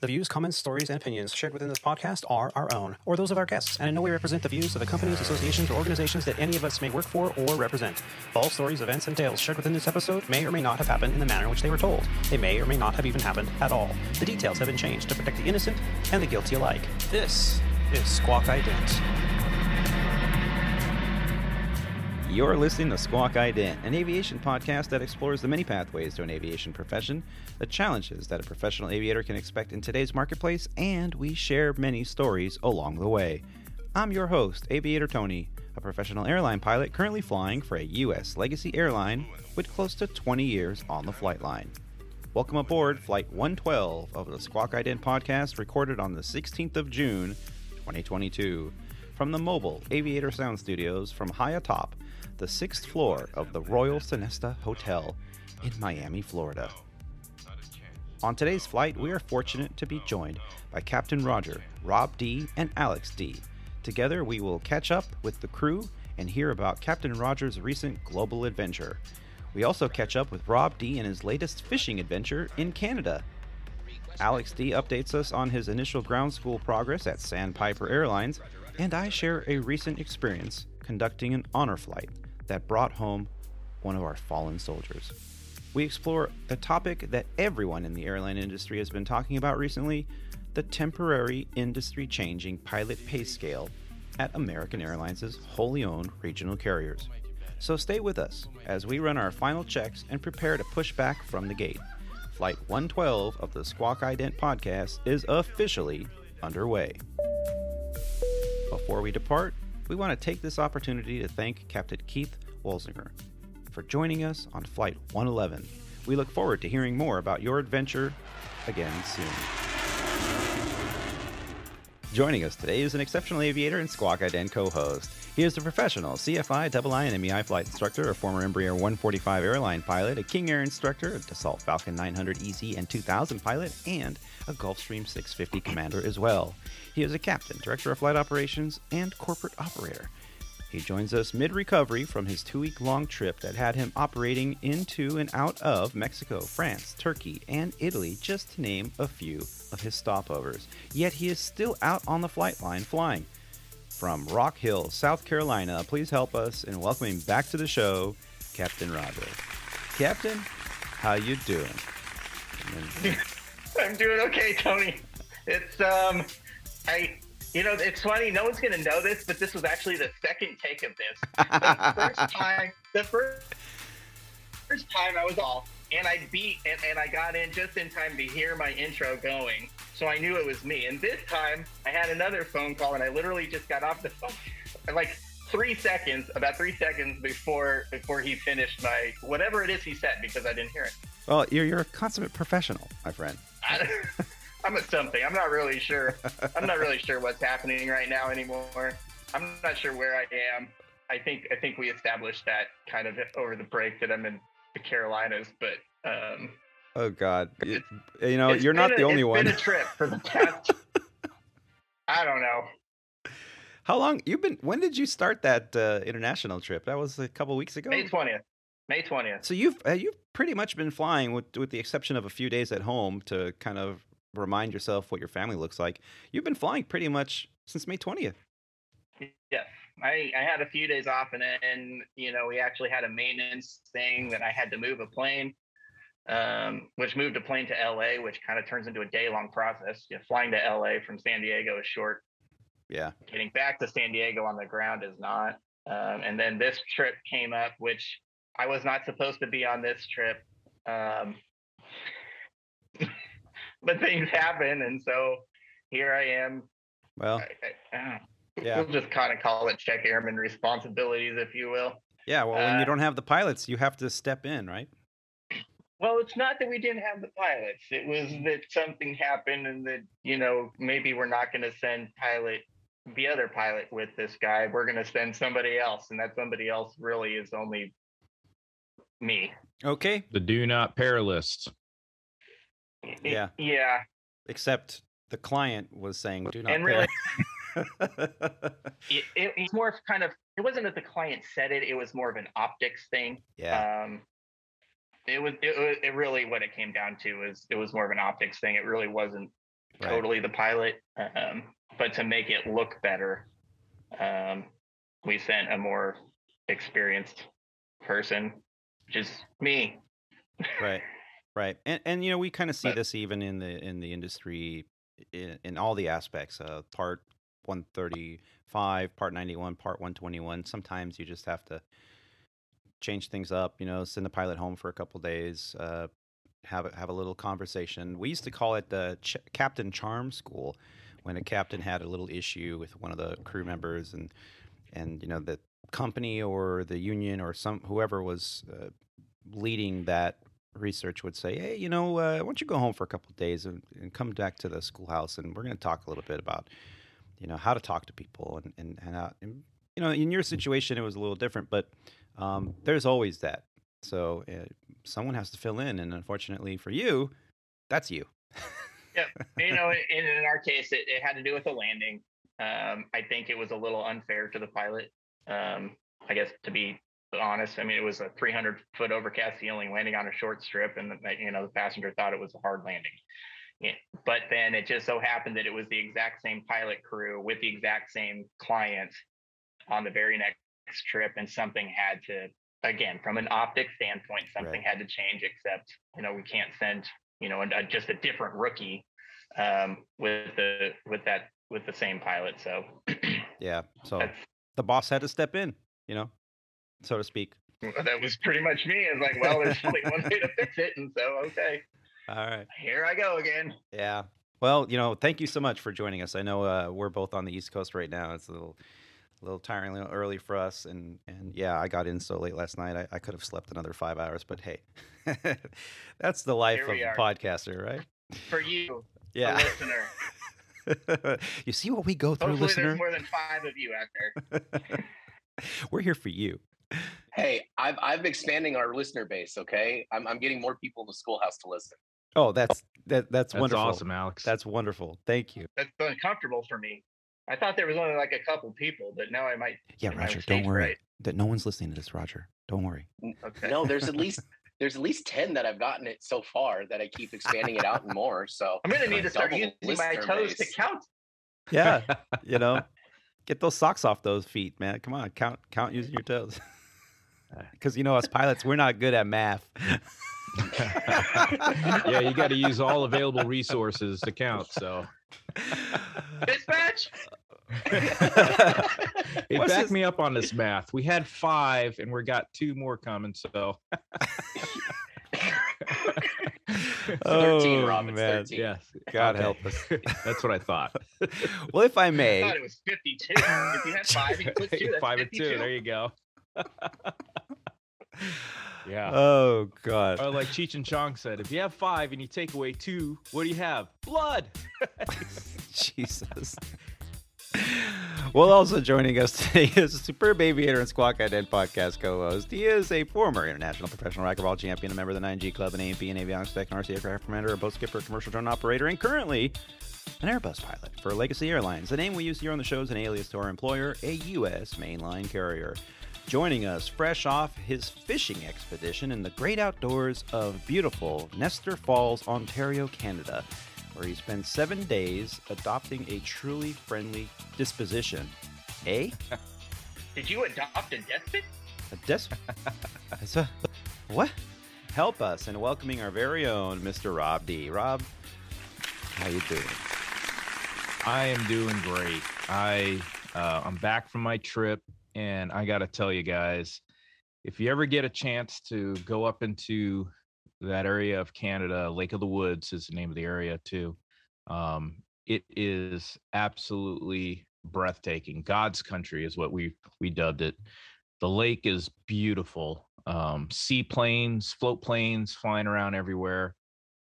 The views, comments, stories, and opinions shared within this podcast are our own, or those of our guests, and in no way represent the views of the companies, associations, or organizations that any of us may work for or represent. All stories, events, and tales shared within this episode may or may not have happened in the manner in which they were told. They may or may not have even happened at all. The details have been changed to protect the innocent and the guilty alike. This is Squawk Ident. You're listening to Squawk Ident, an aviation podcast that explores the many pathways to an aviation profession, the challenges that a professional aviator can expect in today's marketplace, and we share many stories along the way. I'm your host, Aviator Tony, a professional airline pilot currently flying for a U.S. legacy airline with close to 20 years on the flight line. Welcome aboard Flight 112 of the Squawk Ident podcast, recorded on the 16th of June, 2022, from the mobile Aviator Sound Studios from high atop the sixth floor of the Royal Sonesta Hotel in Miami, Florida. On today's flight, we are fortunate to be joined by Captain Roger, Rob D, and Alex D. Together, we will catch up with the crew and hear about Captain Roger's recent global adventure. We also catch up with Rob D and his latest fishing adventure in Canada. Alex D updates us on his initial ground school progress at Sandpiper Airlines, and I share a recent experience conducting an honor flight that brought home one of our fallen soldiers. We explore a topic that everyone in the airline industry has been talking about recently the temporary industry changing pilot pay scale at American Airlines' wholly owned regional carriers. So stay with us as we run our final checks and prepare to push back from the gate. Flight 112 of the Squawk Ident podcast is officially underway. Before we depart, we want to take this opportunity to thank Captain Keith Wolzinger for joining us on Flight 111. We look forward to hearing more about your adventure again soon. Joining us today is an exceptional aviator and Squawk Ident co-host. He is a professional CFI, double I, and MEI flight instructor, a former Embraer 145 airline pilot, a King Air instructor, a Dassault Falcon 900 EZ and 2000 pilot, and a Gulfstream 650 commander as well. He is a captain, director of flight operations, and corporate operator. He joins us mid recovery from his two week long trip that had him operating into and out of Mexico, France, Turkey, and Italy, just to name a few of his stopovers. Yet he is still out on the flight line flying. From Rock Hill, South Carolina, please help us in welcoming back to the show Captain Roger. Captain, how you doing? I'm doing okay, Tony. It's um, I you know, it's funny. No one's gonna know this, but this was actually the second take of this. The first time, the first first time I was off, and I beat, and, and I got in just in time to hear my intro going, so I knew it was me. And this time, I had another phone call, and I literally just got off the phone, like three seconds, about three seconds before before he finished my whatever it is he said, because I didn't hear it. Well, you're you're a consummate professional, my friend. I'm at something. I'm not really sure. I'm not really sure what's happening right now anymore. I'm not sure where I am. I think I think we established that kind of over the break that I'm in the Carolinas, but um, oh god, you, you know you're not a, the only one. Been a trip for the past. I don't know. How long you've been? When did you start that uh, international trip? That was a couple weeks ago. May twentieth. May twentieth. So you've uh, you've pretty much been flying with with the exception of a few days at home to kind of remind yourself what your family looks like. You've been flying pretty much since May 20th. Yes. I, I had a few days off and then, you know, we actually had a maintenance thing that I had to move a plane, um, which moved a plane to LA, which kind of turns into a day long process. You know, flying to LA from San Diego is short. Yeah. Getting back to San Diego on the ground is not. Um, and then this trip came up, which I was not supposed to be on this trip. Um, but things happen, and so here I am. Well, I, I, yeah, we'll just kind of call it check airman responsibilities, if you will. Yeah, well, when uh, you don't have the pilots, you have to step in, right? Well, it's not that we didn't have the pilots. It was that something happened, and that you know maybe we're not going to send pilot the other pilot with this guy. We're going to send somebody else, and that somebody else really is only me. Okay. The do not pair list yeah. Yeah. Except the client was saying, "Do not." And really, it, it, it's more kind of. It wasn't that the client said it; it was more of an optics thing. Yeah. Um, it was. It, it really what it came down to is it was more of an optics thing. It really wasn't Right. totally the pilot, um, but to make it look better, um, we sent a more experienced person, which is me. right right and and you know we kind of see But- this even in the in the industry in, in all the aspects uh part 135 part 91 part 121 sometimes you just have to change things up you know send the pilot home for a couple days uh have a, have a little conversation. We used to call it the Ch- captain charm school when a captain had a little issue with one of the crew members and and you know the company or the union or some whoever was uh, leading that research would say, hey, you know, uh, why don't you go home for a couple of days and, and come back to the schoolhouse, and we're going to talk a little bit about, you know, how to talk to people, and and and, how, and you know, in your situation, it was a little different, but um, there's always that. So uh, someone has to fill in, and unfortunately for you, that's you. Yep. You know, in, in our case, it, it had to do with the landing. Um, I think it was a little unfair to the pilot. Um, I guess to be honest, I mean, it was a 300 foot overcast ceiling landing on a short strip, and the, you know the passenger thought it was a hard landing. Yeah, but then it just so happened that it was the exact same pilot crew with the exact same client on the very next trip, and something had to again from an optic standpoint, something Right. had to change. Except you know we can't send you know a, just a different rookie um, with the with that with the same pilot. So Yeah. So the boss had to step in, you know, so to speak. that was pretty much me. It's like, well, there's only one way to fix it, and so okay, All right. here I go again. Yeah. Well, you know, thank you so much for joining us. I know uh, we're both on the East Coast right now. It's a little, a little tiring, a little early for us, and and yeah, I got in so late last night. I, I could have slept another five hours, but hey, that's the life of a podcaster, right? For you, Yeah. listener. you see what we go through, Hopefully, listener. there's more than five of you out there. we're here for you. Hey, I've I've been expanding our listener base. Okay, I'm I'm getting more people in the schoolhouse to listen. Oh, that's that. That's, That's wonderful. awesome, Alex. That's wonderful. Thank you. That's uncomfortable for me. I thought there was only like a couple people, but now I might. Yeah, Roger. Don't worry. right. That no one's listening to this, Roger. Don't worry. Okay. No, there's at least there's at least ten that I've gotten it so far that I keep expanding it out and more. So I'm gonna need to start using my listener toes to count. Yeah. you know, get those socks off those feet, man. Come on, count count using your toes. Because you know, us pilots, we're not good at math. yeah, you got to use all available resources to count. So, Dispatch. hey, What's back this- me up on this math. We had five, and we got two more coming. So, Thirteen, Oh, Rob. It's oh, man. thirteen. yeah, God okay. help us. That's what I thought. Well, if I I may, thought it was 52. if you had five, you put two. That's five 52. and two. There you go. Yeah. oh God, Or like Cheech and Chong said, if you have five and you take away two, what do you have? Blood. Jesus. Well, also joining us today is a superb aviator and Squawk Ident podcast co-host. He is a former international professional racquetball champion, a member of the 9G Club, an A&P and avionics tech, an RC aircraft commander, a boat skipper, commercial drone operator, and currently an Airbus pilot for Legacy Airlines. The name we use here on the show is an alias to our employer, a U.S. mainline carrier. Joining us fresh off his fishing expedition in the great outdoors of beautiful Nestor Falls, Ontario, Canada, where he spent seven days adopting a truly friendly disposition. Eh? Did you adopt a despot? A des- It's a- what? Help us in welcoming our very own Mr. Rob D. Rob, how you doing? I am doing great. I uh, I'm back from my trip, and I got to tell you guys, if you ever get a chance to go up into that area of Canada, Lake of the Woods is the name of the area too. Um, it is absolutely breathtaking. God's country is what we we dubbed it. The lake is beautiful. Um, seaplanes, float planes flying around everywhere.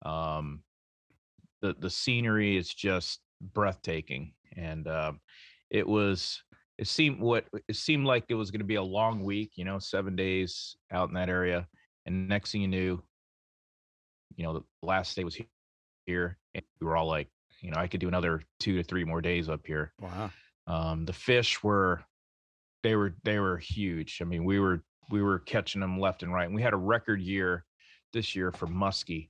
Um, the the scenery is just breathtaking and um, it was it seemed what it seemed like it was going to be a long week you know seven days out in that area and next thing you knew you know the last day was here and we were all like you know i could do another two to three more days up here Wow. um, the fish were they were they were huge i mean we were we were catching them left and right and we had a record year this year for muskie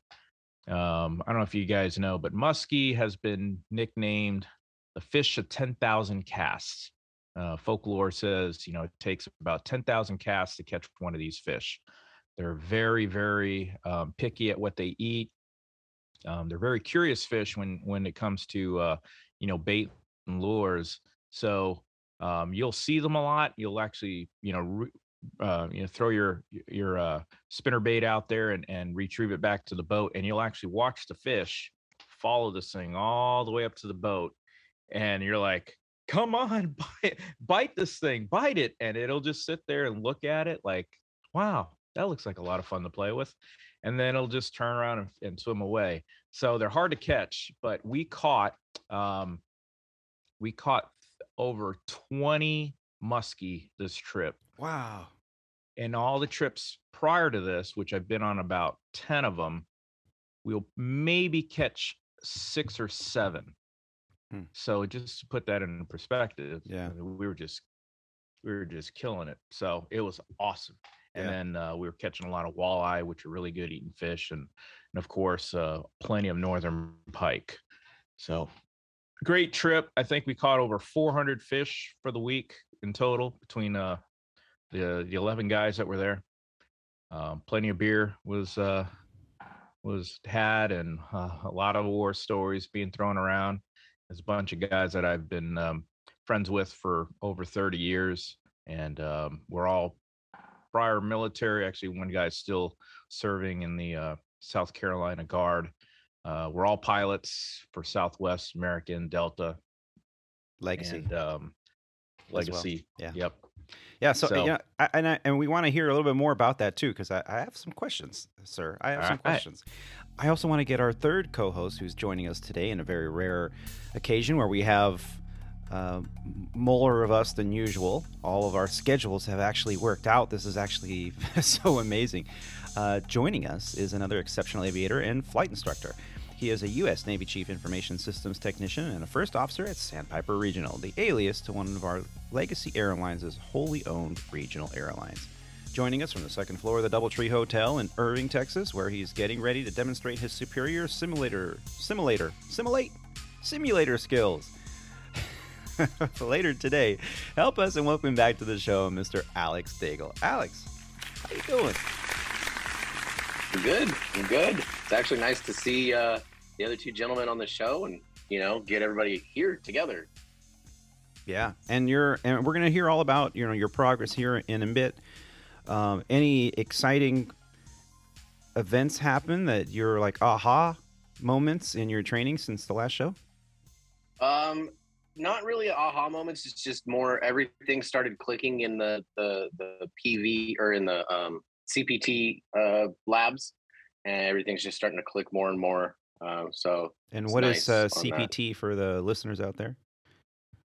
Um, I don't know if you guys know, but muskie has been nicknamed the fish of 10,000 casts. Uh, folklore says, you know, it takes about 10,000 casts to catch one of these fish. They're very, very um, picky at what they eat. Um, they're very curious fish when when it comes to uh, you know bait and lures. So um, you'll see them a lot. You'll actually you know re- uh, you know throw your your uh, spinner bait out there and and retrieve it back to the boat, and you'll actually watch the fish follow this thing all the way up to the boat, and you're like, "Come on, bite, bite this thing, bite it," and it'll just sit there and look at it like, "Wow, that looks like a lot of fun to play with." And then it'll just turn around and, and swim away. So they're hard to catch, but we caught um, we caught over 20 muskie this trip Wow. and all the trips prior to this, which I've been on about 10 of them, we'll maybe catch six or seven. Hmm. So just to put that in perspective, Yeah. I mean, we were just we were just killing it. So it was awesome. And Yeah. then uh, we were catching a lot of walleye, which are really good eating fish, and and of course uh, plenty of northern pike. So great trip. I think we caught over 400 fish for the week in total between uh, the the 11 guys that were there. Um, plenty of beer was uh, was had, and uh, a lot of war stories being thrown around. There's a bunch of guys that I've been um, friends with for over 30 years, and um, we're all prior military. Actually, one guy's still serving in the uh, South Carolina Guard. Uh, we're all pilots for Southwest American Delta Legacy. and um, as well. Legacy. Yeah. Yep. Yeah, so, So- you know, I, and I, and we want to hear a little bit more about that too, because I, I have some questions, sir. I have some Alright. questions. I also want to get our third co-host, who's joining us today in a very rare occasion where we have uh, more of us than usual. All of our schedules have actually worked out. This is actually so amazing. Uh, joining us is another exceptional aviator and flight instructor. He is a U.S. Navy Chief Information Systems Technician and a first officer at Sandpiper Regional, the alias to one of our legacy airlines' wholly owned regional airlines. Joining us from the second floor of the Doubletree Hotel in Irving, Texas, where he's getting ready to demonstrate his superior simulator, simulator, simulate, simulator skills. Later today, help us and welcome back to the show, Mr. Alex Daigle. Alex, how are you doing? I'm good. I'm good. It's actually nice to see uh, the other two gentlemen on the show and you know get everybody here together. Yeah, and you're and we're gonna hear all about you know your progress here in a bit. Um, any exciting events happen that you're like aha moments in your training since the last show? Um, not really aha moments. It's just more everything started clicking in the the the PV or in the um, CPT uh, labs, and everything's just starting to click more and more. Um, so And what is nice uh. CPT for the listeners out there?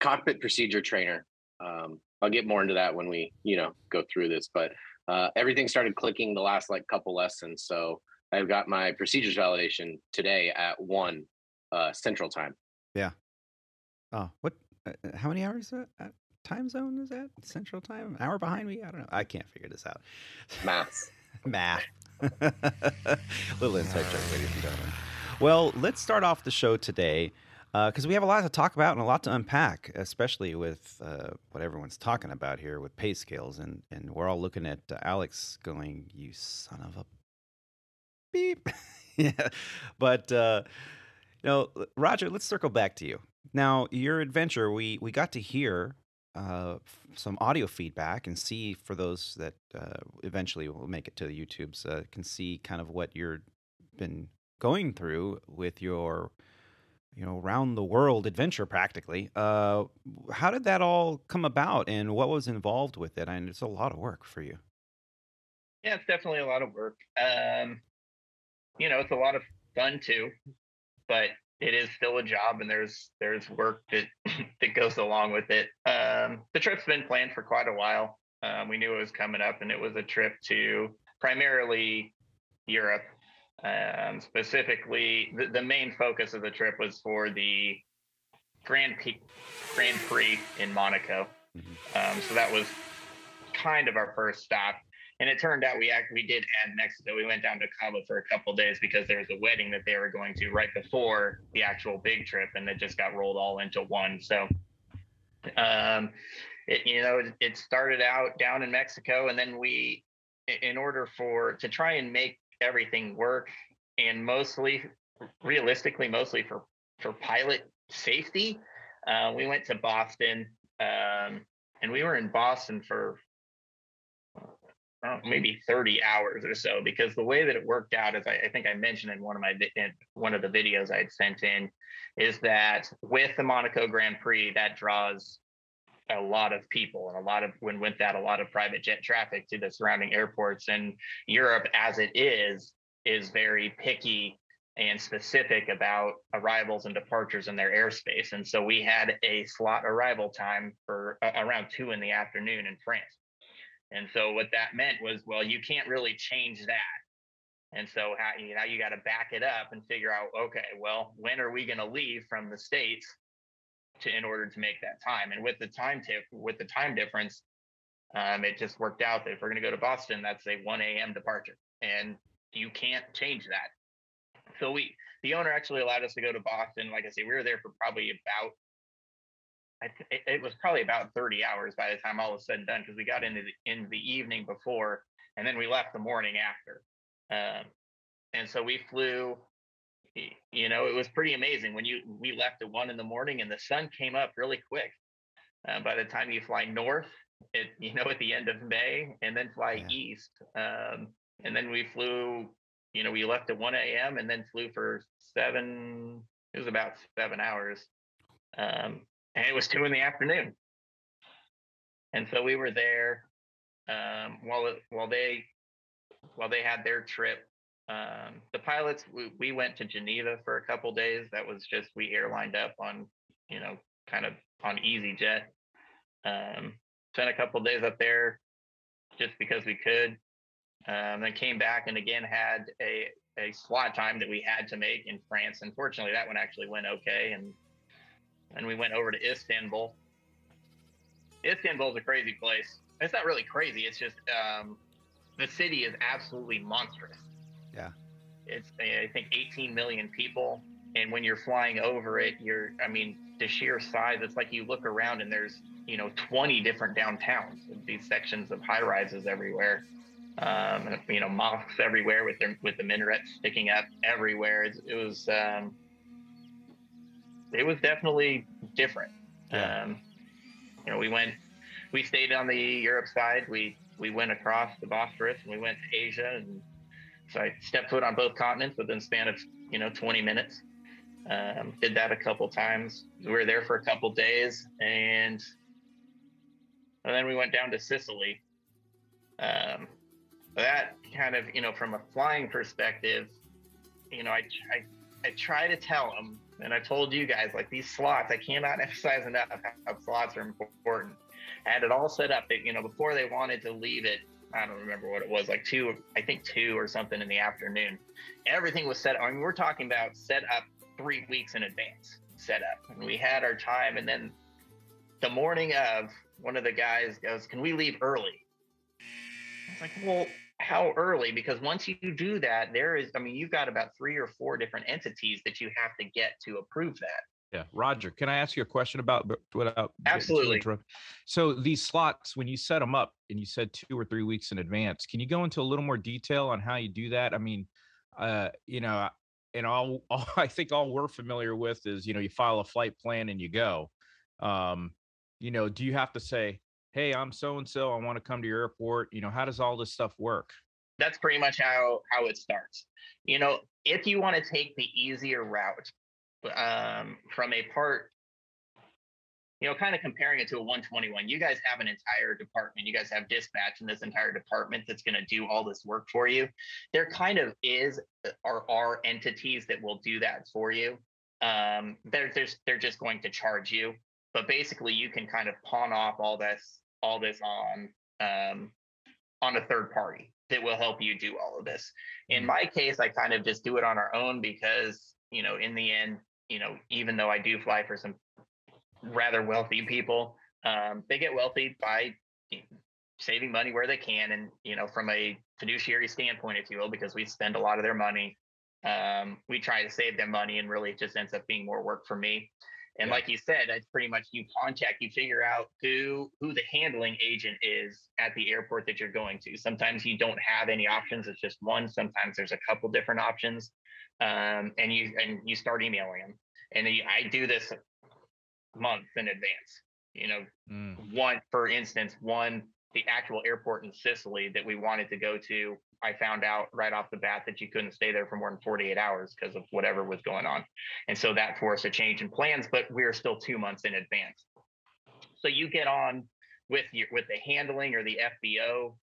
cockpit procedure trainer. Um, I'll get more into that when we, you know, go through this. But uh, everything started clicking the last like couple lessons. So I've got my procedures validation today at one uh, Central Time. Yeah. Oh, what? Uh, uh, how many hours time zone is that? Central time? An hour behind me? I don't know. I can't figure this out. Math. Math. Little inside joke, ladies and gentlemen. Well, let's start off the show today because we have a lot to talk about and a lot to unpack, especially with uh, what everyone's talking about here with pay scales. And, and we're all looking at uh, Alex going, You son of a beep. yeah. But, uh, you know, Roger, let's circle back to you. Now, your adventure, we, we got to hear uh, f- some audio feedback and see for those that uh, eventually will make it to the YouTubes uh, can see kind of what you're been going through with your you know round the world adventure practically. Uh, how did that all come about, and what was involved with it? And it's a lot of work for you. Yeah, it's definitely a lot of work. Um, you know, it's a lot of fun too, but it is still a job, and there's there's work that that goes along with it. Um, the trip's been planned for quite a while. Um, we knew it was coming up, and it was a trip to primarily Europe. Um, specifically, the, the main focus of the trip was for the Grand P- Grand Prix in Monaco. Um, so that was kind of our first stop. and it turned out we actually we did add Mexico. We went down to Cabo for a couple days because there was a wedding that they were going to right before the actual big trip, and it just got rolled all into one. So, um, it, you know, it, it started out down in Mexico, and then we, in order for to try and make everything work, and mostly, realistically, mostly for for pilot safety, uh, we went to Boston. Um, and we were in Boston for uh, maybe 30 hours or so because the way that it worked out is I, I think I mentioned in one of my in one of the videos I had sent in is that with the Monaco Grand Prix that draws a lot of people and a lot of when with that a lot of private jet traffic to the surrounding airports. And Europe as it is is very picky and specific about arrivals and departures in their airspace. And so we had a slot arrival time for uh, around 2 in the afternoon in France. And so what that meant was, well, you can't really change that. And so how you know you got to back it up and figure out, okay, well, when are we going to leave from the states to in order to make that time? And with the time tip, with the time difference, um, it just worked out that if we're going to go to Boston, that's a 1 a.m. departure, and you can't change that. So we, the owner actually allowed us to go to Boston. Like I say, we were there for probably about I it, it was probably about 30 hours by the time all was said and done because we got into the in the evening before and then we left the morning after um, and so we flew you know it was pretty amazing when you we left at one in the morning and the sun came up really quick uh, by the time you fly north it you know at the end of may and then fly yeah. east um, and then we flew you know we left at 1 a.m and then flew for seven it was about seven hours um, and it was two in the afternoon. And so we were there um, while while they while they had their trip. Um, the pilots we, we went to Geneva for a couple days. That was just we airlined up on you know kind of on EasyJet. Um, spent a couple days up there just because we could. Um, then came back and again had a a slot time that we had to make in France. Unfortunately, that one actually went okay, and and we went over to Istanbul. Istanbul is a crazy place. It's not really crazy. It's just um, the city is absolutely monstrous. Yeah. It's I think 18 million people, and when you're flying over it, you're I mean the sheer size. It's like you look around and there's you know 20 different downtowns. These sections of high rises everywhere. Um, you know mosques everywhere with their with the minarets sticking up everywhere. It, it was um, it was definitely different. Yeah. Um, you know, we went, we stayed on the Europe side. We we went across the Bosphorus and we went to Asia, and so I stepped foot on both continents within span of you know 20 minutes. Um, did that a couple times. We were there for a couple days, and and then we went down to Sicily. Um, that kind of you know from a flying perspective, you know I I, I try to tell them and I told you guys, like these slots, I cannot emphasize enough how slots are important. I had it all set up you know, before they wanted to leave it, I don't remember what it was, like two, I think two or something in the afternoon. Everything was set. I mean, we're talking about set up three weeks in advance, set up. And we had our time. And then the morning of, one of the guys goes, Can we leave early? I was like, Well, how early because once you do that there is i mean you've got about three or four different entities that you have to get to approve that yeah roger can i ask you a question about without absolutely so these slots when you set them up and you said two or three weeks in advance can you go into a little more detail on how you do that i mean uh you know and all, all i think all we're familiar with is you know you file a flight plan and you go um you know do you have to say hey, I'm so and so, I want to come to your airport. You know, how does all this stuff work? That's pretty much how how it starts. You know, if you want to take the easier route um, from a part, you know, kind of comparing it to a 121, you guys have an entire department. You guys have dispatch in this entire department that's going to do all this work for you. There kind of is uh, or are entities that will do that for you. Um, they're, they're, they're just going to charge you but basically you can kind of pawn off all this all this on um, on a third party that will help you do all of this. In mm-hmm. my case, I kind of just do it on our own because you know, in the end, you know, even though I do fly for some rather wealthy people, um, they get wealthy by saving money where they can, and you know, from a fiduciary standpoint, if you will, because we spend a lot of their money. Um, we try to save them money, and really, it just ends up being more work for me. And Yeah. like you said, it's pretty much you contact, you figure out who who the handling agent is at the airport that you're going to. Sometimes you don't have any options; it's just one. Sometimes there's a couple different options, um, and you and you start emailing them. And you, I do this months in advance. You know, Mm. one for instance, one the actual airport in Sicily that we wanted to go to. I found out right off the bat that you couldn't stay there for more than 48 hours because of whatever was going on. And so that forced a change in plans, but we're still two months in advance. So you get on with your with the handling or the FBO.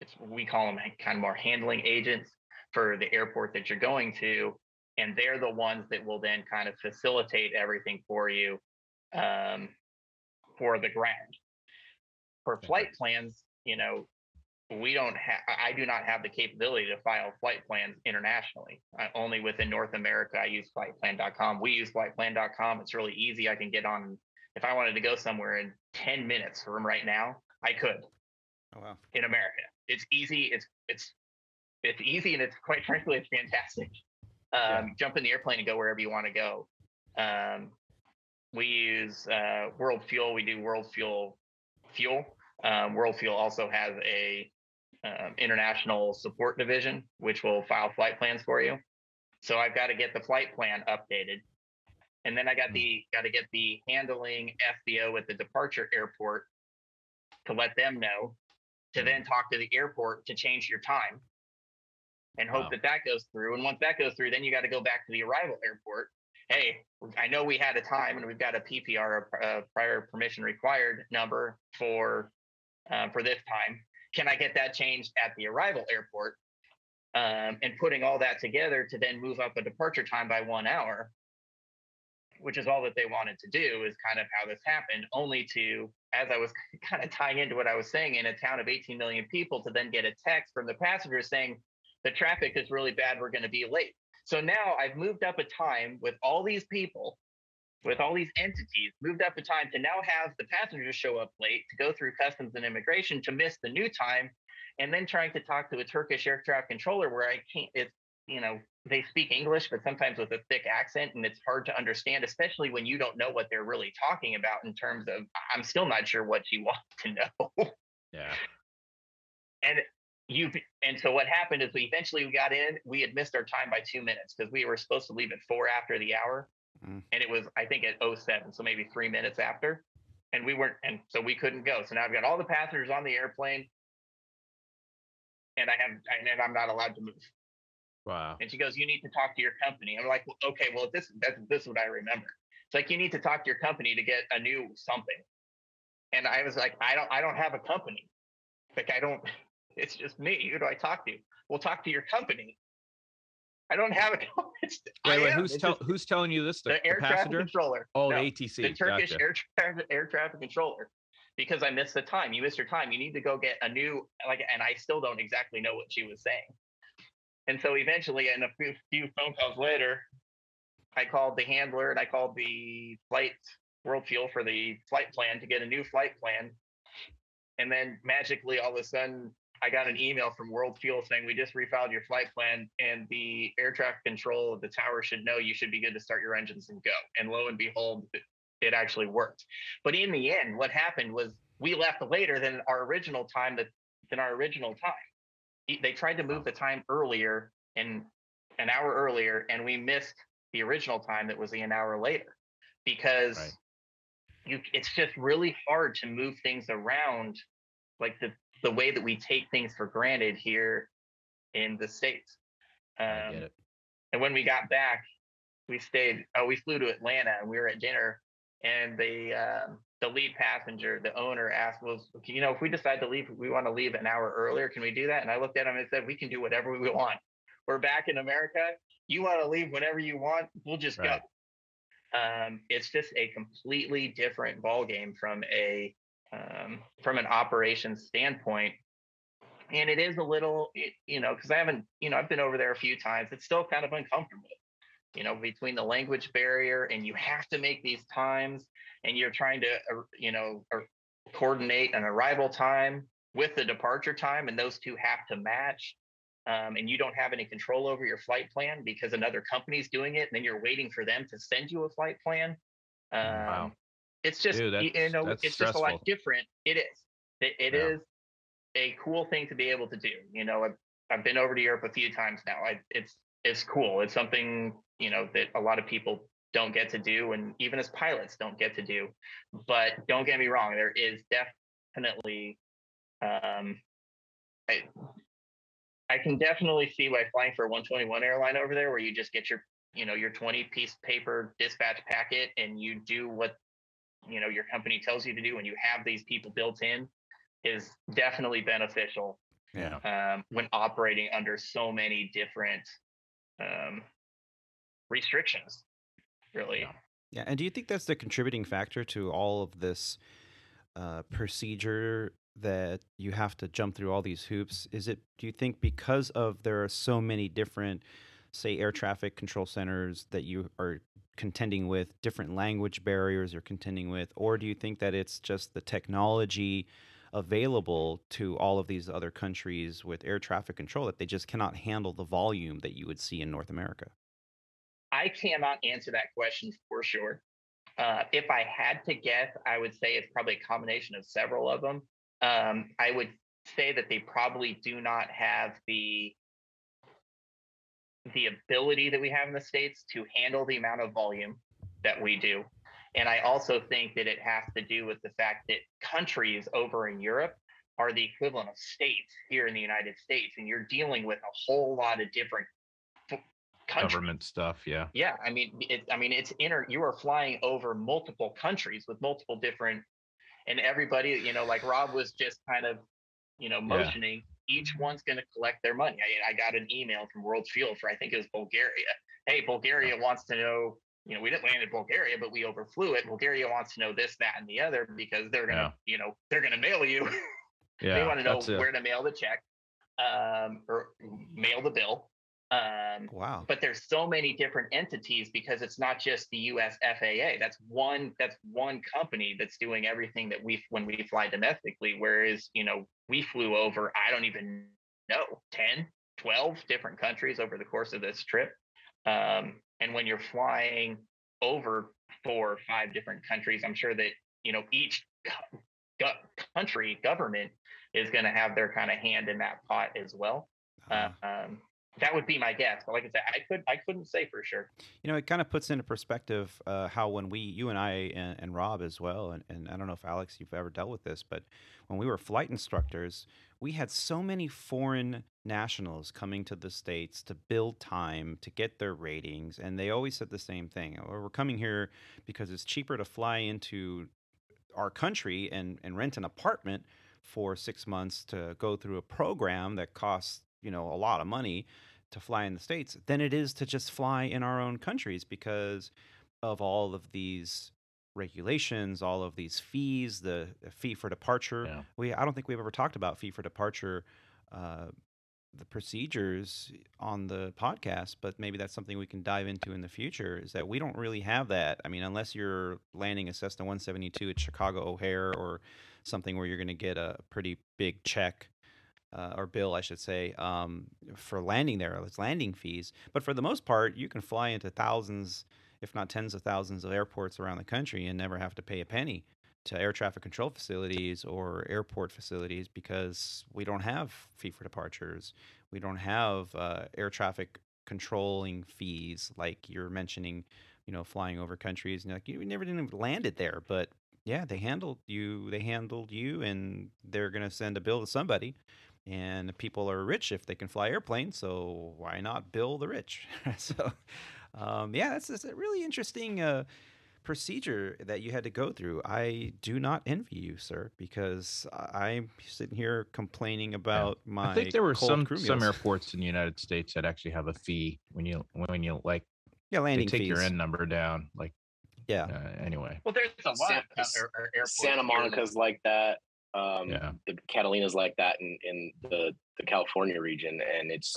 It's we call them kind of more handling agents for the airport that you're going to, and they're the ones that will then kind of facilitate everything for you um, for the ground. For flight plans, you know, we don't have i do not have the capability to file flight plans internationally. I, only within north america i use fltplan.com we use fltplan.com it's really easy. I can get on if i wanted to go somewhere in 10 minutes from right now i could. Oh wow. in america. It's easy. It's it's it's easy and it's quite frankly it's fantastic. Um, jump in the airplane and go wherever you want to go. Um, we use uh, world fuel. We do world fuel fuel. Um, world fuel also has a um, international support division which will file flight plans for you. So i've got to get the flight plan updated. And then i got the got to get the handling fbo at the departure airport to let them know to then talk to the airport to change your time and hope Wow. that that goes through. And once that goes through then you got to go back to the arrival airport. Hey i know we had a time and we've got a ppr a, a prior permission required number for uh, for this time can I get that changed at the arrival airport? Um, and putting all that together to then move up a departure time by one hour, which is all that they wanted to do, is kind of how this happened. Only to, as I was kind of tying into what I was saying, in a town of 18 million people, to then get a text from the passengers saying the traffic is really bad, we're going to be late. So now I've moved up a time with all these people with all these entities moved up in time to now have the passengers show up late to go through customs and immigration to miss the new time and then trying to talk to a turkish air traffic controller where i can't it's you know they speak english but sometimes with a thick accent and it's hard to understand especially when you don't know what they're really talking about in terms of i'm still not sure what you want to know Yeah. and you and so what happened is we eventually we got in we had missed our time by two minutes because we were supposed to leave at four after the hour Mm. and it was i think at 07 so maybe three minutes after. And we weren't and so we couldn't go. So now i've got all the passengers on the airplane. And i have and i'm not allowed to move. Wow. and she goes you need to talk to your company. I'm like well, okay well this that's this is what i remember. It's like you need to talk to your company to get a new something. And i was like i don't i don't have a company. Like i don't it's just me. Who do i talk to? Well talk to your company i don't have a company Wait, wait. Who's tell, just who's telling you this? The, the the air traffic passenger? controller Oh, No, the ATC. the Turkish Gotcha. air, traffic, air traffic controller because I missed the time. You missed your time. You need to go get a new like, and I still don't exactly know what she was saying. And so eventually, in a few, few phone calls later, I called the handler and I called the flight World Fuel for the flight plan to get a new flight plan. And then magically, all of a sudden, I got an email from World Fuel saying we just refiled your flight plan, and the air traffic control of the tower should know you should be good to start your engines and go. And lo and behold, it, actually worked. But in the end, what happened was we left later than our original time that than our original time. They tried to move the time earlier and an hour earlier, and we missed the original time that was an hour later because Right. you it's just really hard to move things around like the the way that we take things for granted here in the states. Um, and when we got back, we stayed. Oh, we flew to Atlanta and we were at dinner. And the um, the lead passenger, the owner, asked, "Was you know if we decide to leave, we want to leave an hour earlier. Can we do that?" And I looked at him and said, "We can do whatever we want. We're back in America. You want to leave whenever you want. We'll just Right. go." Um, it's just a completely different ball game from a um, from an operations standpoint and it is a little you know because i haven't you know i've been over there a few times it's still kind of uncomfortable you know between the language barrier and you have to make these times and you're trying to uh, you know or coordinate an arrival time with the departure time, and those two have to match. Um, and you don't have any control over your flight plan because another company's doing it, and then you're waiting for them to send you a flight plan. Um, Wow. It's just Dude, you know, it's just a lot different. It is. It, it Yeah. is a cool thing to be able to do. You know, I've, I've been over to Europe a few times now. I, it's it's cool. It's something you know that a lot of people don't get to do, and even as pilots don't get to do. But don't get me wrong, there is definitely, um, I, I can definitely see why flying for a 121 airline over there, where you just get your you know your 20 piece paper dispatch packet and you do what you know your company tells you to do, and you have these people built in, is definitely beneficial Yeah. um, when operating under so many different um, restrictions. Really, Yeah. Yeah, and do you think that's the contributing factor to all of this uh, procedure that you have to jump through all these hoops? Is it? Do you think because of there are so many different, say, air traffic control centers that you are contending with, different language barriers you're contending with, or do you think that it's just the technology available to all of these other countries with air traffic control that they just cannot handle the volume that you would see in North America? I cannot answer that question for sure. Uh, if I had to guess, I would say it's probably a combination of several of them. Um, I would say that they probably do not have the the ability that we have in the states to handle the amount of volume that we do. And I also think that it has to do with the fact that countries over in Europe are the equivalent of states here in the United States, and you're dealing with a whole lot of different. Government stuff. Yeah. Yeah, I mean, it, I mean, it's inner You are flying over multiple countries with multiple different, and everybody, you know, like Rob was just kind of, you know, motioning. Each one's going to collect their money. I, I got an email from World Fuel for I think it was Bulgaria. Hey, Bulgaria wants to know. You know, we didn't land in Bulgaria, but we overflew it. Bulgaria wants to know this, that, and the other because they're gonna, you know, they're gonna mail you. Yeah. they want to know where to mail the check, um, or mail the bill. Um, Wow. but there's so many different entities because it's not just the US FAA. That's one that's one company that's doing everything that we when we fly domestically whereas, you know, we flew over I don't even know 10, 12 different countries over the course of this trip. Um, and when you're flying over four or five different countries, I'm sure that, you know, each country government is going to have their kind of hand in that pot as well. Uh, um, that would be my guess, but like I said, I could I couldn't say for sure. You know, it kind of puts into perspective uh, how when we, you and I, and, and Rob as well, and, and I don't know if Alex, you've ever dealt with this, but when we were flight instructors, we had so many foreign nationals coming to the States to build time, to get their ratings, and they always said the same thing. "Oh, We're coming here because it's cheaper to fly into our country and, and rent an apartment for six months to go through a program that costs, you know, a lot of money to fly in the states than it is to just fly in our own countries because of all of these regulations, all of these fees, the fee for departure. Yeah. We I don't think we've ever talked about fee for departure, uh, the procedures on the podcast, but maybe that's something we can dive into in the future. Is that we don't really have that. I mean, unless you're landing a Cessna 172 at Chicago O'Hare or something where you're going to get a pretty big check uh, or bill, I should say, um, for landing there. It's landing fees. But for the most part, you can fly into thousands, if not tens of thousands, of airports around the country and never have to pay a penny to air traffic control facilities or airport facilities because we don't have fee for departures. We don't have uh, air traffic controlling fees like you're mentioning. You know, flying over countries and like you never didn't land it there, but yeah, they handled you. They handled you, and they're gonna send a bill to somebody and people are rich if they can fly airplanes so why not bill the rich? So um, yeah that's, that's a really interesting uh, procedure that you had to go through. I do not envy you sir because I- i'm sitting here complaining about my I think there were some some airports in the United States that actually have a fee when you when you like yeah they landing take fees. Your N number down. Like yeah. uh, anyway, Well, there's a lot San- of air- air- airports Santa here that- Monica's like that. Um, Yeah. The Catalina's like that in, in the, the California region. And it's,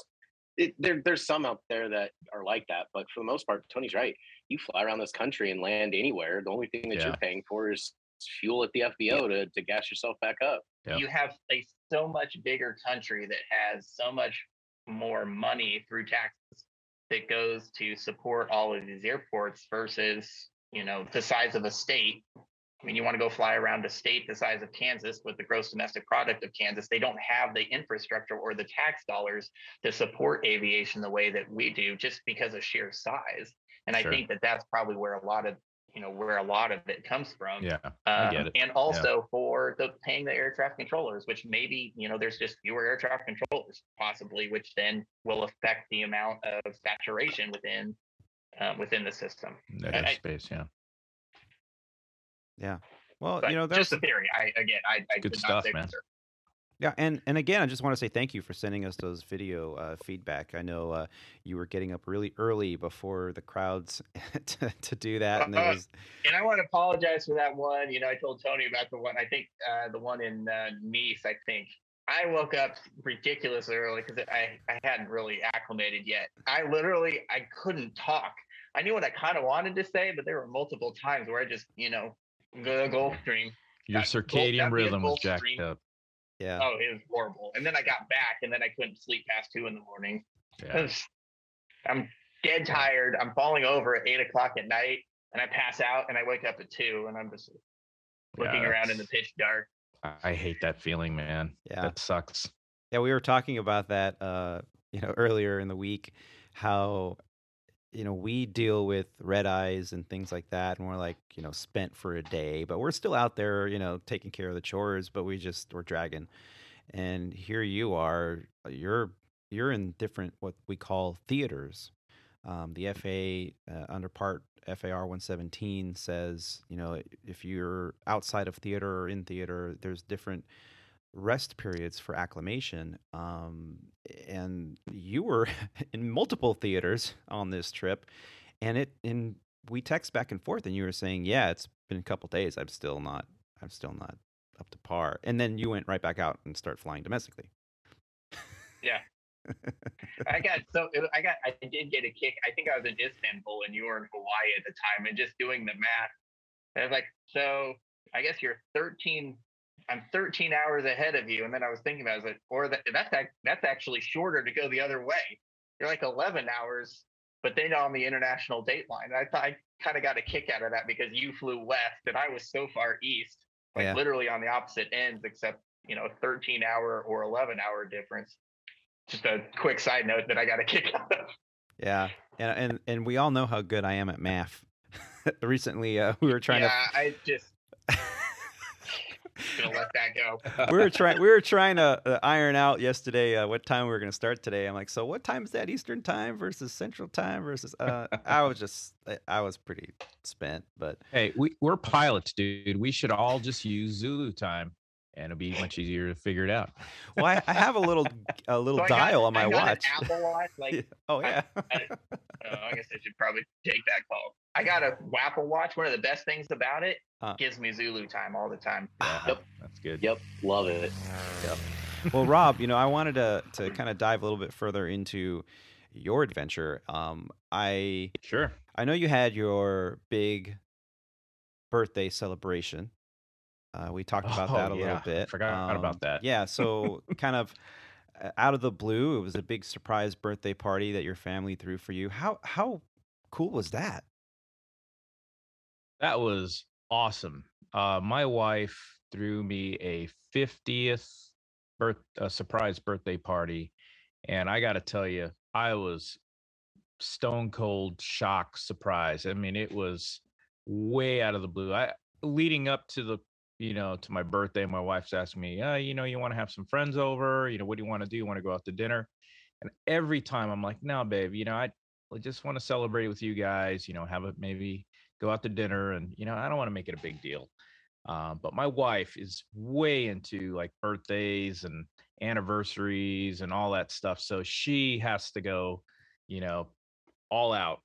it, there, there's some out there that are like that. But for the most part, Tony's right. You fly around this country and land anywhere. The only thing that Yeah. you're paying for is fuel at the FBO to, to gas yourself back up. Yeah. You have a so much bigger country that has so much more money through taxes that goes to support all of these airports versus, you know, the size of a state. I mean, you want to go fly around a state the size of Kansas with the gross domestic product of Kansas. They don't have the infrastructure or the tax dollars to support aviation the way that we do just because of sheer size. And Sure. I think that that's probably where a lot of, you know, where a lot of it comes from. Yeah, I Um, get it. And also for the paying the air traffic controllers, which maybe, you know, there's just fewer air traffic controllers possibly, which then will affect the amount of saturation within uh, within the system. That I- I- space. Yeah. Well, But you know, that's just a theory. I again, I, I Good did stuff, not say man. sure. Yeah, and and again, I just want to say thank you for sending us those video uh, feedback. I know uh, you were getting up really early before the crowds to, to do that, and there was And I want to apologize for that one. You know, I told Tony about the one. I think uh, the one in uh, Nice. I think I woke up ridiculously early because I I hadn't really acclimated yet. I literally I couldn't talk. I knew what I kind of wanted to say, but there were multiple times where I just you know the Gulf Stream. Your That circadian that'd be a rhythm was Gulf jacked Stream. up. yeah, Oh, it was horrible. And then I got back, and then I couldn't sleep past two in the morning. Yeah. 'Cause I'm dead tired. I'm falling over at eight o'clock at night, and I pass out, and I wake up at two, and I'm just looking Yeah, around in the pitch dark. I I hate that feeling, man. Yeah. That sucks. yeah. We were talking about that, uh, you know, earlier in the week, how you know we deal with red eyes and things like that, and we're like, you know, spent for a day, but we're still out there, you know, taking care of the chores, but we just we're dragging. And here you are, you're you're in different what we call theaters. Um, the FA uh, under part FAR 117 says, you know, if you're outside of theater or in theater, there's different rest periods for acclimation. Um, and you were in multiple theaters on this trip, and it and we text back and forth, and you were saying, yeah, it's been a couple days. I'm still not. I'm still not up to par. And then you went right back out and start flying domestically. Yeah. I got so I got I did get a kick. I think I was in Istanbul and you were in Hawaii at the time, and just doing the math, I was like, so I guess you're 13. I'm 13 hours ahead of you, and then I was thinking about, it, I was like, or that, that's that's actually shorter to go the other way. You're like 11 hours, but then on the international date line. I thought I kind of got a kick out of that because you flew west and I was so far east, like Yeah. literally on the opposite ends, except you know, 13 hour or 11 hour difference just a quick side note that I got a kick out of. Yeah, and and and we all know how good I am at math. Recently, uh, we were trying to. yeah, I just. gonna let that go. we were trying we were trying to uh, iron out yesterday uh, what time we were going to start today. I'm like, so what time is that Eastern time versus Central time versus? Uh, I was just I- I was pretty spent, but Hey, we, we're pilots, dude. We should all just use Zulu time and it'll be much easier to figure it out. well, I, I have a little a little So I got- dial on my I got watch. An Apple Watch, like Yeah. Oh I- yeah, uh, I guess I should probably take that call. I got a Apple Watch. One of the best things about it Uh. gives me Zulu time all the time. Yeah, Yep. That's good. Yep, love it. Yep. well, Rob, you know, I wanted to to kind of dive a little bit further into your adventure. Um, I Sure. I know you had your big birthday celebration. Uh, we talked about that a Oh, little yeah. I bit. forgot about Um, that. Yeah, so kind of uh, out of the blue, it was a big surprise birthday party that your family threw for you. How how cool was that? That was awesome. Uh, my wife threw me a 50th birth a surprise birthday party, and I got to tell you, I was stone cold shock surprise. I mean, it was way out of the blue. I leading up to the you know to my birthday, my wife's asking me, uh, you know, you want to have some friends over? You know, what do you want to do? You want to go out to dinner? And every time I'm like, no, babe, you know, I I just want to celebrate with you guys. You know, have a maybe go out to dinner and you know i don't want to make it a big deal uh, but my wife is way into like birthdays and anniversaries and all that stuff so she has to go you know all out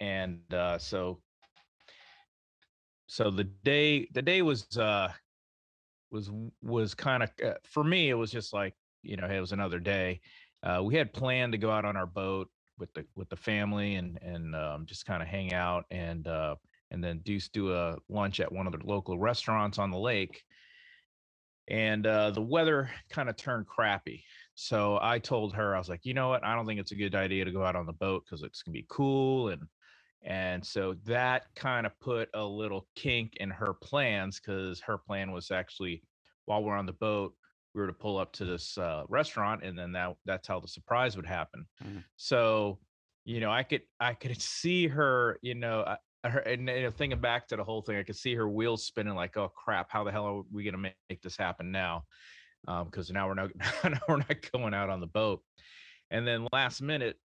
and uh, so so the day the day was uh was was kind of uh, for me it was just like you know hey, it was another day uh, we had planned to go out on our boat with the with the family and and um, just kind of hang out and uh, and then Deuce do a lunch at one of the local restaurants on the lake. And uh, the weather kind of turned crappy. So I told her, I was like, you know what? I don't think it's a good idea to go out on the boat because it's gonna be cool and and so that kind of put a little kink in her plans because her plan was actually while we're on the boat, we were to pull up to this uh, restaurant and then that that's how the surprise would happen. Mhm. So, you know, I could I could see her, you know, uh, her and know, thinking back to the whole thing, I could see her wheels spinning like, oh crap, how the hell are we gonna make, make this happen now? Because now we're not now we're not going out on the boat. And then last minute,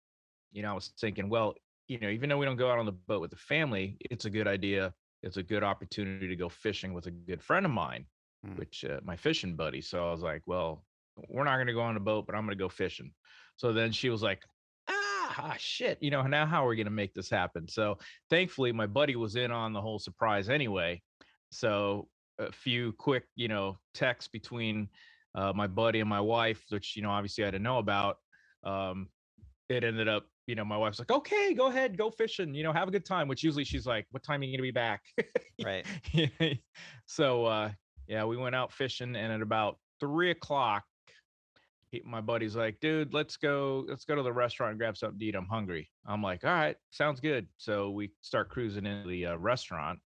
you know, I was thinking, well, you know, even though we don't go out on the boat with the family, it's a good idea. It's a good opportunity to go fishing with a good friend of mine, Mm. which uh, my fishing buddy. So I was like, well, we're not going to go on a boat, but I'm going to go fishing. So then she was like, ah, ah, shit, you know, now how are we going to make this happen? So thankfully, my buddy was in on the whole surprise anyway. So a few quick, you know, texts between uh, my buddy and my wife, which, you know, obviously I didn't know about. Um, it ended up, you know, my wife's like, okay, go ahead, go fishing, you know, have a good time, which usually she's like, what time are you going to be back? Right. so, uh, yeah, we went out fishing and at about three o'clock, he, my buddy's like, dude, let's go, let's go to the restaurant and grab something to eat. I'm hungry. I'm like, all right, sounds good. So we start cruising into the uh, restaurant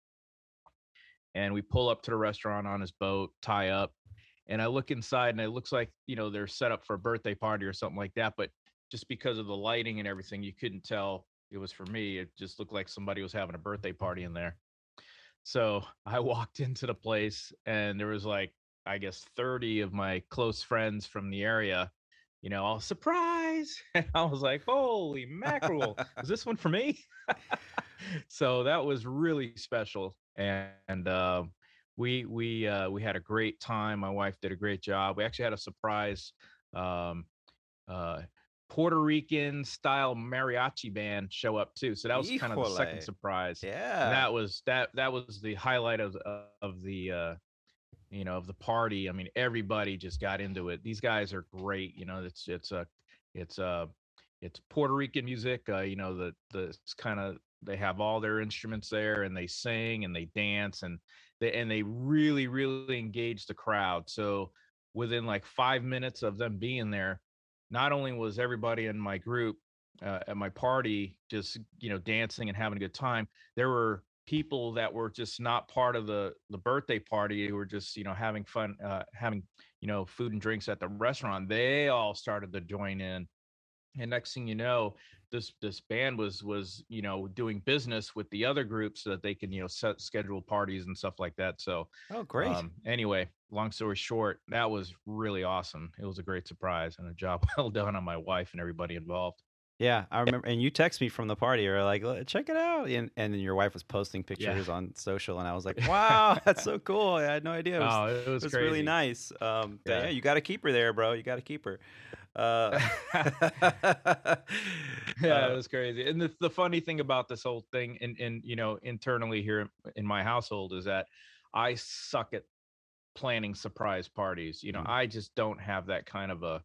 and we pull up to the restaurant on his boat, tie up. And I look inside and it looks like, you know, they're set up for a birthday party or something like that. But just because of the lighting and everything, you couldn't tell it was for me. It just looked like somebody was having a birthday party in there. So I walked into the place and there was like, I guess 30 of my close friends from the area, you know, all surprise. And I was like, holy mackerel, is this one for me? so that was really special. And, and uh, we we uh, we had a great time. My wife did a great job. We actually had a surprise um, uh, Puerto Rican style mariachi band show up too. So that was kind of the second surprise. Yeah. And that was that that was the highlight of of the uh you know of the party. I mean, everybody just got into it. These guys are great. You know, it's it's a it's a it's Puerto Rican music. Uh, you know, the the it's kind of they have all their instruments there and they sing and they dance and they and they really really engage the crowd. So within like five minutes of them being there, not only was everybody in my group uh, at my party just you know dancing and having a good time there were people that were just not part of the the birthday party who were just you know having fun uh, having you know food and drinks at the restaurant. They all started to join in. And next thing you know this this band was was you know doing business with the other groups so that they can you know set schedule parties and stuff like that so oh, great. um, anyway, long story short, that was really awesome. It was a great surprise and a job well done on my wife and everybody involved. yeah, I remember. And you text me from the party. Were like, check it out. And, and then your wife was posting pictures on social. And I was like, wow, that's so cool. I had no idea. It was, oh, it was, it was really nice. Um, Yeah. yeah, you got to keep her there, bro. You got to keep her. Uh, yeah, uh, it was crazy. And the, the funny thing about this whole thing, and and you know, internally here in my household, is that I suck at planning surprise parties. You know, Mm. I just don't have that kind of a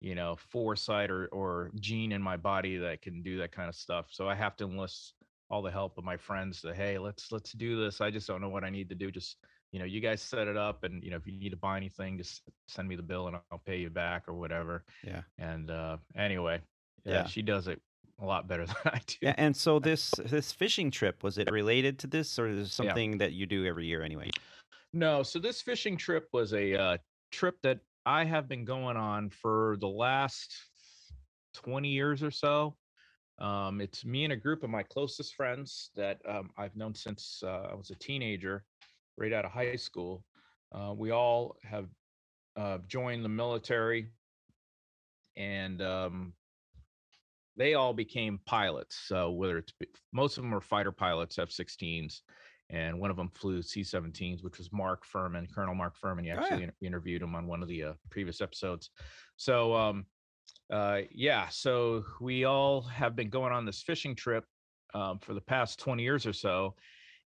you know foresight or or gene in my body that can do that kind of stuff. So I have to enlist all the help of my friends to hey, let's let's do this. I just don't know what I need to do. Just you know, you guys set it up, and you know, if you need to buy anything, just send me the bill and I'll pay you back or whatever. Yeah. And uh anyway, yeah, Yeah. she does it a lot better than I do. yeah. And so this this fishing trip was it related to this, or is it something that you do every year anyway? No, so this fishing trip was a uh, trip that I have been going on for the last 20 years or so. Um, it's me and a group of my closest friends that um, I've known since uh, I was a teenager, right out of high school. Uh, we all have uh, joined the military, and um, they all became pilots. So whether it's most of them are fighter pilots, F-16s, and one of them flew C-17s, which was Mark Furman, Colonel Mark Furman. You Oh, yeah. actually inter- interviewed him on one of the uh, previous episodes. So um, uh, yeah, so we all have been going on this fishing trip um, for the past 20 years or so,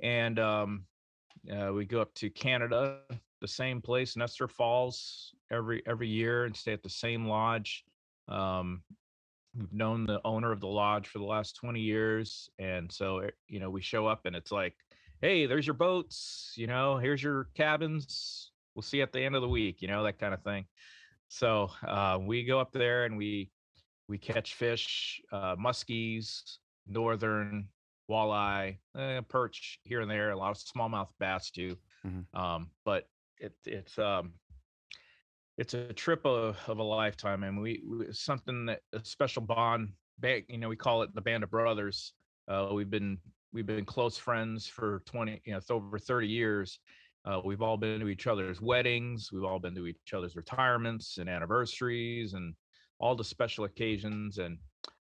and um, uh, we go up to Canada, the same place, Nestor Falls, every every year, and stay at the same lodge. Um, we've known the owner of the lodge for the last 20 years, and so eh, you know we show up, and it's like hey, there's your boats, you know, here's your cabins. We'll see you at the end of the week, you know, that kind of thing. So uh, we go up there and we we catch fish, uh, muskies, northern, walleye, eh, perch here and there, a lot of smallmouth bass too. Mhm. Um, but it, it's um, it's a trip of, of a lifetime, and we, we something that a special bond. ba- You know, we call it the band of brothers. Uh, we've been we've been close friends for twenty, you know, it's over thirty years. Uh, we've all been to each other's weddings. We've all been to each other's retirements and anniversaries and all the special occasions. And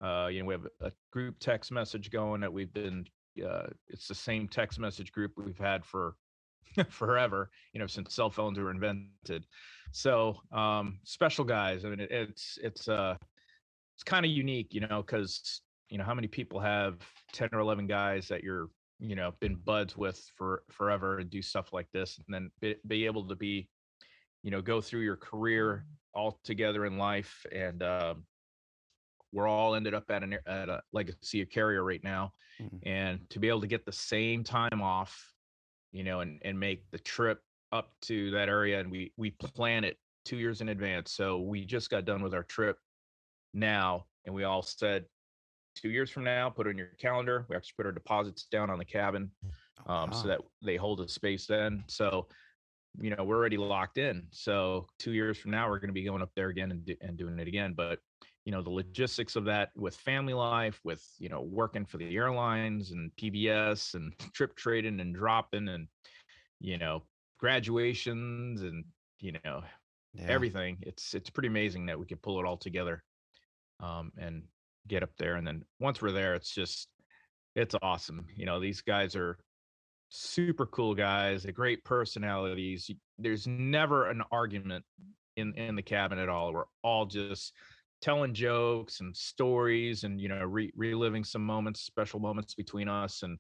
uh, you know, we have a group text message going that we've been. Uh, it's the same text message group we've had for forever. You know, since cell phones were invented. So um, special guys. I mean, it, it's it's uh it's kind of unique, you know, because you know how many people have ten or eleven guys that you're you know been buds with for forever and do stuff like this, and then be, be able to be you know go through your career all together in life and um, we're all ended up at an at a legacy carrier right now Mhm. and to be able to get the same time off you know and and make the trip up to that area and we we plan it two years in advance so we just got done with our trip now and we all said two years from now put it in your calendar we actually put our deposits down on the cabin Oh, um, so that they hold a space then. So, you know, we're already locked in. So two years from now, we're going to be going up there again and, do, and doing it again. But, you know, the logistics of that with family life, with, you know, working for the airlines and PBS and trip trading and dropping and, you know, graduations and, you know, Yeah. everything. It's, it's pretty amazing that we could pull it all together um, and get up there. And then once we're there, it's just, it's awesome. You know, these guys are super cool guys, they're great personalities. There's never an argument in in the cabin at all. We're all just telling jokes and stories and you know re- reliving some moments special moments between us and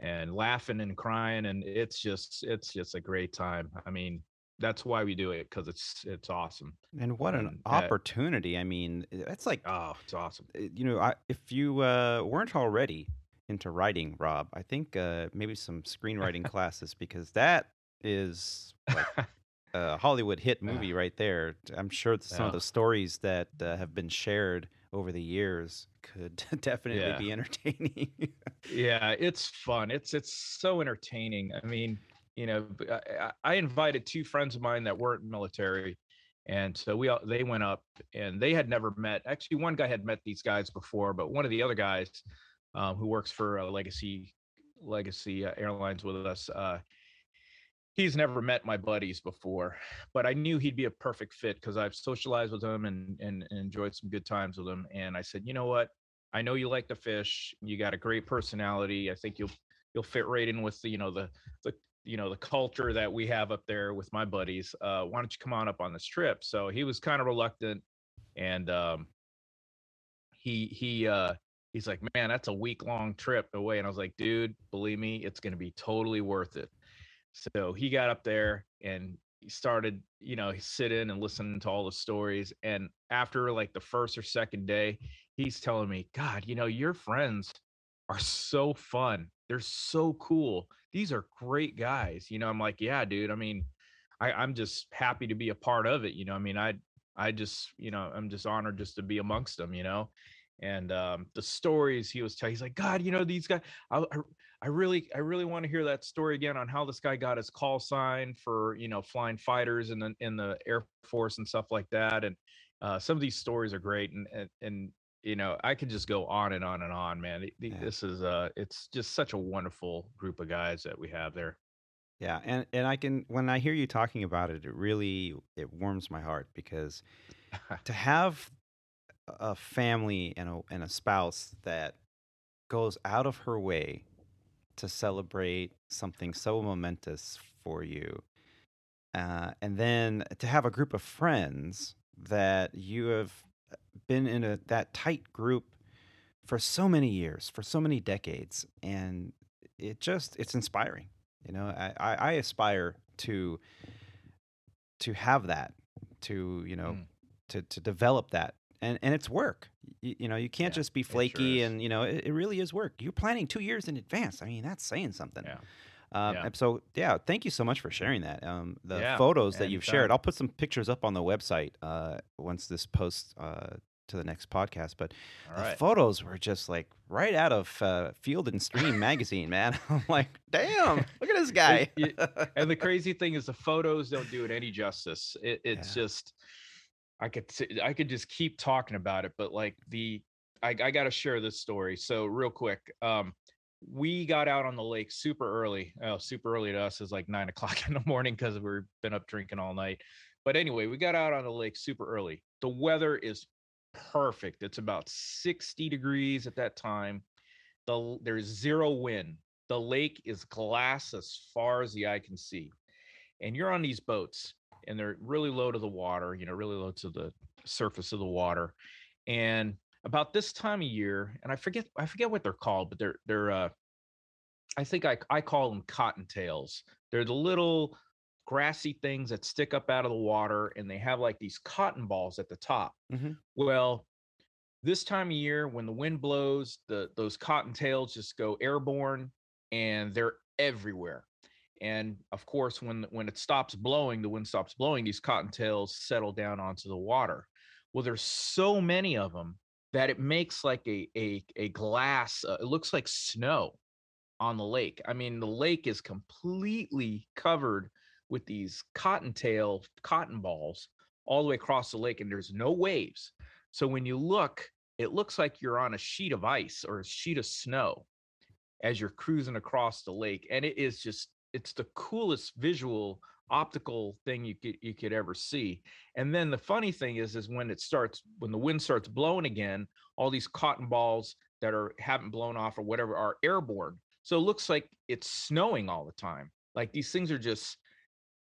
and laughing and crying and it's just it's just a great time i mean that's why we do it because it's it's awesome And what an and that- opportunity. I mean, that's like oh it's awesome uh, you know, I, if you uh, weren't already into writing, Rob, I think uh, maybe some screenwriting classes because that is like a Hollywood hit movie right there. I'm sure some of the stories that uh, have been shared over the years could definitely Yeah. be entertaining. yeah it's fun it's it's so entertaining i mean you know I invited two friends of mine that weren't military and so we all they went up and they had never met actually one guy had met these guys before but one of the other guys um, who works for uh, legacy legacy uh, airlines with us uh, he's never met my buddies before but i knew he'd be a perfect fit because i've socialized with him and, and and enjoyed some good times with him and i said you know what I know you like to fish. You got a great personality. I think you'll you'll fit right in with the you know the the you know the culture that we have up there with my buddies. Uh, why don't you come on up on this trip? So he was kind of reluctant, and um, he he uh, he's like, man, that's a week long trip away, and I was like, dude, believe me, it's going to be totally worth it. So he got up there and he started, you know, he sit in and listening to all the stories. And after like the first or second day, he's telling me, God, you know, your friends are so fun. They're so cool. These are great guys. You know, I'm like, yeah, dude. I mean, I, I'm just happy to be a part of it. You know, I mean, I I just, you know, I'm just honored just to be amongst them, you know. And um, the stories he was telling, he's like, God, you know, these guys, I, I, I really, I really want to hear that story again on how this guy got his call sign for, you know, flying fighters in the in the Air Force and stuff like that. And uh, some of these stories are great, and and, and you know, I could just go on and on and on, man. Yeah. This is uh, it's just such a wonderful group of guys that we have there. Yeah, and and I can when I hear you talking about it, it really it warms my heart because to have a family and a and a spouse that goes out of her way to celebrate something so momentous for you, uh, and then to have a group of friends that you have been in a that tight group for so many years, for so many decades, and it just it's inspiring. You know, I, I, I aspire to to have that, to you know, Mm. to to develop that, and and it's work. You, you know, you can't Yeah, just be it sure flaky, and you know, it, it really is work. You're planning two years in advance. I mean, that's saying something. Yeah. Um, Yeah. So yeah, thank you so much for sharing that. Um, the Yeah, photos that you've shared, anytime. I'll put some pictures up on the website uh, once this posts uh, to the next podcast. But All the right. photos were just like right out of uh, Field and Stream magazine, man. I'm like, damn, look at this guy. And the crazy thing is the photos don't do it any justice it, it's just i could i could just keep talking about it but like the i, I got to share this story so real quick um we got out on the lake super early oh super early to us is like nine o'clock in the morning because we've been up drinking all night but anyway we got out on the lake super early the weather is perfect it's about 60 degrees at that time the there's zero wind the lake is glass as far as the eye can see and you're on these boats and they're really low to the water you know really low to the surface of the water. And about this time of year and i forget i forget what they're called but they're they're uh i think i i call them cottontails. They're the little grassy things that stick up out of the water and they have like these cotton balls at the top. Mhm. well this time of year when the wind blows the those cottontails just go airborne and they're everywhere and of course when when it stops blowing the wind stops blowing these cottontails settle down onto the water. Well there's so many of them that it makes like a a, a glass uh, it looks like snow on the lake. I mean the lake is completely covered with these cottontail cotton balls all the way across the lake and there's no waves. So when you look it looks like you're on a sheet of ice or a sheet of snow as you're cruising across the lake and it is just it's the coolest visual optical thing you could you could ever see. And then the funny thing is is when it starts when the wind starts blowing again all these cotton balls that are haven't blown off or whatever are airborne. So it looks like it's snowing all the time. Like these things are just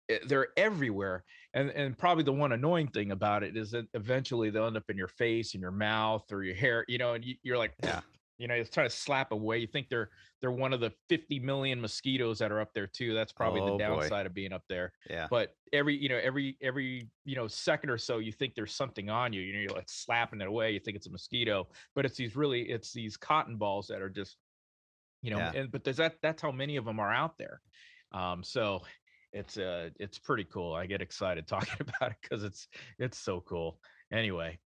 eh, they're everywhere. And and probably the one annoying thing about it is that eventually they'll end up in your face and your mouth or your hair you know and you, you're like Yeah. You know it's trying to slap away you think they're they're one of the 50 million mosquitoes that are up there too that's probably Oh, the boy. downside of being up there yeah. but every you know every every you know second or so you think there's something on you you know you're like slapping it away you think it's a mosquito but it's these really it's these cotton balls that are just you know Yeah. and but there's that that's how many of them are out there um so it's uh it's pretty cool i get excited talking about it because it's it's so cool anyway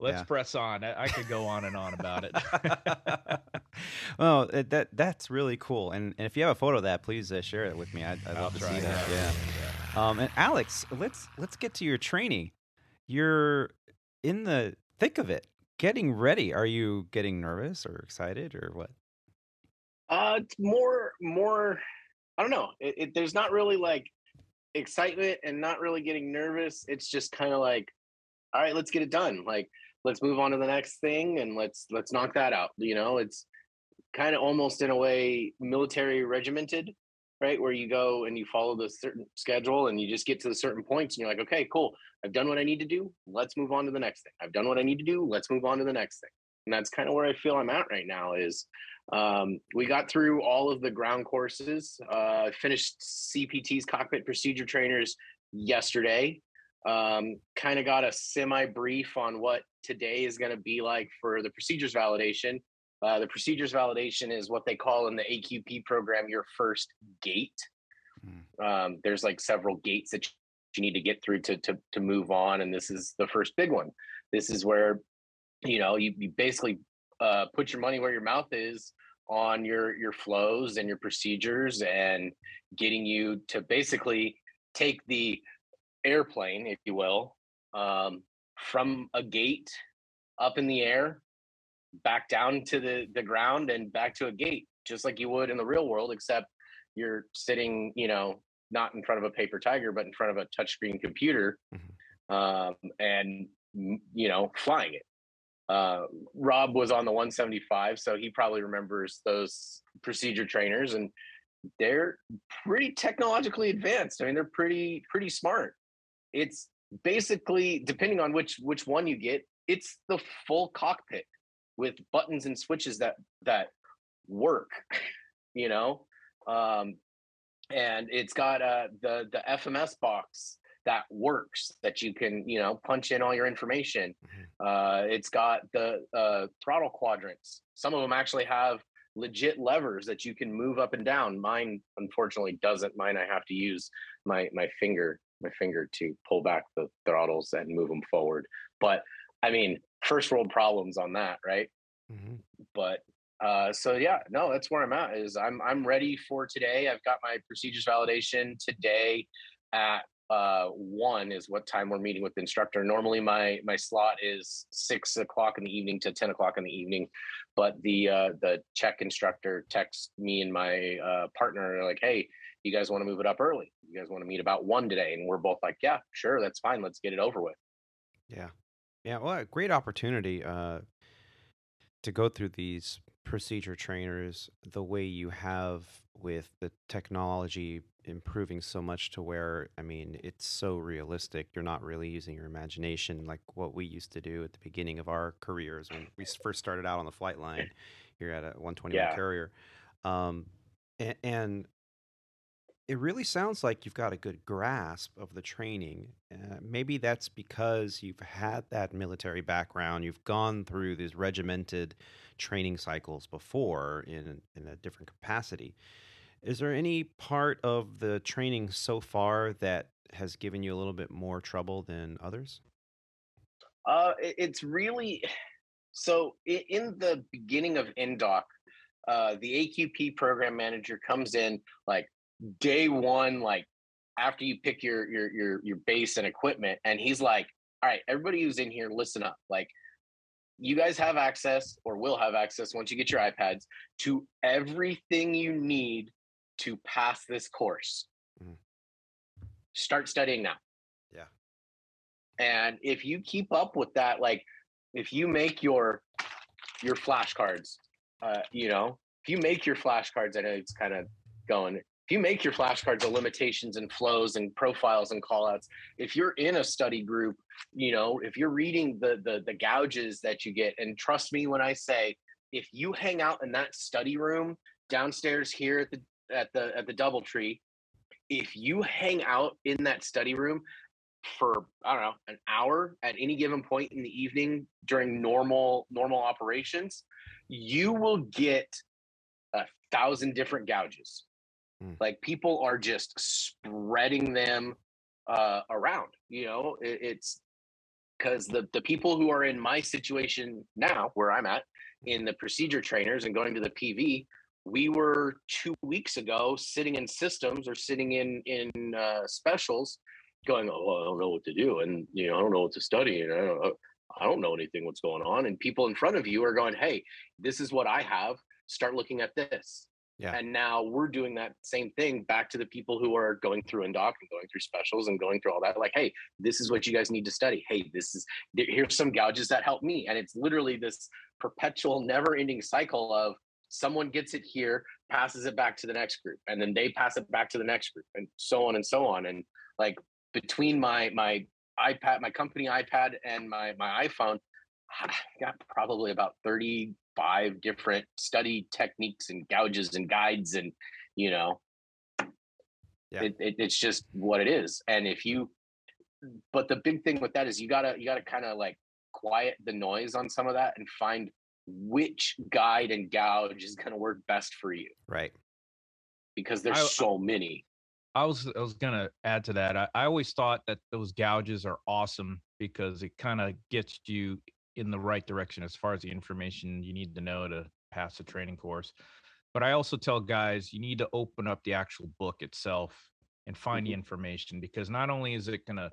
let's Yeah. press on I, I could go on and on about it well, that that's really cool. And, and if you have a photo of that, please uh, share it with me. I'd, I'd love to try see that. that. Yeah. Um, and Alex, let's let's get to your training. You're in the thick of it, getting ready. Are you getting nervous or excited or what? Uh, it's more, more. I don't know. It, it, there's not really like excitement and not really getting nervous. It's just kind of like, all right, let's get it done. Like, let's move on to the next thing and let's let's knock that out. You know, it's kind of almost in a way military regimented, right? Where you go and you follow the certain schedule and you just get to the certain points and you're like, okay, cool. I've done what I need to do. Let's move on to the next thing. I've done what I need to do. Let's move on to the next thing. And that's kind of where I feel I'm at right now. Is um, we got through all of the ground courses, uh, finished CPT's cockpit procedure trainers yesterday. Um, kind of got a semi brief on what today is going to be like for the procedures validation. Uh, the procedures validation is what they call in the AQP program your first gate. Um, there's like several gates that you need to get through to, to, to move on. And this is the first big one. This is where, you know, you, you basically uh, put your money where your mouth is on your your flows and your procedures and getting you to basically take the airplane if you will um, from a gate up in the air back down to the the ground and back to a gate just like you would in the real world except you're sitting you know not in front of a paper tiger but in front of a touchscreen computer um, and you know flying it uh, Rob was on the 175, so he probably remembers those procedure trainers, and they're pretty technologically advanced. I mean, they're pretty pretty smart. It's basically depending on which which one you get, it's the full cockpit with buttons and switches that that work. You know, um, and it's got uh, the the FMS box that works that you can you know punch in all your information uh, it's got the uh, throttle quadrants some of them actually have legit levers that you can move up and down. Mine unfortunately doesn't. Mine I have to use my my finger my finger to pull back the throttles and move them forward. But I mean, first world problems on that, right? Mm-hmm. But uh, so yeah, no, that's where I'm at. Is I'm I'm ready for today. I've got my procedures validation today at uh, one is what time we're meeting with the instructor. Normally, my my slot is six o'clock in the evening to ten o'clock in the evening, but the uh, the check instructor texts me and my uh, partner like, "Hey, you guys want to move it up early? You guys want to meet about one today?" And we're both like, "Yeah, sure, that's fine. Let's get it over with." Yeah, yeah. Well, a great opportunity uh, to go through these procedure trainers the way you have with the technology improving so much to where I mean it's so realistic. You're not really using your imagination like what we used to do at the beginning of our careers when we first started out on the flight line here at a 121 yeah. carrier. Um, and, and, it really sounds like you've got a good grasp of the training. Uh, maybe that's because you've had that military background. You've gone through these regimented training cycles before in in a different capacity. Is there any part of the training so far that has given you a little bit more trouble than others? Uh, it's really so. In the beginning of NDOC, uh, the AQP program manager comes in like day one, like after you pick your your your your base and equipment, and he's like, "All right, everybody who's in here, listen up. Like, you guys have access or will have access once you get your iPads to everything you need to pass this course. Mm. Start studying now. Yeah. And if you keep up with that, like if you make your your flashcards, uh, you know, if you make your flashcards, I know it's kind of going. If you make your flashcards of limitations and flows and profiles and callouts, if you're in a study group, you know, if you're reading the the the gouges that you get, and trust me when I say, if you hang out in that study room downstairs here at the at the at the DoubleTree if you hang out in that study room for i don't know an hour at any given point in the evening during normal normal operations you will get a thousand different gouges mm. like people are just spreading them uh, around you know? It, it's because the the people who are in my situation now where i'm at in the procedure trainers and going to the pv we were two weeks ago sitting in systems or sitting in in uh, specials going oh i don't know what to do and you know i don't know what to study and i don't i don't know anything what's going on. And people in front of you are going hey this is what i have. Start looking at this yeah. And now we're doing that same thing back to the people who are going through NDOC and going through specials and going through all that. Like, hey, this is what you guys need to study. Hey, this is here's some gouges that help me. And it's literally this perpetual, never-ending cycle of someone gets it here passes it back to the next group and then they pass it back to the next group and so on and so on and like between my my ipad my company ipad and my my iphone i got probably about 35 different study techniques and gouges and guides and you know yeah. it, it, it's just what it is and if you but the big thing with that is you gotta you gotta kind of like quiet the noise on some of that and find which guide and gouge is going to work best for you. Right. Because there's I, so many. I was I was gonna add to that. I, I always thought that those gouges are awesome because it kind of gets you in the right direction as far as the information you need to know to pass the training course. But I also tell guys you need to open up the actual book itself and find mm-hmm. the information because not only is it gonna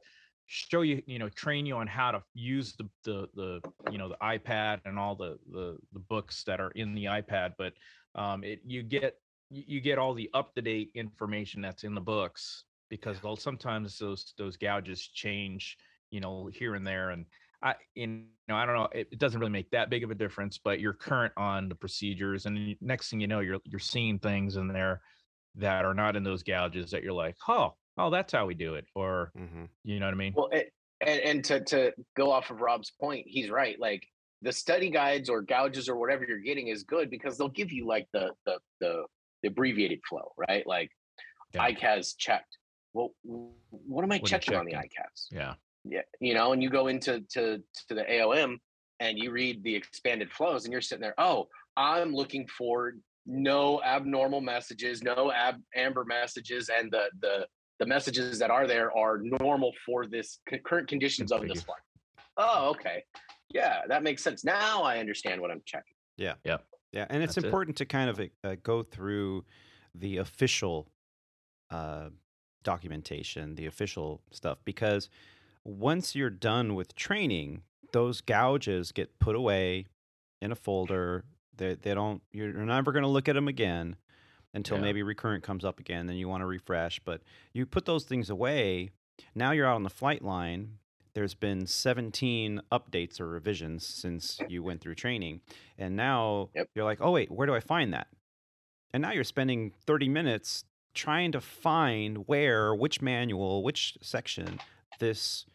show you you know train you on how to use the the, the you know the ipad and all the, the the books that are in the ipad but um it you get you get all the up to date information that's in the books because yeah. sometimes those those gouges change you know here and there and i you know i don't know it, it, doesn't really make that big of a difference but you're current on the procedures and next thing you know you're you're seeing things in there that are not in those gouges that you're like oh oh, that's how we do it, or mm-hmm. you know what I mean? Well, it, and and to to go off of Rob's point, he's right. Like the study guides or gouges or whatever you're getting is good because they'll give you like the the the, the abbreviated flow, right? Like yeah. EICAS checked. Well, what am I what checking on the EICAS? Yeah, yeah, you know, and you go into to to the AOM and you read the expanded flows, and you're sitting there. Oh, I'm looking for no abnormal messages, no ab amber messages, and the the the messages that are there are normal for this c- current conditions of this one. Oh, okay. Yeah, that makes sense. Now I understand what I'm checking. Yeah, yeah, yeah, and it's That's it. important to kind of uh, go through the official uh, documentation, the official stuff, because once you're done with training, those gouges get put away in a folder. They they don't. You're never going to look at them again until Yeah. maybe recurrent comes up again. Then you want to refresh, but you put those things away. Now you're out on the flight line. There's been 17 updates or revisions since you went through training. And now Yep. you're like, oh, wait, where do I find that? And now you're spending 30 minutes trying to find where, which manual, which section this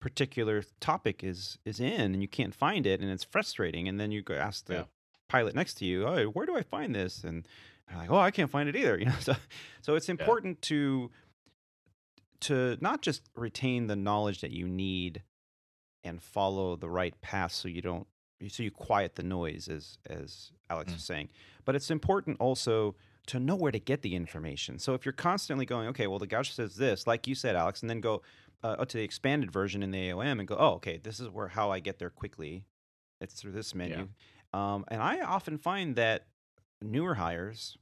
particular topic is is in and you can't find it and it's frustrating. And then you go ask the Yeah. pilot next to you oh where do i find this? And they're like oh i can't find it either. You know so, so it's important to to not just retain the knowledge that you need and follow the right path so you don't so you quiet the noise as as alex Mm. was saying but it's important also to know where to get the information. So if you're constantly going okay well the gouge says this like you said alex and then go uh, to the expanded version in the aom and go oh okay this is where how i get there quickly. It's through this menu. Um, and i often find that newer hires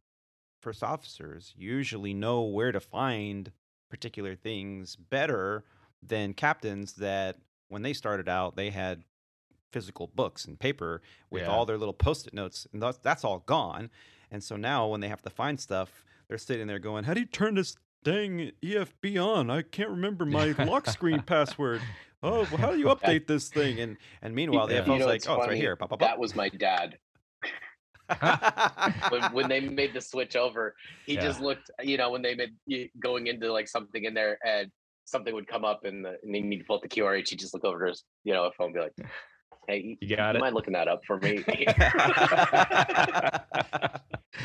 first officers usually know where to find particular things better than captains that when they started out they had physical books and paper with Yeah. all their little post-it notes and that's, that's all gone. And so now when they have to find stuff they're sitting there going how do you turn this dang efb on. I can't remember my lock screen password. Oh well, how do you update this thing? And and meanwhile the You FL's know, like it's oh it's right funny, here. Pop, pop, That was my dad. when, when they made the switch over, he Yeah. just looked, you know, when they made going into like something in there and something would come up and, the, and they need to pull up the QRH, he just look over to his, you know, phone and be like, hey, You got you it. mind looking that up for me?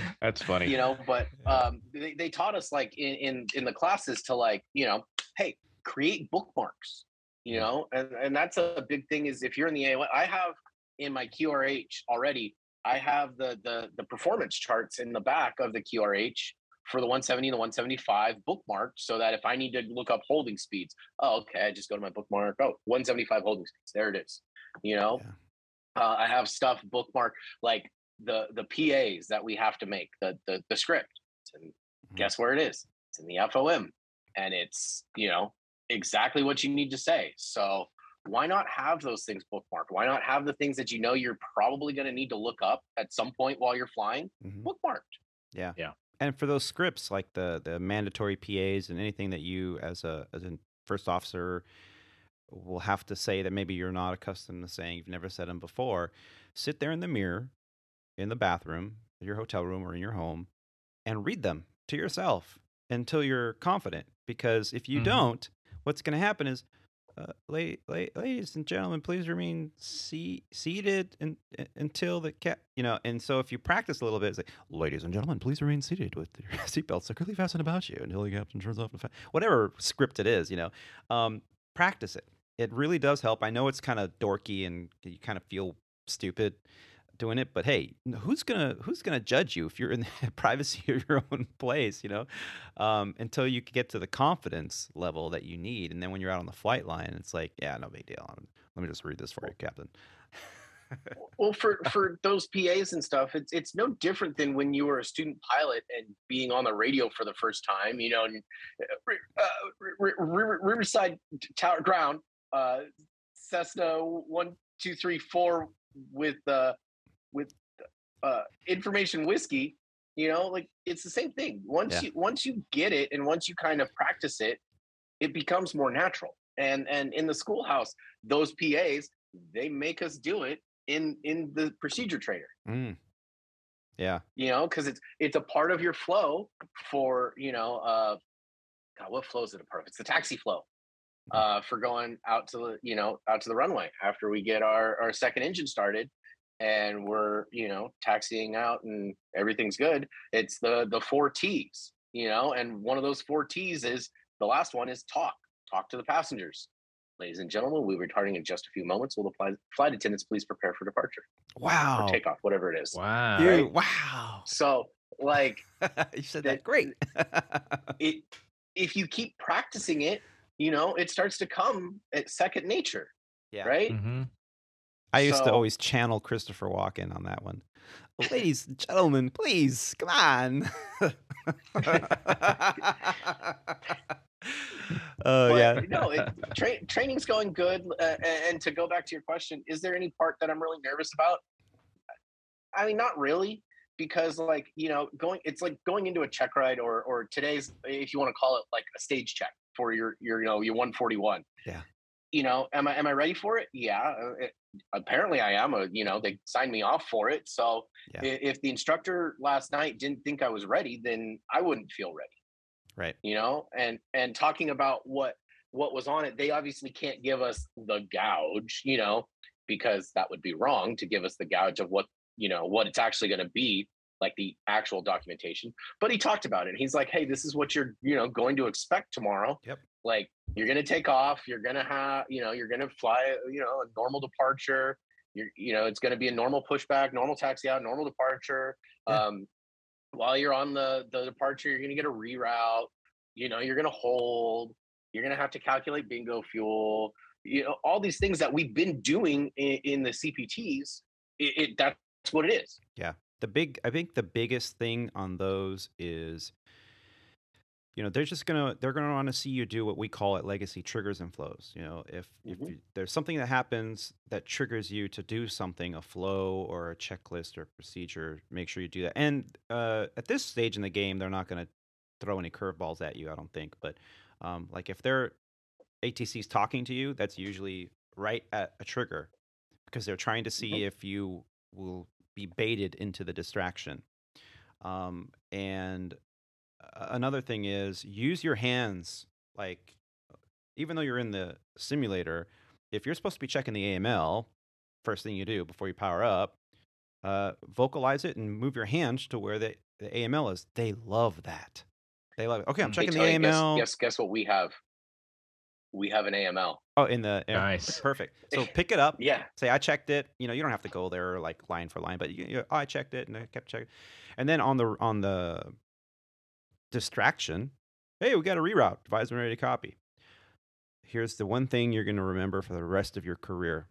That's funny. you know, but um, they, they taught us like in, in, in the classes to like, you know, hey, create bookmarks, you know, and, and that's a big thing is if you're in the A1, I have in my QRH already, I have the, the, the performance charts in the back of the QRH for the 170 and the 175 bookmarked so that if I need to look up holding speeds, oh, okay, I just go to my bookmark. Oh, 175 holding speeds. There it is. You know, uh, I have stuff bookmarked like the the PAs that we have to make, the the, the script. And Mhm. guess where it is? It's in the FOM, and it's you know exactly what you need to say. So why not have those things bookmarked? Why not have the things that you know you're probably going to need to look up at some point while you're flying Mhm. bookmarked? and for those scripts like the the mandatory PAs and anything that you as a as a first officer will have to say that maybe you're not accustomed to saying you've never said them before sit there in the mirror in the bathroom in your hotel room or in your home and read them to yourself until you're confident because if you Mhm. don't what's going to happen is uh, la- la- ladies and gentlemen, please remain se- seated in, in- until the cat, you know. And so, if you practice a little bit, it's like, ladies and gentlemen, please remain seated with your seatbelts securely fastened about you until the captain turns off the fa-. whatever script it is, you know. Um, practice it. It really does help. I know it's kind of dorky and you kind of feel stupid doing it, but hey, who's gonna who's gonna judge you if you're in the privacy of your own place, you know? Um, until you get to the confidence level that you need, and then when you're out on the flight line, it's like, yeah, no big deal. Let me just read this for you, Captain. Well, for for those PAs and stuff, it's it's no different than when you were a student pilot and being on the radio for the first time. You know, and, uh, R- Riverside Tower Ground, uh, Cessna one two three four with uh, with uh, information whiskey. You know, like it's the same thing. Once Yeah. you once you get it and once you kind of practice it, it becomes more natural. And and in the schoolhouse, those PAs they make us do it in in the procedure trainer Mm. Yeah, you know because it's it's a part of your flow for you know uh god what flow is it a part of it's the taxi flow uh for going out to the you know out to the runway after we get our our second engine started and we're you know taxiing out and everything's good it's the the four t's you know and one of those four t's is the last one is talk talk to the passengers Ladies and gentlemen, we'll be returning in just a few moments. Will the flight, flight attendants please prepare for departure Wow. or takeoff, whatever it is. Wow. Dude, Right? wow. So, like, you said That- that great. it if you keep practicing it, you know, it starts to come at second nature, Yeah. right? Mhm. I used to always channel Christopher Walken on that one. Ladies and gentlemen, please come on. oh But, yeah. no, it, tra- training's going good. Uh, and to go back to your question, is there any part that I'm really nervous about? I mean, not really, because like you know, going it's like going into a check ride or or today's, if you want to call it like a stage check for your your you know your 141. Yeah. You know, am I am I ready for it? Yeah. uh, It, apparently, I am. A you know, they signed me off for it. So Yeah. if the instructor last night didn't think I was ready, then I wouldn't feel ready Right. you know and and talking about what what was on it they obviously can't give us the gouge you know because that would be wrong to give us the gouge of what you know what it's actually going to be like the actual documentation but he talked about it. He's like hey this is what you're you know going to expect tomorrow. Yep. like you're going to take off you're going to have you know you're going to fly you know a normal departure. You're you know it's going to be a normal pushback normal taxi out normal departure. Yeah. um while you're on the the departure you're going to get a reroute. You know you're going to hold. You're going to have to calculate bingo fuel. You know all these things that we've been doing in, in the cpts it, it that's what it is the big i think the biggest thing on those is you know they're just gonna they're gonna want to see you do what we call it legacy triggers and flows you know if if Mhm. you, there's something that happens that triggers you to do something a flow or a checklist or procedure make sure you do that and uh, at this stage in the game they're not gonna throw any curveballs at you i don't think but um, like if they're atc's talking to you that's usually right at a trigger because they're trying to see Mhm. if you will be baited into the distraction. Um, and another thing is use your hands. Like, even though you're in the simulator, if you're supposed to be checking the AML, first thing you do before you power up, uh, vocalize it and move your hands to where the, the AML is. They love that. They love it. Okay, I'm They checking the you, guess- AML. guess, guess what we have we have an aml Oh, in the yeah, Nice. perfect. So pick it up. yeah say I checked it. You know, you don't have to go there like line for line, but you, you, oh, I checked it and I kept checking. And then on the on the distraction, hey, we got a reroute. Advisor ready to copy. Here's the one thing you're going to remember for the rest of your career: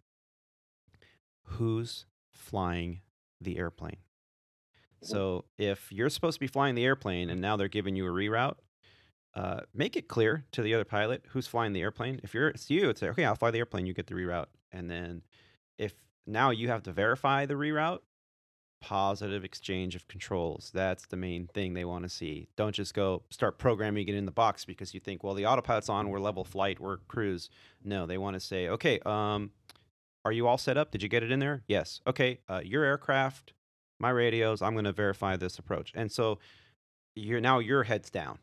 who's flying the airplane. So if you're supposed to be flying the airplane and now they're giving you a reroute, uh, make it clear to the other pilot who's flying the airplane. If you're it's you, it's like, okay, I'll fly the airplane. You get the reroute, and then if now you have to verify the reroute, positive exchange of controls. That's the main thing they want to see. Don't just go start programming it in the box because you think, well, the autopilot's on, we're level flight, we're cruise. No, they want to say, okay, um, are you all set up? Did you get it in there? Yes. Okay, uh, your aircraft, my radios. I'm going to verify this approach, and so you're now your head's down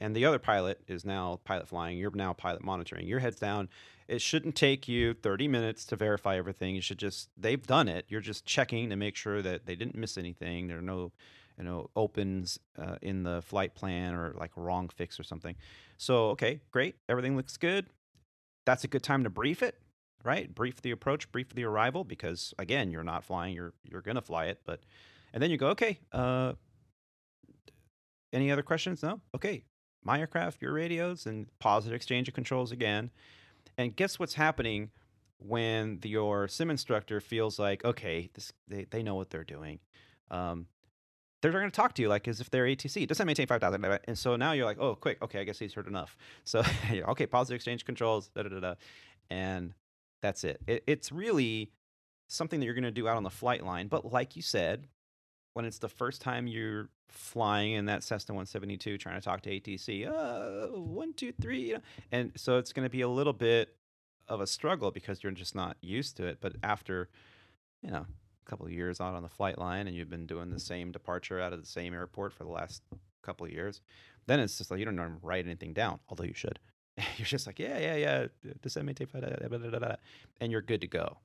and the other pilot is now pilot flying. You're now pilot monitoring. Your head's down. It shouldn't take you 30 minutes to verify everything. You should just they've done it. You're just checking to make sure that they didn't miss anything. There are no you know opens uh, in the flight plan or like wrong fix or something. So okay, great. Everything looks good. That's a good time to brief it, right? Brief the approach, brief the arrival because again, you're not flying. You're you're gonna fly it, but and then you go okay. Uh, any other questions? No. Okay, my aircraft, your radios, and positive exchange of controls again. And guess what's happening when the, your sim instructor feels like, okay, this they, they know what they're doing. Um, they're going to talk to you like as if they're ATC. Does that maintain 5,000. And so now you're like, oh, quick. Okay, I guess he's heard enough. So, okay, positive exchange controls, da da da da. And that's it. it it's really something that you're going to do out on the flight line. But like you said, when it's the first time you're flying in that Cessna 172 trying to talk to ATC, uh, one, two, three, you know, and so it's going to be a little bit of a struggle because you're just not used to it. But after, you know, a couple of years out on the flight line and you've been doing the same departure out of the same airport for the last couple of years, then it's just like you don't write anything down, although you should. You're just like, yeah, yeah, yeah, disseminate, and you're good to go.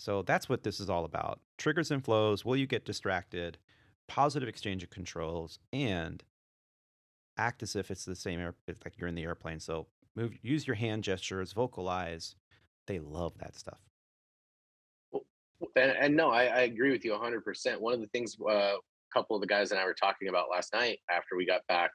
So that's what this is all about. Triggers and flows. Will you get distracted? Positive exchange of controls and act as if it's the same air, like you're in the airplane. So move, use your hand gestures, vocalize. They love that stuff. and, and no, I, I agree with you 100%. One of the things uh, a couple of the guys and I were talking about last night after we got back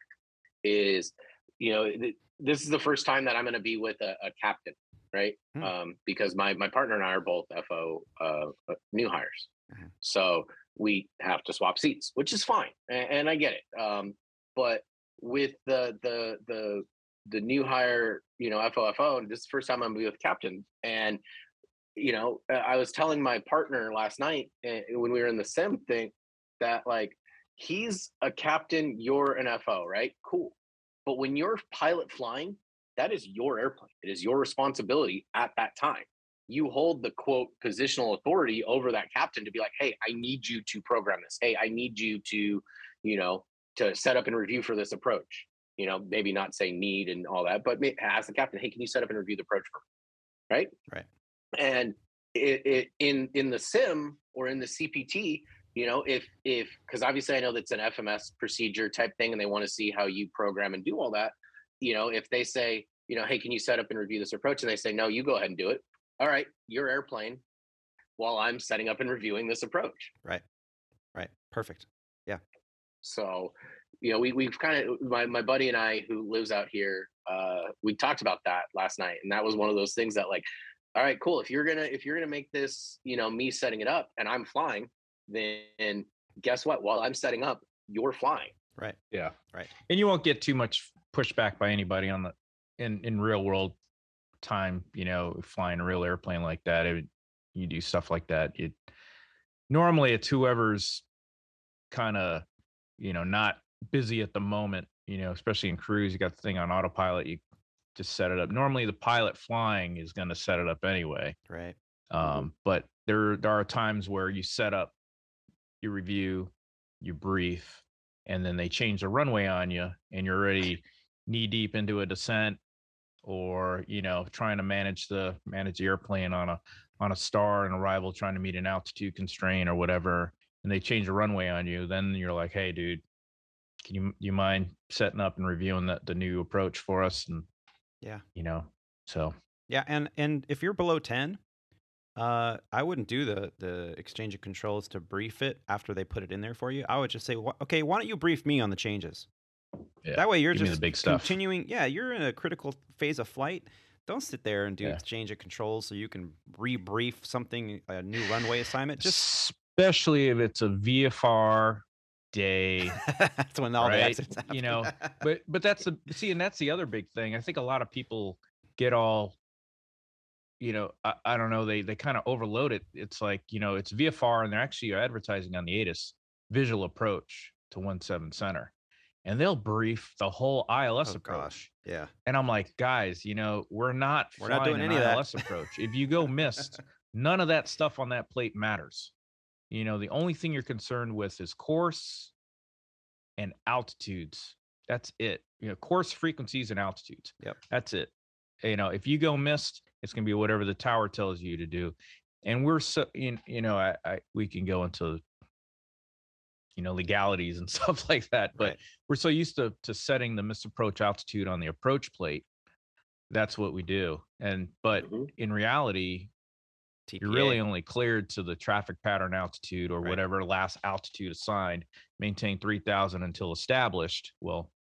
is, you know, th- this is the first time that I'm going to be with a, a captain, right? Hmm. Um, because my my partner and I are both FO uh, uh, new hires, Mhm. so we have to swap seats, which is fine, and, and I get it. Um, but with the the the the new hire, you know, FOFO, and this is the first time I'm with captain, and you know, uh, I was telling my partner last night uh, when we were in the sim thing that like he's a captain, you're an FO, right? Cool. But when you're pilot flying, that is your airplane. It is your responsibility at that time. You hold the quote positional authority over that captain to be like, hey, I need you to program this. Hey, I need you to, you know, to set up and review for this approach. You know, maybe not say need and all that, but ask the captain, hey, can you set up and review the approach for me? Right. Right. And it, it in in the sim or in the CPT, you know, if if because obviously I know that's an FMS procedure type thing, and they want to see how you program and do all that. You know, if they say, you know, hey, can you set up and review this approach? And they say, no, you go ahead and do it. All right, your airplane, while I'm setting up and reviewing this approach. Right. Right. Perfect. Yeah. So, you know, we we've kind of my my buddy and I who lives out here, uh, we talked about that last night, and that was one of those things that like, all right, cool. If you're gonna if you're gonna make this, you know, me setting it up and I'm flying, then guess what? While I'm setting up, you're flying. Right. Yeah. Right. And you won't get too much pushback by anybody on the in in real world time. You know, flying a real airplane like that, it, you do stuff like that. It normally it's whoever's kind of you know not busy at the moment. You know, especially in cruise, you got the thing on autopilot. You just set it up. Normally, the pilot flying is going to set it up anyway. Right. Um, but there there are times where you set up, you review, you brief, and then they change the runway on you, and you're already knee deep into a descent, or you know trying to manage the manage the airplane on a on a star and arrival, trying to meet an altitude constraint or whatever, and they change the runway on you. Then you're like, hey, dude, can you you mind setting up and reviewing the the new approach for us? And Yeah. you know, so Yeah, and and if you're below ten, uh, I wouldn't do the the exchange of controls to brief it after they put it in there for you. I would just say, okay, why don't you brief me on the changes? Yeah, that way, you're give just the big stuff. continuing. Yeah, you're in a critical phase of flight. Don't sit there and do Yeah. exchange of controls so you can rebrief something, a new runway assignment. Just especially if it's a VFR day. that's when all the Right, accidents you know, but but that's the see, and that's the other big thing. I think a lot of people get all, you know, I, I don't know, they they kind of overload it. It's like you know, it's VFR, and they're actually advertising on the ATIS visual approach to one seven center, and they'll brief the whole ILS oh approach. gosh, yeah, And I'm like, guys, you know, we're not We're not doing an any of that. ILS approach. If you go missed, none of that stuff on that plate matters. You know, the only thing you're concerned with is course and altitudes. That's it. You know, course frequencies and altitudes. Yep. That's it. You know, if you go missed, it's gonna be whatever the tower tells you to do. And we're so you you know, I, I we can go into you know legalities and stuff like that, but right. we're so used to to setting the misapproach altitude on the approach plate. That's what we do. And but Mhm. in reality, you're really only cleared to the traffic pattern altitude or Right. whatever last altitude assigned. Maintain 3000 until established. Well,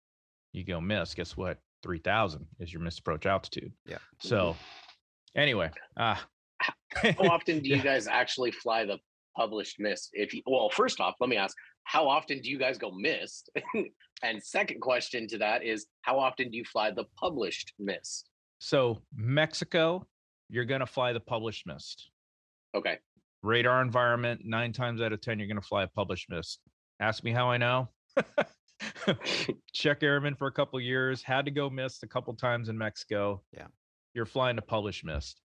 you go miss. Guess what? 3000 is your misapproach altitude. Yeah. So, anyway, ah, How often do you Yeah. guys actually fly the published miss If you, well, first off, let me ask, how often do you guys go missed? and second question to that is, how often do you fly the published missed? so Mexico, you're gonna fly the published missed. Okay. radar environment, nine times out of 10, you're going to fly a published missed. Ask me how I know. Check airman for a couple years, had to go missed a couple times in Mexico. Yeah. You're flying a published missed.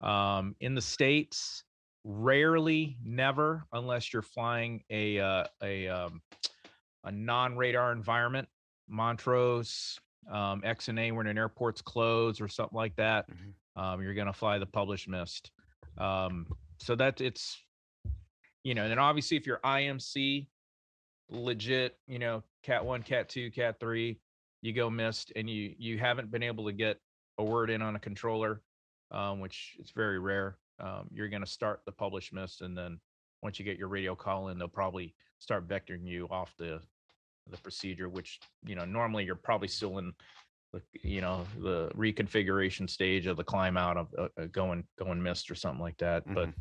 Um, in the States, rarely, never, unless you're flying a, uh, a, um, a non-radar environment, Montrose, um, X and A when an airport's closed or something like that. Mhm. Um, you're going to fly the published missed. Um, so that it's, you know, and then obviously if you're IMC, legit, you know, cat one, cat two, cat three, you go missed, and you you haven't been able to get a word in on a controller, um, which is very rare. Um, you're going to start the publish missed, and then once you get your radio call in, they'll probably start vectoring you off the the procedure, which you know normally you're probably still in the you know the reconfiguration stage of the climb out of uh, uh going going missed or something like that. But Mhm.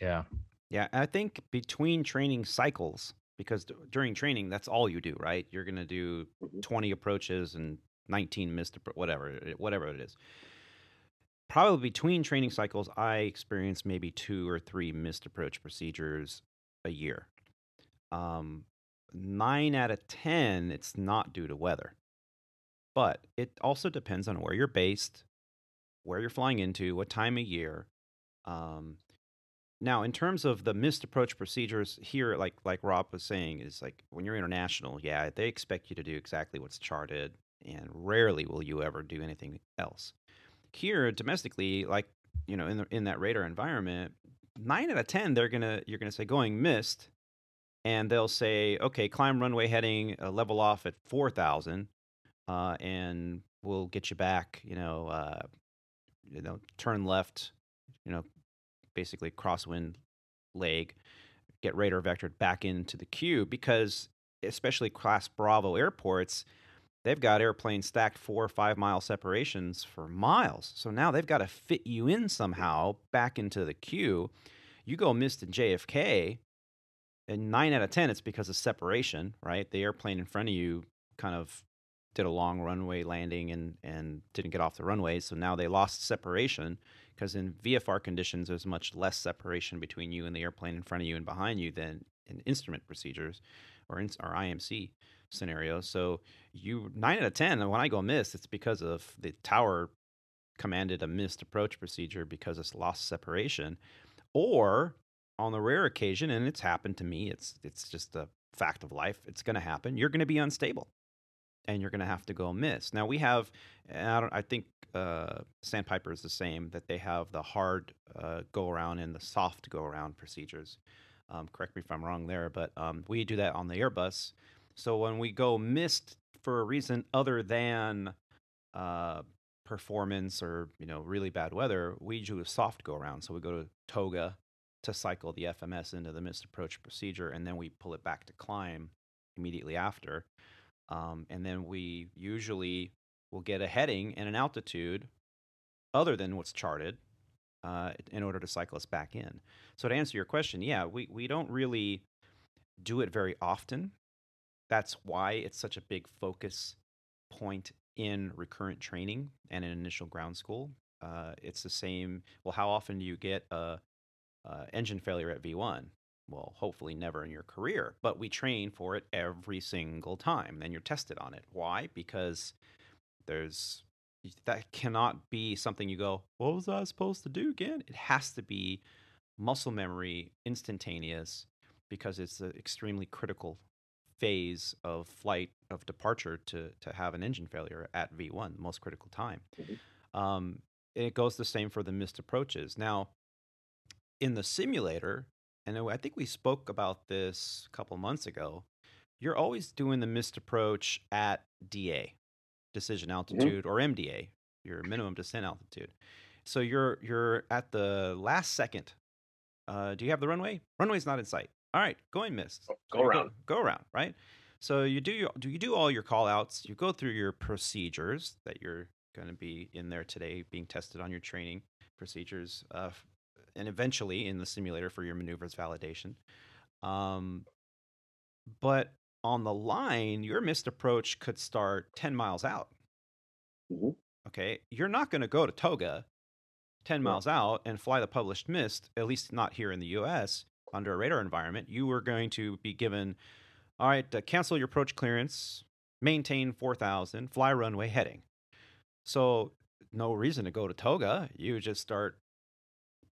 yeah, Yeah, I think between training cycles, because d- during training, that's all you do, right? You're going to do Mhm. 20 approaches and 19 missed, whatever, whatever it is. Probably between training cycles, I experience maybe two or three missed approach procedures a year. Um, nine out of 10, it's not due to weather. But it also depends on where you're based, where you're flying into, what time of year. Um, now, in terms of the missed approach procedures here, like like Rob was saying, is like when you're international, yeah, they expect you to do exactly what's charted, and rarely will you ever do anything else. Here, domestically, like you know, in the, in that radar environment, nine out of ten, they're gonna you're gonna say going missed, and they'll say, okay, climb runway heading, uh, level off at four thousand, uh, and we'll get you back. You know, uh, you know, turn left. You know, basically crosswind leg, get radar vectored back into the queue because especially class Bravo airports, they've got airplanes stacked four or five mile separations for miles. So now they've got to fit you in somehow back into the queue. You go missed in JFK, and nine out of ten, it's because of separation, right? The airplane in front of you kind of did a long runway landing and and didn't get off the runway, so now they lost separation because in VFR conditions, there's much less separation between you and the airplane in front of you and behind you than in instrument procedures or, in, or IMC scenarios. So you nine out of ten, when I go miss, it's because of the tower commanded a missed approach procedure because it's lost separation, or on the rare occasion, and it's happened to me. It's it's just a fact of life. It's going to happen. You're going to be unstable and you're going to have to go miss. Now we have, I I think uh, Sandpiper is the same that they have the hard uh, go around and the soft go around procedures. Um, correct me if I'm wrong there, but um, we do that on the Airbus. So when we go missed for a reason other than uh, performance or you know really bad weather, we do a soft go around. So we go to Toga to cycle the FMS into the missed approach procedure, and then we pull it back to climb immediately after. Um, and then we usually will get a heading and an altitude other than what's charted uh, in order to cycle us back in. So to answer your question, yeah, we, we don't really do it very often. That's why it's such a big focus point in recurrent training and in initial ground school. Uh, it's the same. Well, how often do you get a, a engine failure at V1? well, hopefully never in your career, but we train for it every single time. Then you're tested on it. Why? Because there's that cannot be something you go, what was I supposed to do again? It has to be muscle memory, instantaneous, because it's an extremely critical phase of flight of departure to to have an engine failure at V1, the most critical time. Mhm. Um, and it goes the same for the missed approaches. Now, in the simulator, and I think we spoke about this a couple months ago. You're always doing the missed approach at DA, decision altitude, or MDA, your minimum descent altitude. So you're you're at the last second. Uh, do you have the runway? Runway's not in sight. All right, going missed. Go- So go around. Go, around, right? So you do your, do you do all your call outs, you go through your procedures that you're going to be in there today being tested on your training procedures uh, and eventually in the simulator for your maneuvers validation. Um, but on the line, your missed approach could start 10 miles out. Mhm. Okay. You're not going to go to Toga 10 miles out and fly the published missed, at least not here in the US under a radar environment. You were going to be given, all right, uh, cancel your approach clearance, maintain 4,000, fly runway heading. So, no reason to go to Toga. You just start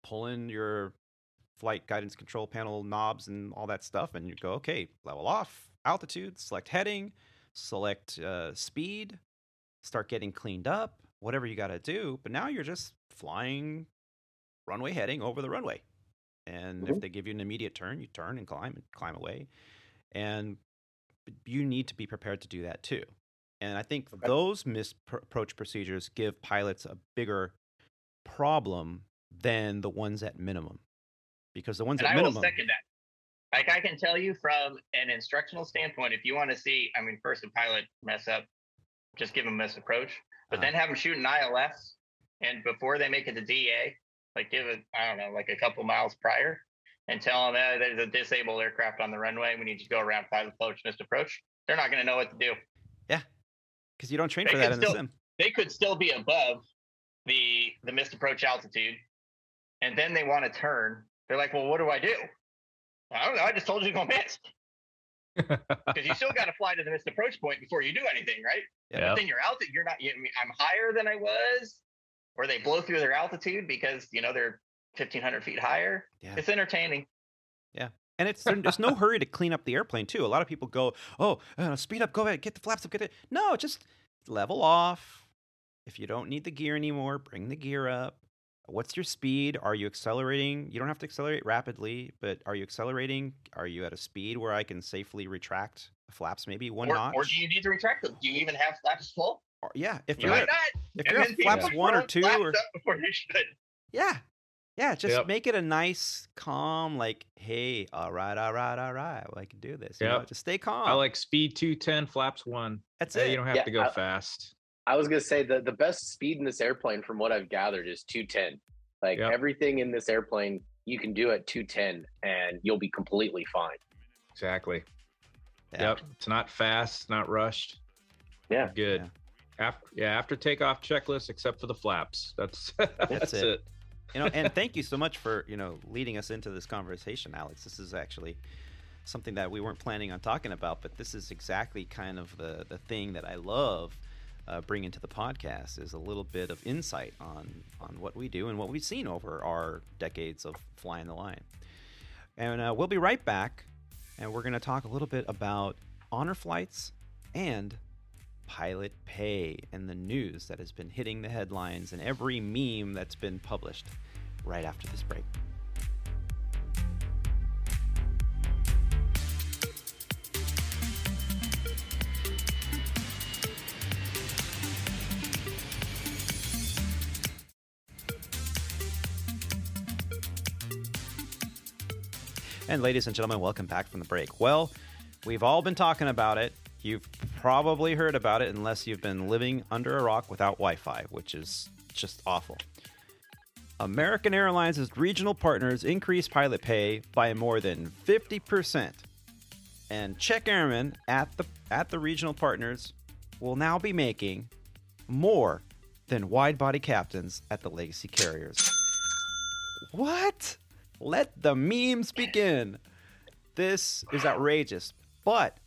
pulling your flight guidance control panel knobs and all that stuff, and you go, okay, level off, altitude, select heading, select uh, speed, start getting cleaned up, whatever you got to do. But now you're just flying runway heading over the runway. And if Mhm. they give you an immediate turn, you turn and climb and climb away. And you need to be prepared to do that too. And I think Okay. those misapproach procedures give pilots a bigger problem than the ones at minimum. Because the ones And at I will minimum, second that. Like I can tell you from an instructional standpoint, if you want to see, I mean, first a pilot mess up, just give them this approach, but Uh-huh. then have them shoot an ILS, and before they make it to DA, like give it, I don't know, like a couple miles prior, and tell them that eh, there's a disabled aircraft on the runway. We need to go around pilot approach, missed approach. They're not going to know what to do. Yeah. Because you don't train They for that in the sim. They could still be above the the missed approach altitude, and then they want to turn. They're like, well, what do I do? I don't know. I just told you to go miss. because you still got to fly to the missed approach point before you do anything, right? Yeah. But then you're out. You're not. You, I mean, I'm higher than I was, or they blow through their altitude because you know they're 1,500 feet higher. Yeah. It's entertaining. Yeah. And it's there's no hurry to clean up the airplane too. A lot of people go, "Oh, uh, speed up, go ahead, get the flaps up, get it." No, just level off. If you don't need the gear anymore, bring the gear up. What's your speed? Are you accelerating? You don't have to accelerate rapidly, but are you accelerating? Are you at a speed where I can safely retract the flaps maybe one Or, notch? or do you need to retract them? Do you even have flaps full? Or- yeah, if You you're might at, not. if you're at flaps one or two, or up before you should. yeah, yeah, just Yep. make it a nice, calm, like, hey, all right, all right, all right, well, I can do this. You know, just stay calm. I like speed 210, flaps one. That's Uh, it. You don't have Yeah, to go I- fast. I was gonna say the the best speed in this airplane, from what I've gathered, is 210. Like Yep. everything in this airplane, you can do at 210, and you'll be completely fine. Exactly. Yeah. Yep. It's not fast, it's not rushed. Yeah. Good. Yeah. After yeah, after takeoff checklist, except for the flaps. That's that's, it. it. you know and thank you so much for you know leading us into this conversation alex this is actually something that we weren't planning on talking about but this is exactly kind of the the thing that i love uh, bringing to the podcast is a little bit of insight on on what we do and what we've seen over our decades of flying the line and uh, we'll be right back and we're going to talk a little bit about honor flights and pilot pay and the news that has been hitting the headlines and every meme that's been published right after this break. And ladies and gentlemen, welcome back from the break. Well, we've all been talking about it. You've probably heard about it unless you've been living under a rock without Wi Fi, which is just awful. American Airlines' regional partners increased pilot pay by more than 50%. And check airmen at the at the regional partners will now be making more than wide body captains at the legacy carriers. What? Let the memes begin. This is outrageous. But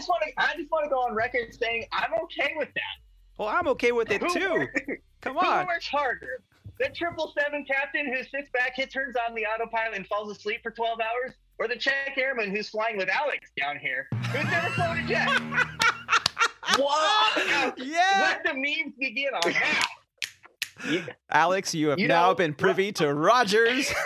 just want to. I just want to go on record saying I'm okay with that. well, I'm okay with it Who too. works- Come Who on. works harder? The triple seven captain who sits back, hit turns on the autopilot, and falls asleep for 12 hours, or the check airman who's flying with Alex down here, who's never flown a jet? Wow! Yeah. Let the memes begin on that. You, Alex, you have You now know, been privy to Rogers.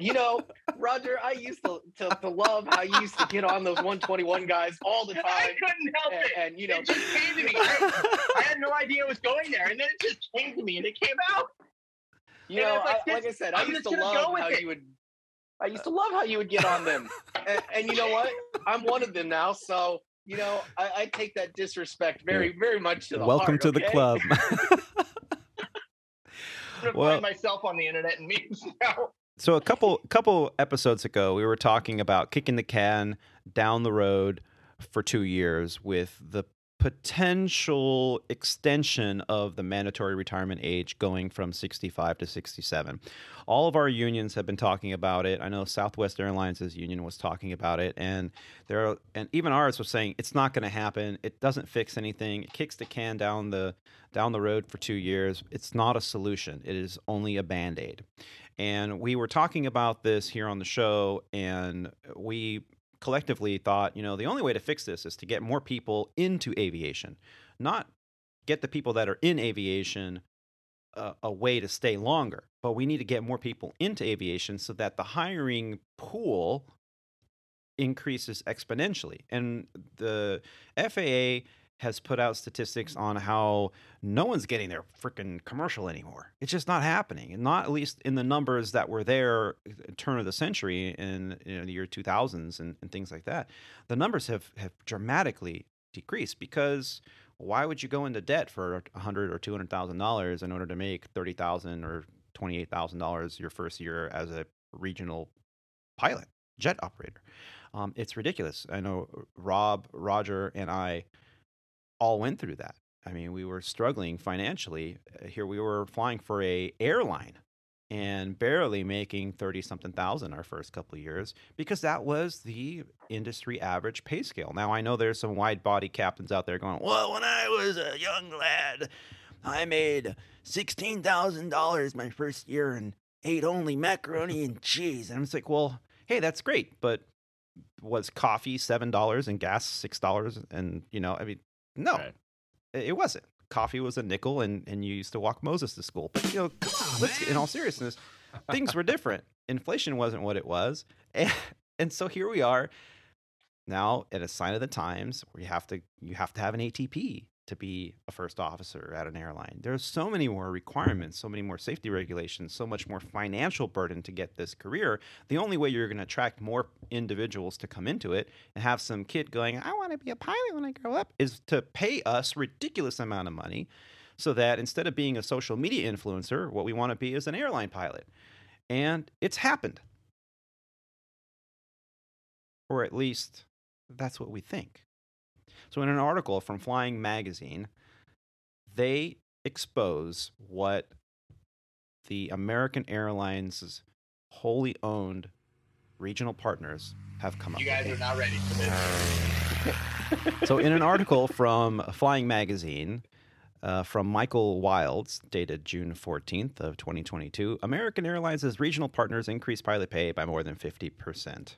you know, Roger, I used to, to to love how you used to get on those 121 guys all the And I time, couldn't help and, it. and you know, it just came to me. I, I had no idea it was going there, and then it just came to me, and it came out. you and know, like, I, like I said, I I'm used to love how it. you would. I used to love how you would get on them, and, and you know what? I'm one of them now, so you know, I, I take that disrespect very, very much to the Welcome heart, to the okay? club. I'm gonna Well- find myself on the internet and memes now. So a couple couple episodes ago, we were talking about kicking the can down the road for two years with the potential extension of the mandatory retirement age going from 65 to 67. All of our unions have been talking about it. I know Southwest Airlines' union was talking about it, and there are, and even ours was saying it's not going to happen. It doesn't fix anything. It kicks the can down the down the road for two years. It's not a solution. It is only a band aid. And we were talking about this here on the show, and we collectively thought, you know, the only way to fix this is to get more people into aviation, not get the people that are in aviation a, a way to stay longer. But we need to get more people into aviation so that the hiring pool increases exponentially. And the FAA has put out statistics on how no one's getting their freaking commercial anymore. It's just not happening, and not at least in the numbers that were there turn of the century in you know, the year 2000s and, and things like that. The numbers have have dramatically decreased because why would you go into debt for a hundred or two hundred thousand dollars in order to make thirty thousand or twenty eight thousand dollars your first year as a regional pilot jet operator? Um, it's ridiculous. I know Rob, Roger, and I all went through that. I mean, we were struggling financially. Uh, Here we were flying for a airline and barely making 30 something thousand our first couple years because that was the industry average pay scale. Now I know there's some wide body captains out there going, "Well, when I was a young lad, I made $16,000 my first year and ate only macaroni and cheese." And I'm just like, "Well, hey, that's great, but was coffee $7 and gas $6 and, you know, I mean, no, Right. it wasn't. Coffee was a nickel, and, and you used to walk Moses to school. But you know, let's, in all seriousness, things were different. Inflation wasn't what it was, and, and so here we are now at a sign of the times where you have to you have to have an ATP to be a first officer at an airline. There are so many more requirements, so many more safety regulations, so much more financial burden to get this career. The only way you're going to attract more individuals to come into it and have some kid going, "I want to be a pilot when I grow up," is to pay us ridiculous amount of money so that instead of being a social media influencer, what we want to be is an airline pilot. And it's happened. Or at least that's what we think. So, in an article from Flying Magazine, they expose what the American Airlines' wholly owned regional partners have come up You with. guys are not ready for this. So, in an article from Flying Magazine, uh, from Michael Wilds, dated June 14th of 2022, American Airlines' regional partners increased pilot pay by more than 50%.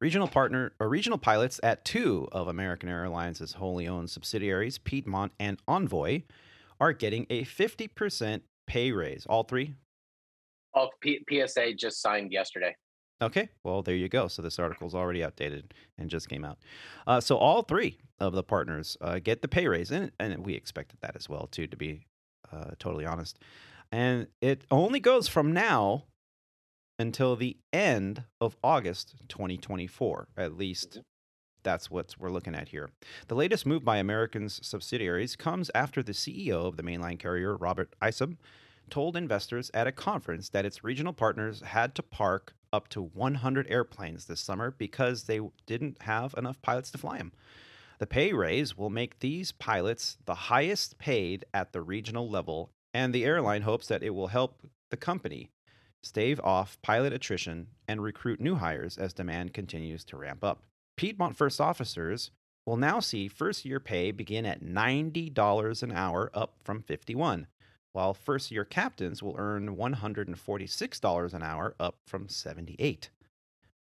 Regional partner or regional pilots at two of American Airlines' wholly owned subsidiaries, Piedmont and Envoy, are getting a 50% pay raise. All three? All P- PSA just signed yesterday. Okay, well, there you go. So this article's already outdated and just came out. Uh, so all three of the partners uh, get the pay raise, and, and we expected that as well, too, to be uh, totally honest. And it only goes from now until the end of August 2024. At least mm-hmm. that's what we're looking at here. The latest move by American's subsidiaries comes after the CEO of the mainline carrier, Robert Isom, told investors at a conference that its regional partners had to park up to 100 airplanes this summer because they didn't have enough pilots to fly them. The pay raise will make these pilots the highest paid at the regional level, and the airline hopes that it will help the company stave off pilot attrition and recruit new hires as demand continues to ramp up. Piedmont first officers will now see first year pay begin at $90 an hour up from 51, while first year captains will earn $146 an hour up from 78.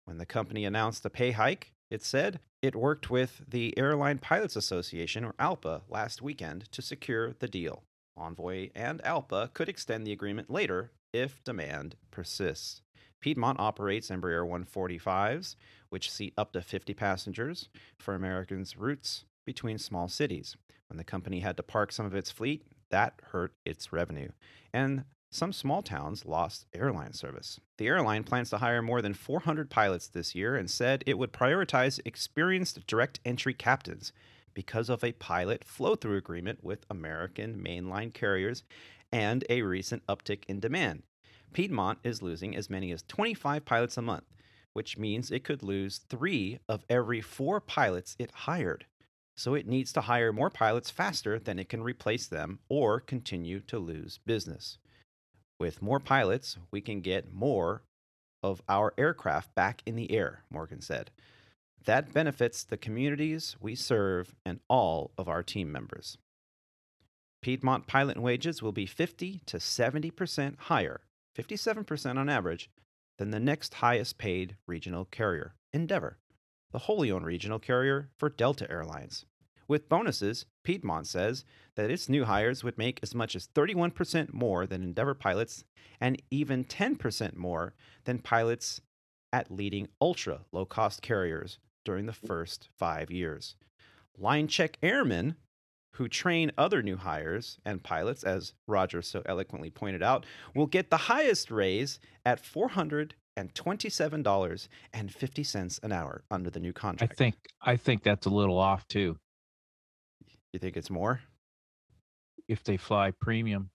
when the company announced the pay hike it said it worked with the airline pilots association or alpa last weekend to secure the deal envoy and alpa could extend the agreement later if demand persists piedmont operates embraer 145s which seat up to 50 passengers for americans routes between small cities when the company had to park some of its fleet that hurt its revenue. And some small towns lost airline service. The airline plans to hire more than 400 pilots this year and said it would prioritize experienced direct entry captains because of a pilot flow through agreement with American mainline carriers and a recent uptick in demand. Piedmont is losing as many as 25 pilots a month, which means it could lose three of every four pilots it hired so it needs to hire more pilots faster than it can replace them or continue to lose business. With more pilots, we can get more of our aircraft back in the air, Morgan said. That benefits the communities we serve and all of our team members. Piedmont pilot wages will be 50 to 70% higher, 57% on average, than the next highest paid regional carrier, Endeavor the wholly owned regional carrier for Delta Airlines. With bonuses, Piedmont says that its new hires would make as much as 31% more than Endeavor pilots and even 10% more than pilots at leading ultra low cost carriers during the first five years. Line check airmen who train other new hires and pilots, as Roger so eloquently pointed out, will get the highest raise at $427.50 an hour under the new contract. I contract. think I think that's a little off too. you think it's more? If they fly premium,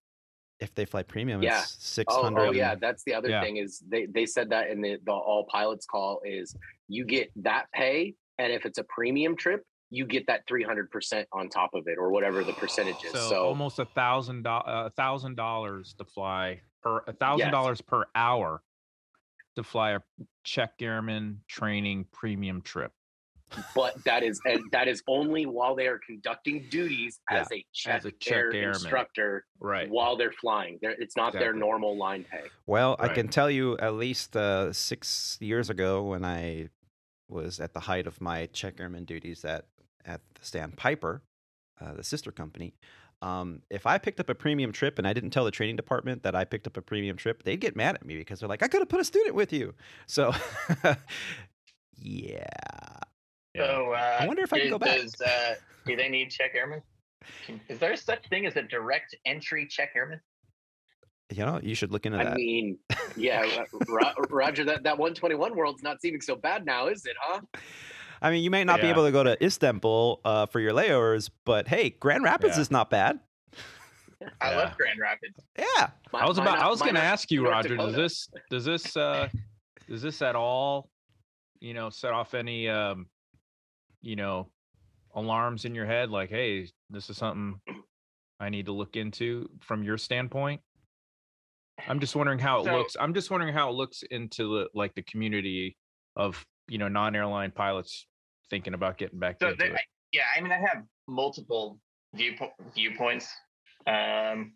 If they fly premium, Yeah. it's 600 Oh, oh yeah, that's the other Yeah. thing is they they said that in the, the all pilots call is you get that pay, and if it's a premium trip, you get that three hundred percent on top of it or whatever the percentage is. so, So, almost a thousand dollars, a thousand dollars to fly per a thousand dollars per hour to fly a check airman training premium trip. but that is and that is only while they are conducting duties as a check, as a check air airman. instructor Right. while they're flying. They're, it's not their normal line pay. Well, I can tell you at least uh, six years ago when I was at the height of my check airman duties at, at the Sandpiper, uh, the sister company. Um, if I picked up a premium trip and I didn't tell the training department that I picked up a premium trip, they'd get mad at me because they're like, I could have put a student with you. So, yeah. Yeah. So, uh, I wonder if I can go back. Does, uh, do they need check airmen? Is there such thing as a direct entry check airman? You know, you should look into I that. I mean, yeah, Ro- Roger, that, that 121 world's not seeming so bad now, is it, huh? I mean, you may not be able to go to Istanbul uh, for your layovers, but hey, Grand Rapids Yeah. is not bad. I Yeah. love Grand Rapids. Yeah. My- I was about. not- I was going to ask you, North Roger. Does this? Does this? uh Does this at all? You know, set off any? um You know, alarms in your head, like, hey, this is something I need to look into from your standpoint. I'm just wondering how it So- looks. I'm just wondering how it looks into the like the community of you know non-airline pilots thinking about getting back So, into there, it. Yeah, I mean, I have multiple view, viewpoints um,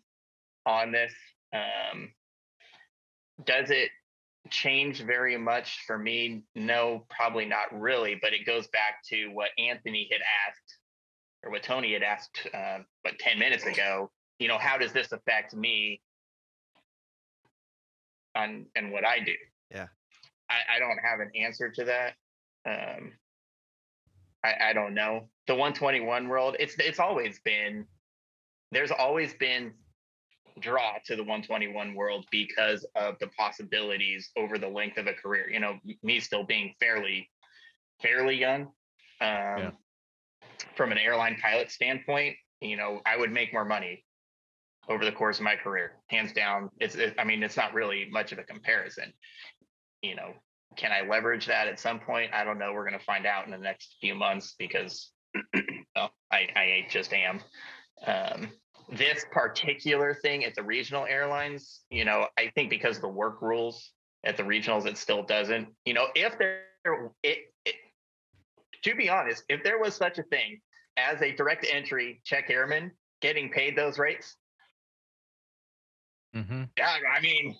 on this. Um, does it change very much for me? No, probably not really. But it goes back to what Anthony had asked, or what Tony had asked, uh, what ten minutes ago. You know, how does this affect me on and what I do? Yeah. I, I don't have an answer to that. Um, I, I don't know. The 121 world, it's it's always been there's always been draw to the 121 world because of the possibilities over the length of a career. You know, me still being fairly fairly young. Um Yeah. from an airline pilot standpoint, you know, I would make more money over the course of my career. Hands down. It's it, I mean, it's not really much of a comparison. You know, can I leverage that at some point? I don't know. We're going to find out in the next few months because well, I, I just am. Um, this particular thing at the regional airlines, you know, I think because the work rules at the regionals, it still doesn't. You know, if there, it, it to be honest, if there was such a thing as a direct entry check airman getting paid those rates, hmm yeah, I mean,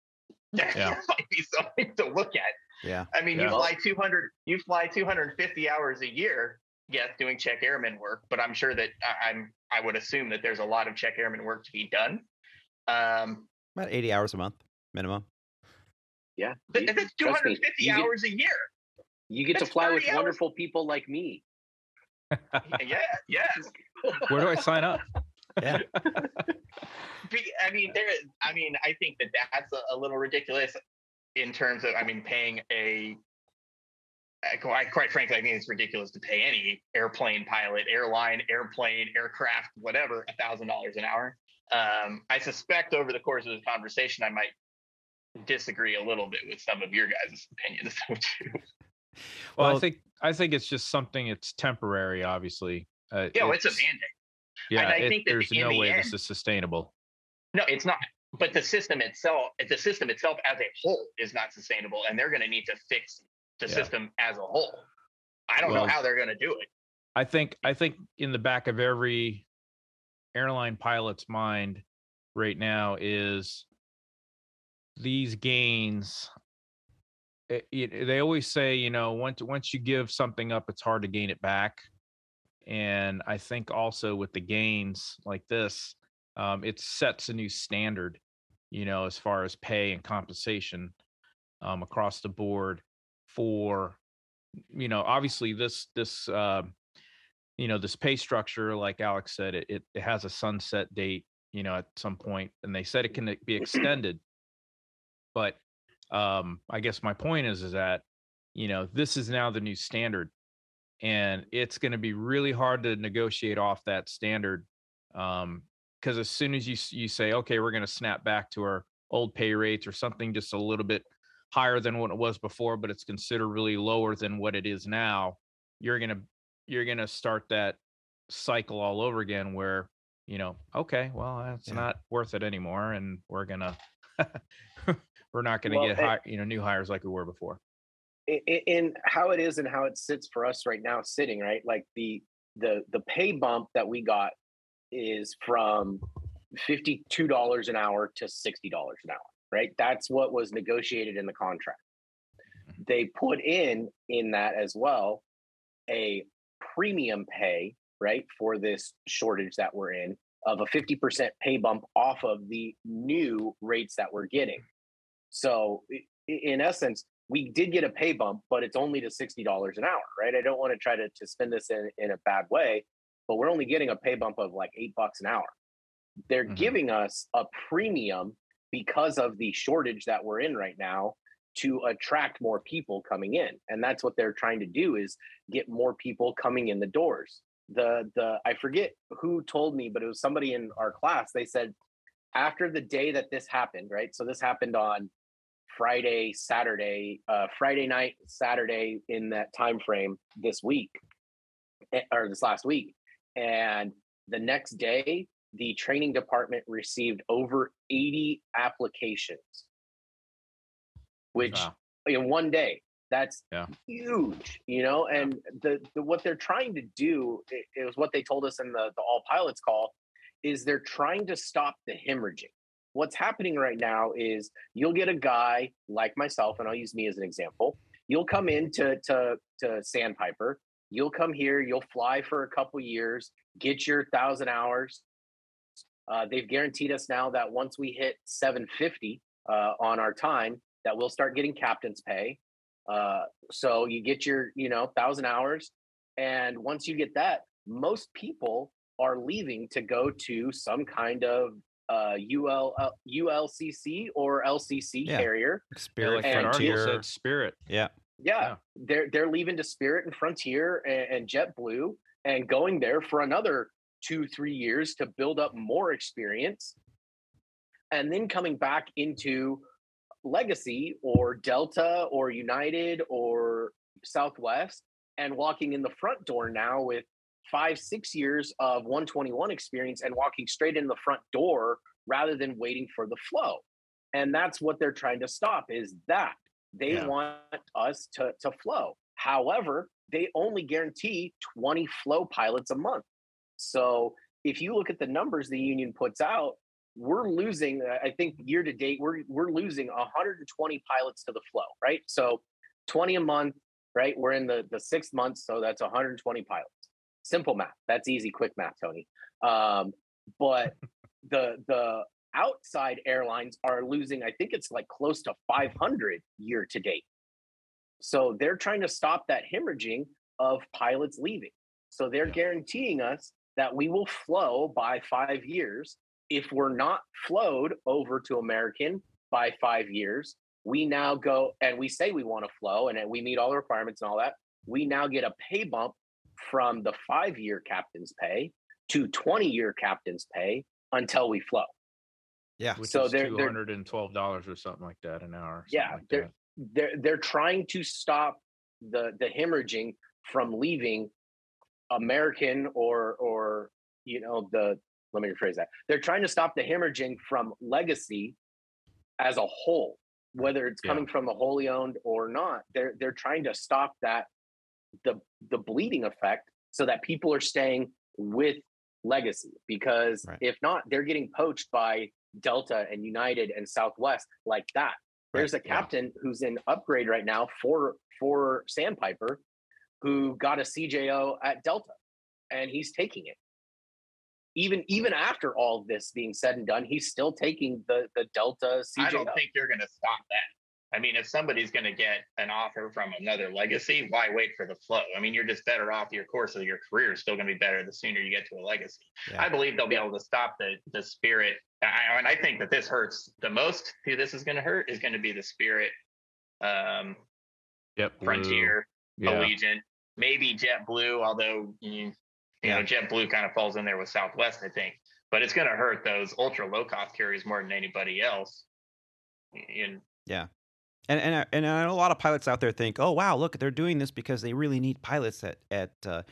that Yeah. might be something to look at. Yeah. I mean, you fly 200, you fly 250 hours a year, yes, doing check airman work, but I'm sure that I, I'm, I would assume that there's a lot of check airman work to be done. Um, About 80 hours a month minimum. Yeah. but you- if me, 250 you get- hours a year, You get to fly with hours. wonderful people like me. yeah, yes. Where do I sign up? Yeah. I mean, there. I mean, I think that that's a, a little ridiculous in terms of. I mean, paying a. I- Quite, quite frankly, I think it's ridiculous to pay any airplane pilot, airline, airplane, aircraft, whatever, a thousand dollars an hour. Um, I suspect over the course of this conversation, I might disagree a little bit with some of your guys' opinions though, too. Well, Well- I think I think it's just something. It's temporary, obviously. Uh, Yeah, well, it's a band-aid. Yeah, I it- think that there's no the way end- this is sustainable. No, it's not. But the system itself, the system itself as a whole is not sustainable, and they're going to need to fix the Yeah. system as a whole. I don't Well- know how they're going to do it. I think I think in the back of every airline pilot's mind right now is these gains. Eh, it, it, they always say, you know, once once you give something up, it's hard to gain it back. And I think also with the gains like this, um, it sets a new standard, you know, as far as pay and compensation. um, across the board for you know obviously this this uh, you know this pay structure like alex said it, it, has a sunset date you know at some point and they said it can be extended but um i guess my point is is that you know this is now the new standard and it's going to be really hard to negotiate off that standard um because as soon as you you say okay we're going to snap back to our old pay rates or something just a little bit higher than what it was before but it's considerably lower than what it is now you're going to you're going to start that cycle all over again where you know okay well it's Yeah. not worth it anymore and we're going to we're not going to Well, get and- hi- you know new hires like we were before in how it is and how it sits for us right now sitting right? Like the the the pay bump that we got is from $52 an hour to $60 an hour right? That's what was negotiated in the contract. Mm-hmm. They put in in that as well a premium pay right for this shortage that we're in of a 50% pay bump off of the new rates that we're getting. So in essence we did get a pay bump, but it's only to $60 an hour, right? I don't want to try to, to spin this in, in a bad way, but we're only getting a pay bump of like eight bucks an hour. They're Mhm. giving us a premium because of the shortage that we're in right now to attract more people coming in. And that's what they're trying to do is get more people coming in the doors. The the I forget who told me, but it was somebody in our class. They said after the day that this happened, right? So this happened on Friday, Saturday, uh, Friday night, Saturday in that time frame this week eh, or this last week, and the next day, the training department received over 80 applications, which Wow. in one day that's Yeah. huge you know? And the, the what they're trying to do it, it was what they told us in the, the all pilots call is they're trying to stop the hemorrhaging what's happening right now is you'll get a guy like myself and i'll use me as an example. You'll come in to to to sandpiper. You'll come here you'll fly for a couple years get your thousand hours. Uh, they've guaranteed us now that once we hit 750 uh, on our time that we'll start getting captain's pay. Uh, so you get your you know thousand hours and once you get that most people are leaving to go to some kind of uh, UL, uh, ULCC or LCC Yeah. carrier Spirit and Frontier. said spirit Yeah. yeah, Yeah. they're they're leaving to Spirit and Frontier and, and JetBlue and going there for another two three years to build up more experience, and then coming back into Legacy or Delta or United or Southwest and walking in the front door now with five six years of 121 experience and walking straight in the front door rather than waiting for the flow. And that's what they're trying to stop is that. They Yeah. want us to to flow. However they only guarantee 20 flow pilots a month. So if you look at the numbers the union puts out we're losing i think year to date we're we're losing 120 pilots to the flow right? So 20 a month right? We're in the the sixth month so that's 120 pilots simple math. That's easy quick math tony. Um, but the the outside airlines are losing i think it's like close to 500 year to date. So they're trying to stop that hemorrhaging of pilots leaving. So they're guaranteeing us that we will flow by five years. If we're not flowed over to american by five years we now go and we say we want to flow and we meet all the requirements and all that we now get a pay bump from the five year captain's pay to 20 year captain's pay until we flow Yeah. which So is they're- two they're- hundred and twelve dollars or something like that an hour. Yeah, like they're- that. they're they're trying to stop the the hemorrhaging from leaving American or or you know the let me rephrase that. They're trying to stop the hemorrhaging from legacy as a whole, whether it's Yeah. coming from the wholly owned or not. They're they're trying to stop that the the bleeding effect so that people are staying with legacy because Right. if not they're getting poached by Delta and United and Southwest like that. There's a yeah. captain who's in upgrade right now for for Sandpiper who got a CJO at Delta and he's taking it. Even even after all this being said and done, he's still taking the the Delta CJO. I don't think they're going to stop that. I mean, if somebody's going to get an offer from another legacy, why wait for the flow? I mean, you're just better off. Your course of your career is still going to be better the sooner you get to a legacy. Yeah. I believe they'll be able to stop the the spirit. I, and I think that this hurts the most. Who this is going to hurt is going to be the spirit, um, Yep. Frontier, Blue. Yeah. Allegiant, maybe JetBlue. Although you, you Yeah. know JetBlue kind of falls in there with Southwest, I think. But it's going to hurt those ultra low cost carriers more than anybody else. And And and and I know a lot of pilots out there think, oh wow, look, they're doing this because they really need pilots at at uh,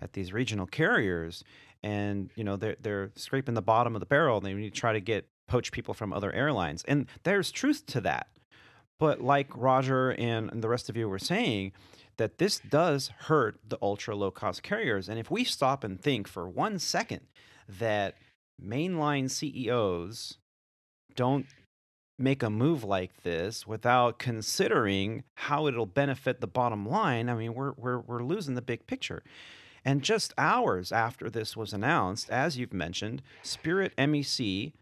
at these regional carriers, and you know they're they're scraping the bottom of the barrel. And they need to try to get poach people from other airlines, and there's truth to that. But like Roger and, and the rest of you were saying, that this does hurt the ultra low cost carriers. And if we stop and think for one second that mainline CEOs don't make a move like this without considering how it'll benefit the bottom line, I mean, we're, we're, we're losing the big picture. And just hours after this was announced, as you've mentioned, Spirit MEC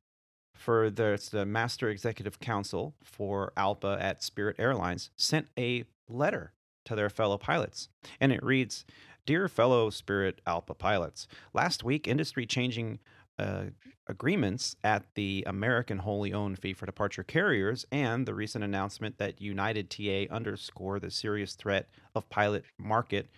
for the, it's the Master Executive Council for ALPA at Spirit Airlines sent a letter to their fellow pilots. And it reads Dear fellow Spirit ALPA pilots, last week, industry changing uh, agreements at the American wholly owned fee for departure carriers and the recent announcement that United TA underscore the serious threat of pilot market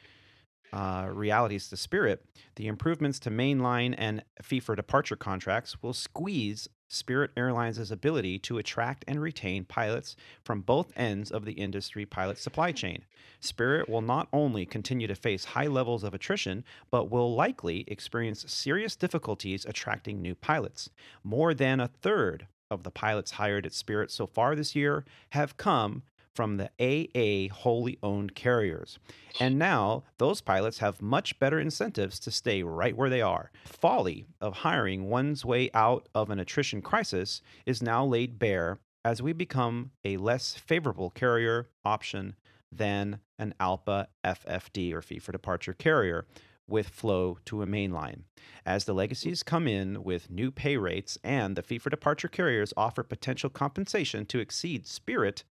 uh, realities to Spirit, the improvements to mainline and fee for departure contracts will squeeze Spirit Airlines' ability to attract and retain pilots from both ends of the industry pilot supply chain. Spirit will not only continue to face high levels of attrition, but will likely experience serious difficulties attracting new pilots. More than a third of the pilots hired at Spirit so far this year have come from the AA wholly owned carriers. And now those pilots have much better incentives to stay right where they are. Folly of hiring one's way out of an attrition crisis is now laid bare as we become a less favorable carrier option than an ALPA FFD or fee for departure carrier with flow to a mainline. As the legacies come in with new pay rates and the fee for departure carriers offer potential compensation to exceed Spirit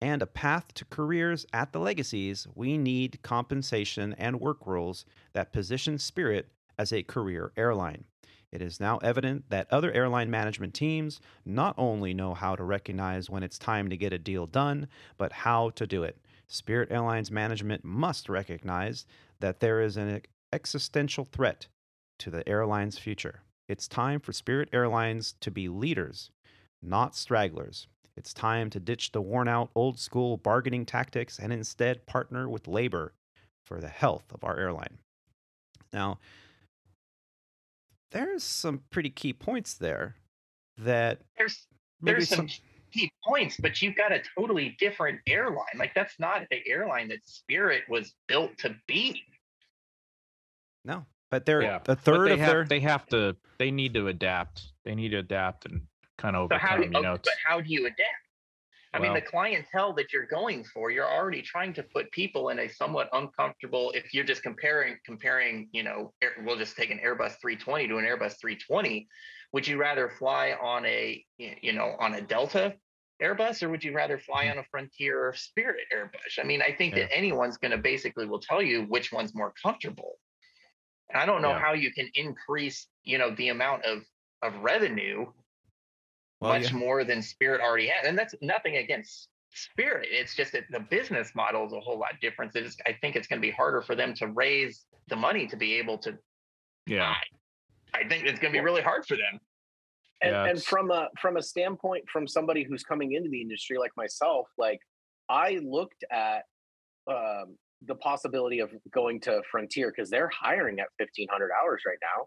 and a path to careers at the legacies, we need compensation and work rules that position Spirit as a career airline. It is now evident that other airline management teams not only know how to recognize when it's time to get a deal done, but how to do it. Spirit Airlines management must recognize that there is an existential threat to the airline's future. It's time for Spirit Airlines to be leaders, not stragglers. It's time to ditch the worn out old school bargaining tactics and instead partner with labor for the health of our airline. Now, there's some pretty key points there that there's there's some key points, but you've got a totally different airline. Like that's not the airline that Spirit was built to be. no, but they're Yeah, a third they of have, their they have to they need to adapt. They need to adapt and kind of So how do you, You know, but how do you adapt? I mean, the clientele that you're going for, you're already trying to put people in a somewhat uncomfortable. If you're just comparing, comparing, you know, air, we'll just take an Airbus 320 to an Airbus 320. Would you rather fly on a, you know, on a Delta Airbus, or would you rather fly mm-hmm. on a Frontier or Spirit Airbus? I mean, I think that anyone's going to basically will tell you which one's more comfortable. And I don't know Yeah. how you can increase, you know, the amount of of revenue well, much yeah, more than Spirit already had. And that's nothing against Spirit. It's just that the business model is a whole lot different. It's, I think it's going to be harder for them to raise the money to be able to yeah, buy. I think it's going to be really hard for them. and, Yeah, and from a from a standpoint from somebody who's coming into the industry like myself like i looked at um, the possibility of going to frontier because they're hiring at 1500 hours right now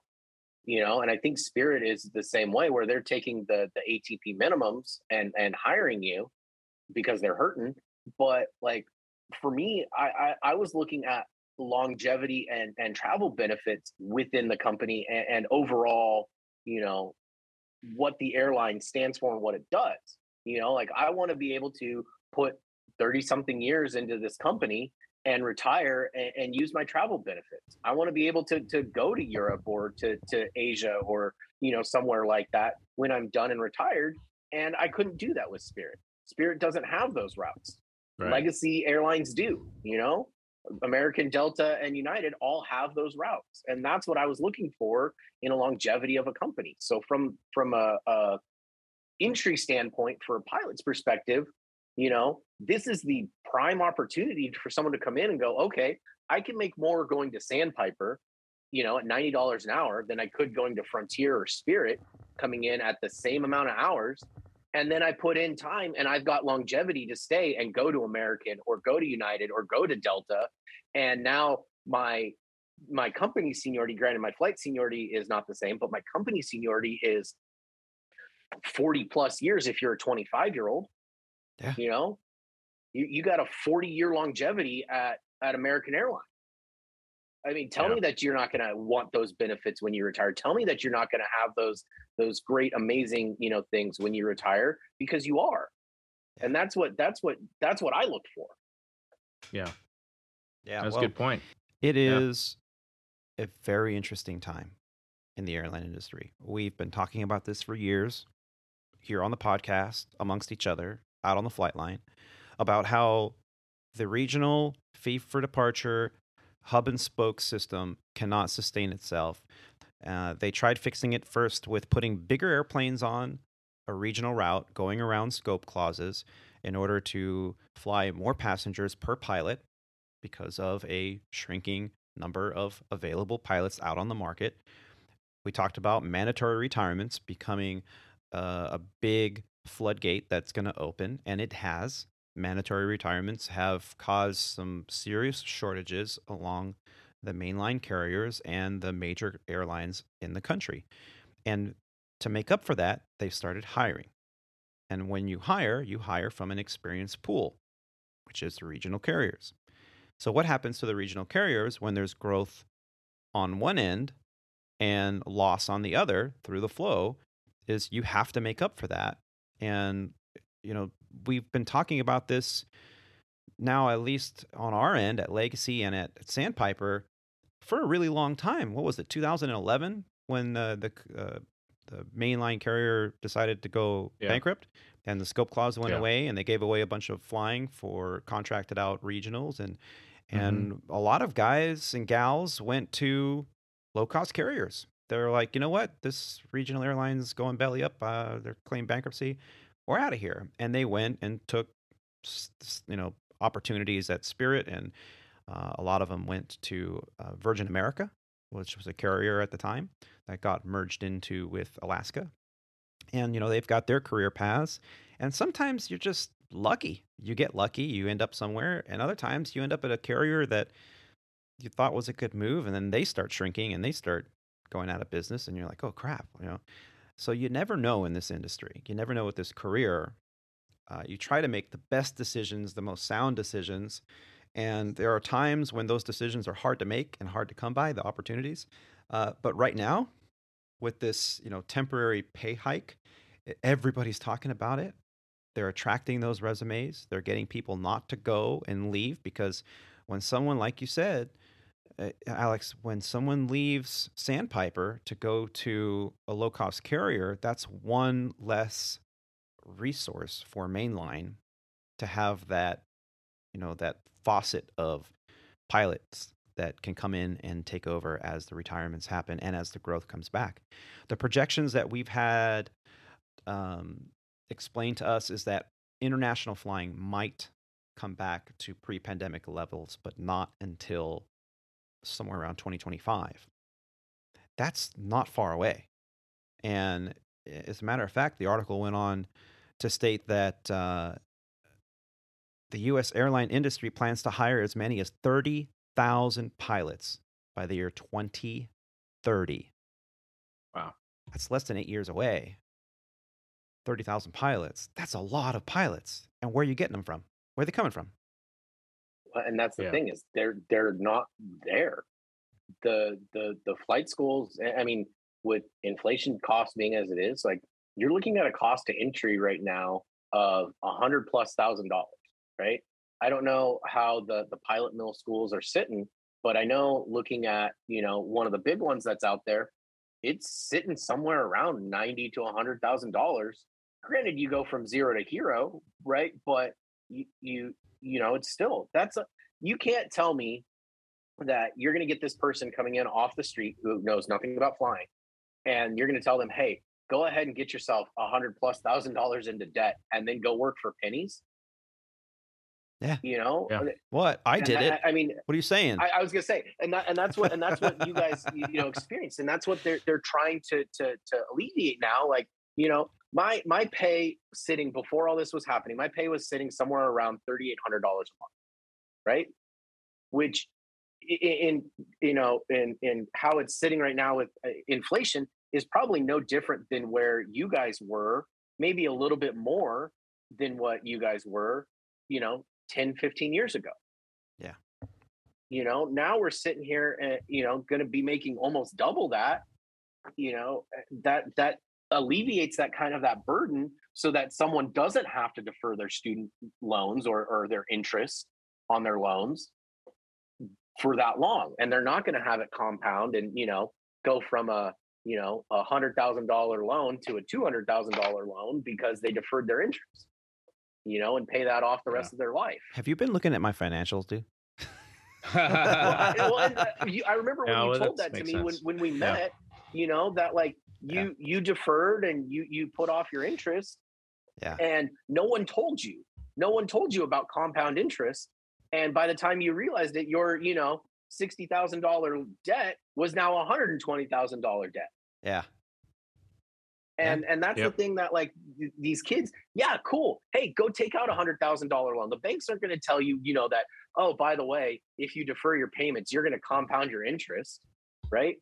you know and i think spirit is the same way where they're taking the the atp minimums and and hiring you because they're hurting but like for me i i, I was looking at longevity and and travel benefits within the company and, and overall you know what the airline stands for and what it does. You know, like I want to be able to put 30 something years into this company and retire and, and use my travel benefits. I want to be able to to go to Europe or to to Asia or you know somewhere like that when I'm done and retired. And I couldn't do that with Spirit. Spirit doesn't have those routes. Right. Legacy airlines do, you know? American Delta and United all have those routes. And that's what I was looking for in a longevity of a company. So from from a, a entry standpoint for a pilot's perspective, you know, this is the prime opportunity for someone to come in and go, okay, I can make more going to Sandpiper, you know, at $90 an hour than I could going to Frontier or Spirit coming in at the same amount of hours and then I put in time and I've got longevity to stay and go to American or go to United or go to Delta. And now my my company seniority, granted my flight seniority is not the same, but my company seniority is 40 plus years if you're a 25 year old. Yeah. You know, you, you got a 40 year longevity at at American Airlines. I mean, tell Yeah. me that you're not going to want those benefits when you retire. Tell me that you're not going to have those those great, amazing, you know, things when you retire because you are. And that's what that's what that's what I look for. Yeah, Yeah, that's well, a good point. It Yeah. is a very interesting time in the airline industry. We've been talking about this for years here on the podcast, amongst each other, out on the flight line, about how the regional fee for departure hub and spoke system cannot sustain itself. Uh, they tried fixing it first with putting bigger airplanes on a regional route, going around scope clauses in order to fly more passengers per pilot because of a shrinking number of available pilots out on the market. We talked about mandatory retirements becoming uh, a big floodgate that's going to open, and it has. Mandatory retirements have caused some serious shortages along the mainline carriers and the major airlines in the country. And to make up for that, they've started hiring. And when you hire, you hire from an experienced pool, which is the regional carriers. So, what happens to the regional carriers when there's growth on one end and loss on the other through the flow is you have to make up for that. And, you know, we've been talking about this now, at least on our end at Legacy and at, at Sandpiper for a really long time. What was it, 2011 when uh, the, uh, the mainline carrier decided to go Yeah. bankrupt and the scope clause went Yeah. away and they gave away a bunch of flying for contracted out regionals and Mm-hmm. and a lot of guys and gals went to low cost carriers. They're like, you know what, this regional airline's going belly up. Uh, they're claiming bankruptcy. We're out of here, and they went and took, you know, opportunities at Spirit, and uh, a lot of them went to uh, Virgin America, which was a carrier at the time that got merged into with Alaska, and you know they've got their career paths, and sometimes you're just lucky. You get lucky, you end up somewhere, and other times you end up at a carrier that you thought was a good move, and then they start shrinking and they start going out of business, and you're like, oh crap, you know. So you never know in this industry. You never know with this career. Uh, you try to make the best decisions, the most sound decisions, and there are times when those decisions are hard to make and hard to come by. The opportunities, uh, but right now, with this you know temporary pay hike, everybody's talking about it. They're attracting those resumes. They're getting people not to go and leave because when someone, like you said, uh, Alex, when someone leaves Sandpiper to go to a low cost carrier, that's one less resource for mainline to have that, you know, that faucet of pilots that can come in and take over as the retirements happen and as the growth comes back. The projections that we've had um, explained to us is that international flying might come back to pre pandemic levels, but not until somewhere around 2025. That's not far away. And as a matter of fact, the article went on to state that uh, the U.S. airline industry plans to hire as many as 30,000 pilots by the year 2030. Wow. That's less than eight years away. 30,000 pilots. That's a lot of pilots. And where are you getting them from? Where are they coming from? And that's the Yeah. thing is they're they're not there the the the flight schools i mean with inflation cost being as it is like you're looking at a cost to entry right now of a hundred plus thousand dollars right i don't know how the the pilot mill schools are sitting but i know looking at you know one of the big ones that's out there it's sitting somewhere around 90 to a hundred thousand dollars granted, you go from zero to hero, right? But you you you know, it's still that's a you can't tell me that you're going to get this person coming in off the street who knows nothing about flying, and you're going to tell them, hey, go ahead and get yourself a hundred plus thousand dollars into debt, and then go work for pennies. Yeah. You know. Yeah. What? I And did it. I, I mean, What are you saying? I, I was gonna say, and that, and that's what, and that's what you guys, you, you know, experience, and that's what they're they're trying to to to alleviate now. Like, you know, my my pay sitting before all this was happening, my pay was sitting somewhere around thirty eight hundred dollars a month, right? Which, in you know, in in how it's sitting right now with uh, inflation is probably no different than where you guys were, maybe a little bit more than what you guys were, you know, 10, 15 years ago Yeah. you know now we're sitting here and you know going to be making almost double that you know eh, that that alleviates that kind of that burden so that someone doesn't have to defer their student loans or or their interest on their loans for that long and they're not going to have it compound and you know go from a you know a hundred thousand dollar loan to a two hundred thousand dollar loan because they deferred their interest you know and pay that off the rest of their life Have you been looking at my financials, dude? well, I, well, and, uh, you, I remember when Yeah, you well, told that that to me when, sense. when we Yeah. met. You know that like you Yeah. you deferred and you you put off your interest, Yeah. and no one told you. No one told you about compound interest, and by the time you realized it, your you know sixty thousand dollar debt was now one hundred and twenty thousand dollar debt. Yeah. And and that's Yep. the thing that like th- these kids, yeah, cool. Hey, go take out a hundred thousand dollar loan. The banks aren't going to tell you, you know, that oh, by the way, if you defer your payments, you're going to compound your interest, right?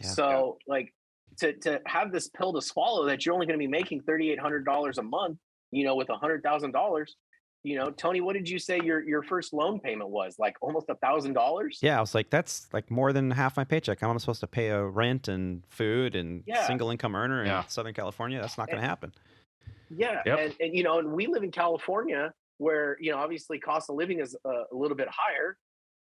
Yeah. So like to to have this pill to swallow that you're only going to be making thirty eight hundred dollars a month, you know, with a hundred thousand dollars. You know, Tony, what did you say your your first loan payment was? Like almost a thousand dollars? Yeah, I was like, that's like more than half my paycheck. How am I supposed to pay a rent and food and Yeah. single income earner in Southern California? That's not going to happen. Yeah, Yep. and, and you know, and we live in California, where you know, obviously, cost of living is a, a little bit higher.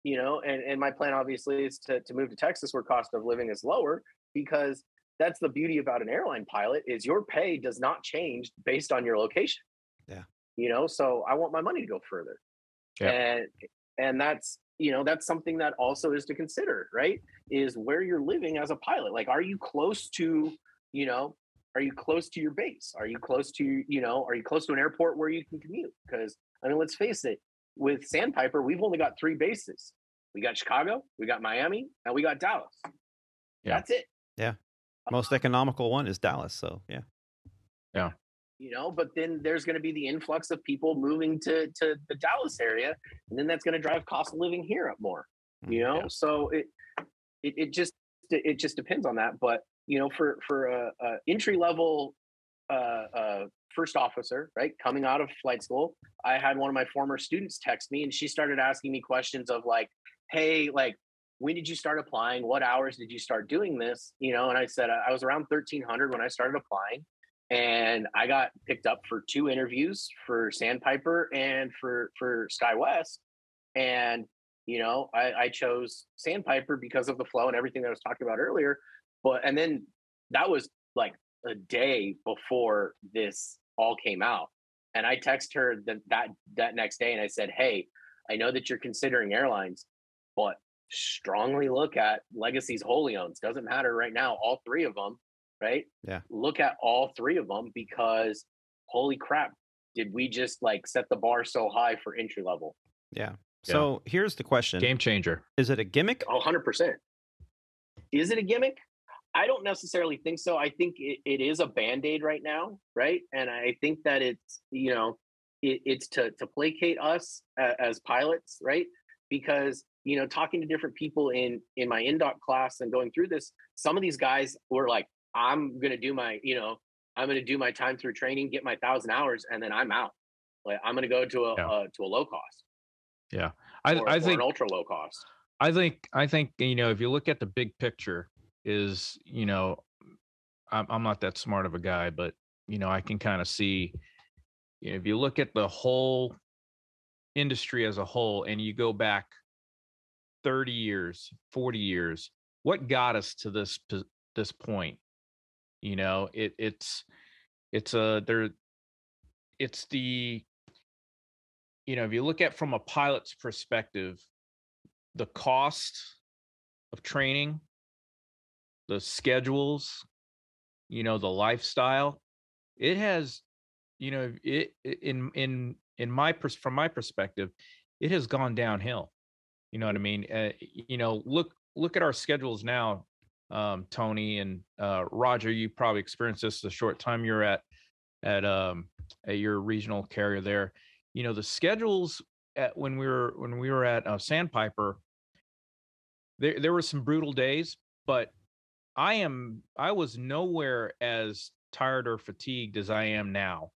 You know, and and my plan obviously is to to move to Texas, where cost of living is lower, because that's the beauty about an airline pilot is your pay does not change based on your location. Yeah. You know, so I want my money to go further, Yeah. and and that's you know that's something that also is to consider, right? Is where you're living as a pilot. Like, are you close to you know are you close to your base are you close to you know are you close to an airport where you can commute because i mean let's face it with sandpiper we've only got three bases we got chicago we got miami and we got dallas Yeah. that's it Yeah. Most economical one is Dallas. So, yeah. yeah. you know but then there's going to be the influx of people moving to to the dallas area and then that's going to drive cost of living here up more you know Yeah. so it, it it just it just depends on that but you know for for a, a entry level uh, uh first officer right coming out of flight school i had one of my former students text me and she started asking me questions of like hey like when did you start applying? What hours did you start doing this? You know and i said i was around 1300 when i started applying and i got picked up for two interviews for sandpiper and for for skywest and you know I, I chose sandpiper because of the flow and everything that i was talking about earlier but and then that was like a day before this all came out and i text her that that that next day and i said hey i know that you're considering airlines but strongly look at legacy's wholly owns doesn't matter right now all three of them right Yeah. look at all three of them because holy crap did we just like set the bar so high for entry level Yeah. So here's the question Game changer. Is it a gimmick? Oh, 100%. Is it a gimmick? I don't necessarily think so. I think it, it is a band aid right now, right? And I think that it's, you know, it, it's to, to placate us uh, as pilots, right? Because, you know, talking to different people in in my indoc class and going through this, some of these guys were like, I'm going to do my, you know, I'm going to do my time through training, get my thousand hours, and then I'm out. Like I'm going to go to a Yeah. uh, to a low cost Yeah, I, or, I think an ultra low cost. I think I think you know if you look at the big picture, is you know, I'm I'm not that smart of a guy, but you know I can kind of see, you know, if you look at the whole industry as a whole, and you go back 30 years, 40 years, what got us to this this point? You know, it it's it's a there it's the you know if you look at from a pilot's perspective the cost of training the schedules you know the lifestyle it has you know it in in in my pers- from my perspective it has gone downhill you know what i mean? Uh, you know look look at our schedules now um, tony and uh, roger you probably experienced this the short time you're at at um at your regional carrier there. You know the schedules at when we were when we were at uh, sandpiper there there were some brutal days but i am i was nowhere as tired or fatigued as i am now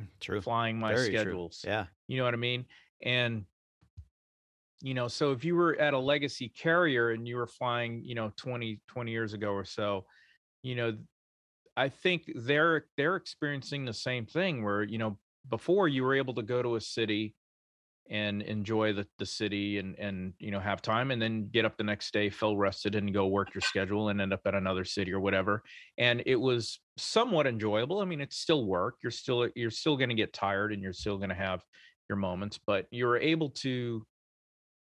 mm, True. flying my Very true. schedules Yeah. you know what i mean and you know so if you were at a legacy carrier and you were flying you know 20 20 years ago or so you know i think they're they're experiencing the same thing where you know before you were able to go to a city and enjoy the, the city and and you know have time and then get up the next day feel rested and go work your schedule and end up at another city or whatever. And it was somewhat enjoyable. I mean it's still work. You're still you're still going to get tired and you're still going to have your moments but you're able to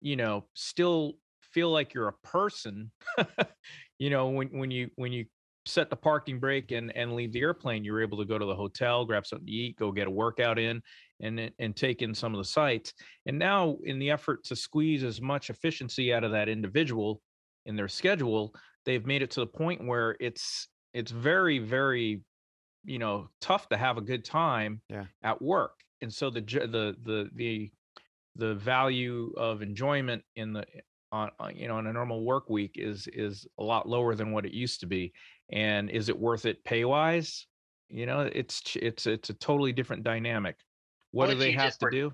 you know still feel like you're a person you know when when you when you set the parking brake and and leave the airplane. You're able to go to the hotel grab something to eat go get a workout in and and take in some of the sights. And now in the effort to squeeze as much efficiency out of that individual in their schedule they've made it to the point where it's it's very very you know tough to have a good time Yeah. at work. And so the the the the the value of enjoyment in the on on, you know in a normal work week is is a lot lower than what it used to be and is it worth it pay wise you know it's it's it's a totally different dynamic what do they have to were- do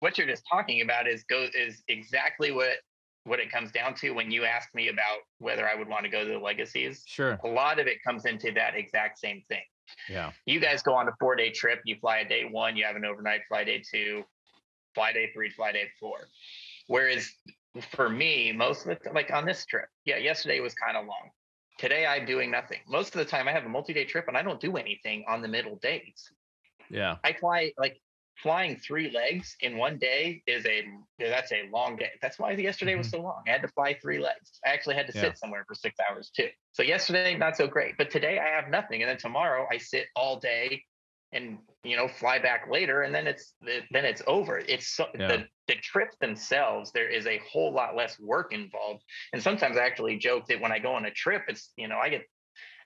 what you're just talking about is go is exactly what what it comes down to when you ask me about whether I would want to go to the legacies. sure A lot of it comes into that exact same thing. yeah You guys go on a four day trip, you fly a day one, you have an overnight fly day two, fly day three, fly day four. Whereas for me, most of the like on this trip, yeah, yesterday was kind of long. Today I'm doing nothing. Most of the time I have a multi-day trip and I don't do anything on the middle days. yeah I fly like flying three legs in one day is a that's a long day. That's why yesterday was mm-hmm. so long. I had to fly three legs. I actually had to Yeah. sit somewhere for six hours too. So yesterday not so great, but today I have nothing, and then tomorrow I sit all day and you know fly back later, and then it's then it's over. It's so, Yeah. the the trips themselves. There is a whole lot less work involved, and sometimes I actually joke that when I go on a trip, it's you know I get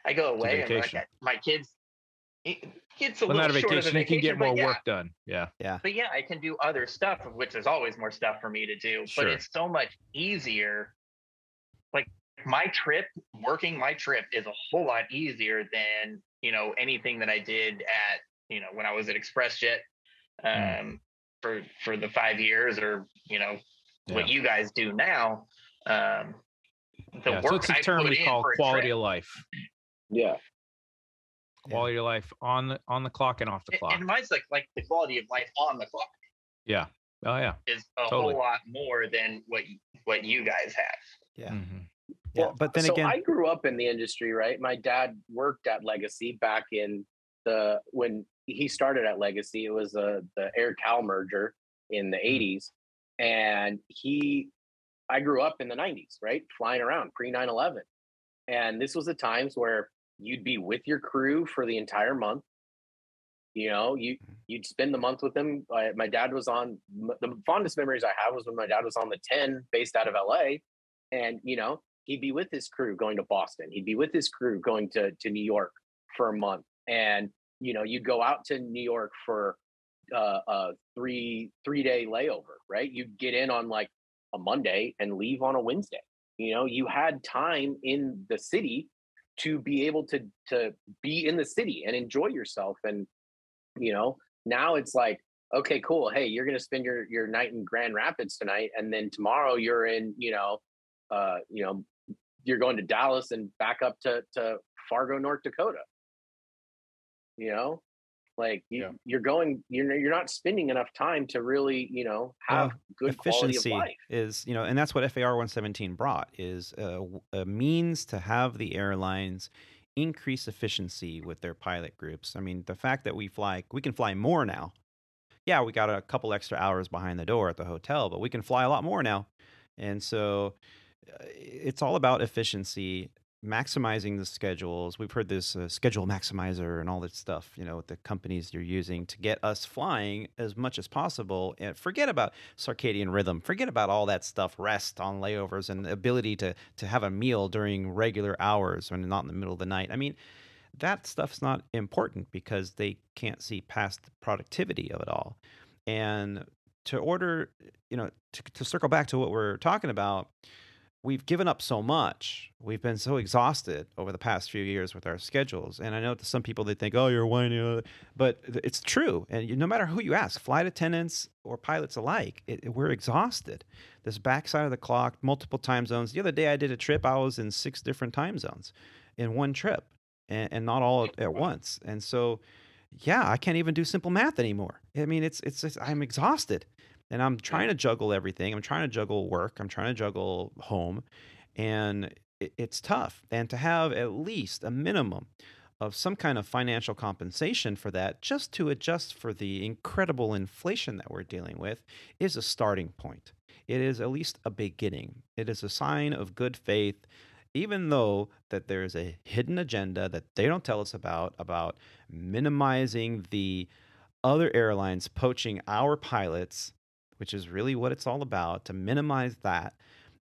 I go away and like, my kids. It, it's a well little not a short of vacation you can get more yeah, work done Yeah. yeah but yeah, I can do other stuff, of which there's always more stuff for me to do. Sure. But it's so much easier. Like my trip, working my trip is a whole lot easier than you know anything that I did at you know when I was at ExpressJet um, Mm. for for the five years, or you know what you guys do now. Um, the yeah. work so it's a I term we call quality of life Yeah. Yeah. quality of life on the on the clock and off the clock and mine's like like the quality of life on the clock yeah oh yeah is a Totally. whole lot more than what what you guys have. Yeah. Mhm. Yeah. Well, but then so again, I grew up in the industry, right? My dad worked at Legacy back in the when he started at Legacy. It was uh, the Air Cal merger in the '80s, and he, I grew up in the '90s, right? Flying around pre 9/11, and this was the times where you'd be with your crew for the entire month. You know, you you'd spend the month with them. Uh, my dad was on the fondest memories I have was when my dad was on the 10 based out of LA, and you know he'd be with his crew going to Boston. He'd be with his crew going to to New York for a month, and you know you'd go out to New York for uh, a three three day layover, right? You'd get in on like a Monday and leave on a Wednesday. You know, you had time in the city to be able to to be in the city and enjoy yourself and you know now it's like okay cool hey you're going to spend your your night in grand rapids tonight and then tomorrow you're in you know uh you know you're going to dallas and back up to to fargo north dakota you know like you, Yeah. you're going you're you're not spending enough time to really you know have good quality of efficiency life is you know and that's what FAR 117 brought is a means to have the airlines increase efficiency with their pilot groups. I mean, the fact that we fly, we can fly more now. Yeah, we got a couple extra hours behind the door at the hotel, but we can fly a lot more now. And so uh, it's all about efficiency maximizing the schedules. We've heard this uh, schedule maximizer and all that stuff, you know, with the companies you're using to get us flying as much as possible. And forget about circadian rhythm. Forget about all that stuff, rest on layovers and the ability to to have a meal during regular hours and not in the middle of the night. I mean, that stuff's not important because they can't see past the productivity of it all. And to order, you know, to, to circle back to what we're talking about, we've given up so much. We've been so exhausted over the past few years with our schedules. And I know to some people they think, "Oh, you're whining," but it's true. And no matter who you ask, flight attendants or pilots alike, it, we're exhausted. This backside of the clock, multiple time zones. The other day I did a trip. I was in six different time zones in one trip, and, and not all at once. And so, yeah, I can't even do simple math anymore. I mean, it's it's, it's I'm exhausted and I'm trying to juggle everything. I'm trying to juggle work. I'm trying to juggle home, and it, it's tough. And to have at least a minimum of some kind of financial compensation for that, just to adjust for the incredible inflation that we're dealing with, is a starting point. It is at least a beginning. It is a sign of good faith even though that there's a hidden agenda that they don't tell us about about minimizing the other airlines poaching our pilots which is really what it's all about to minimize that.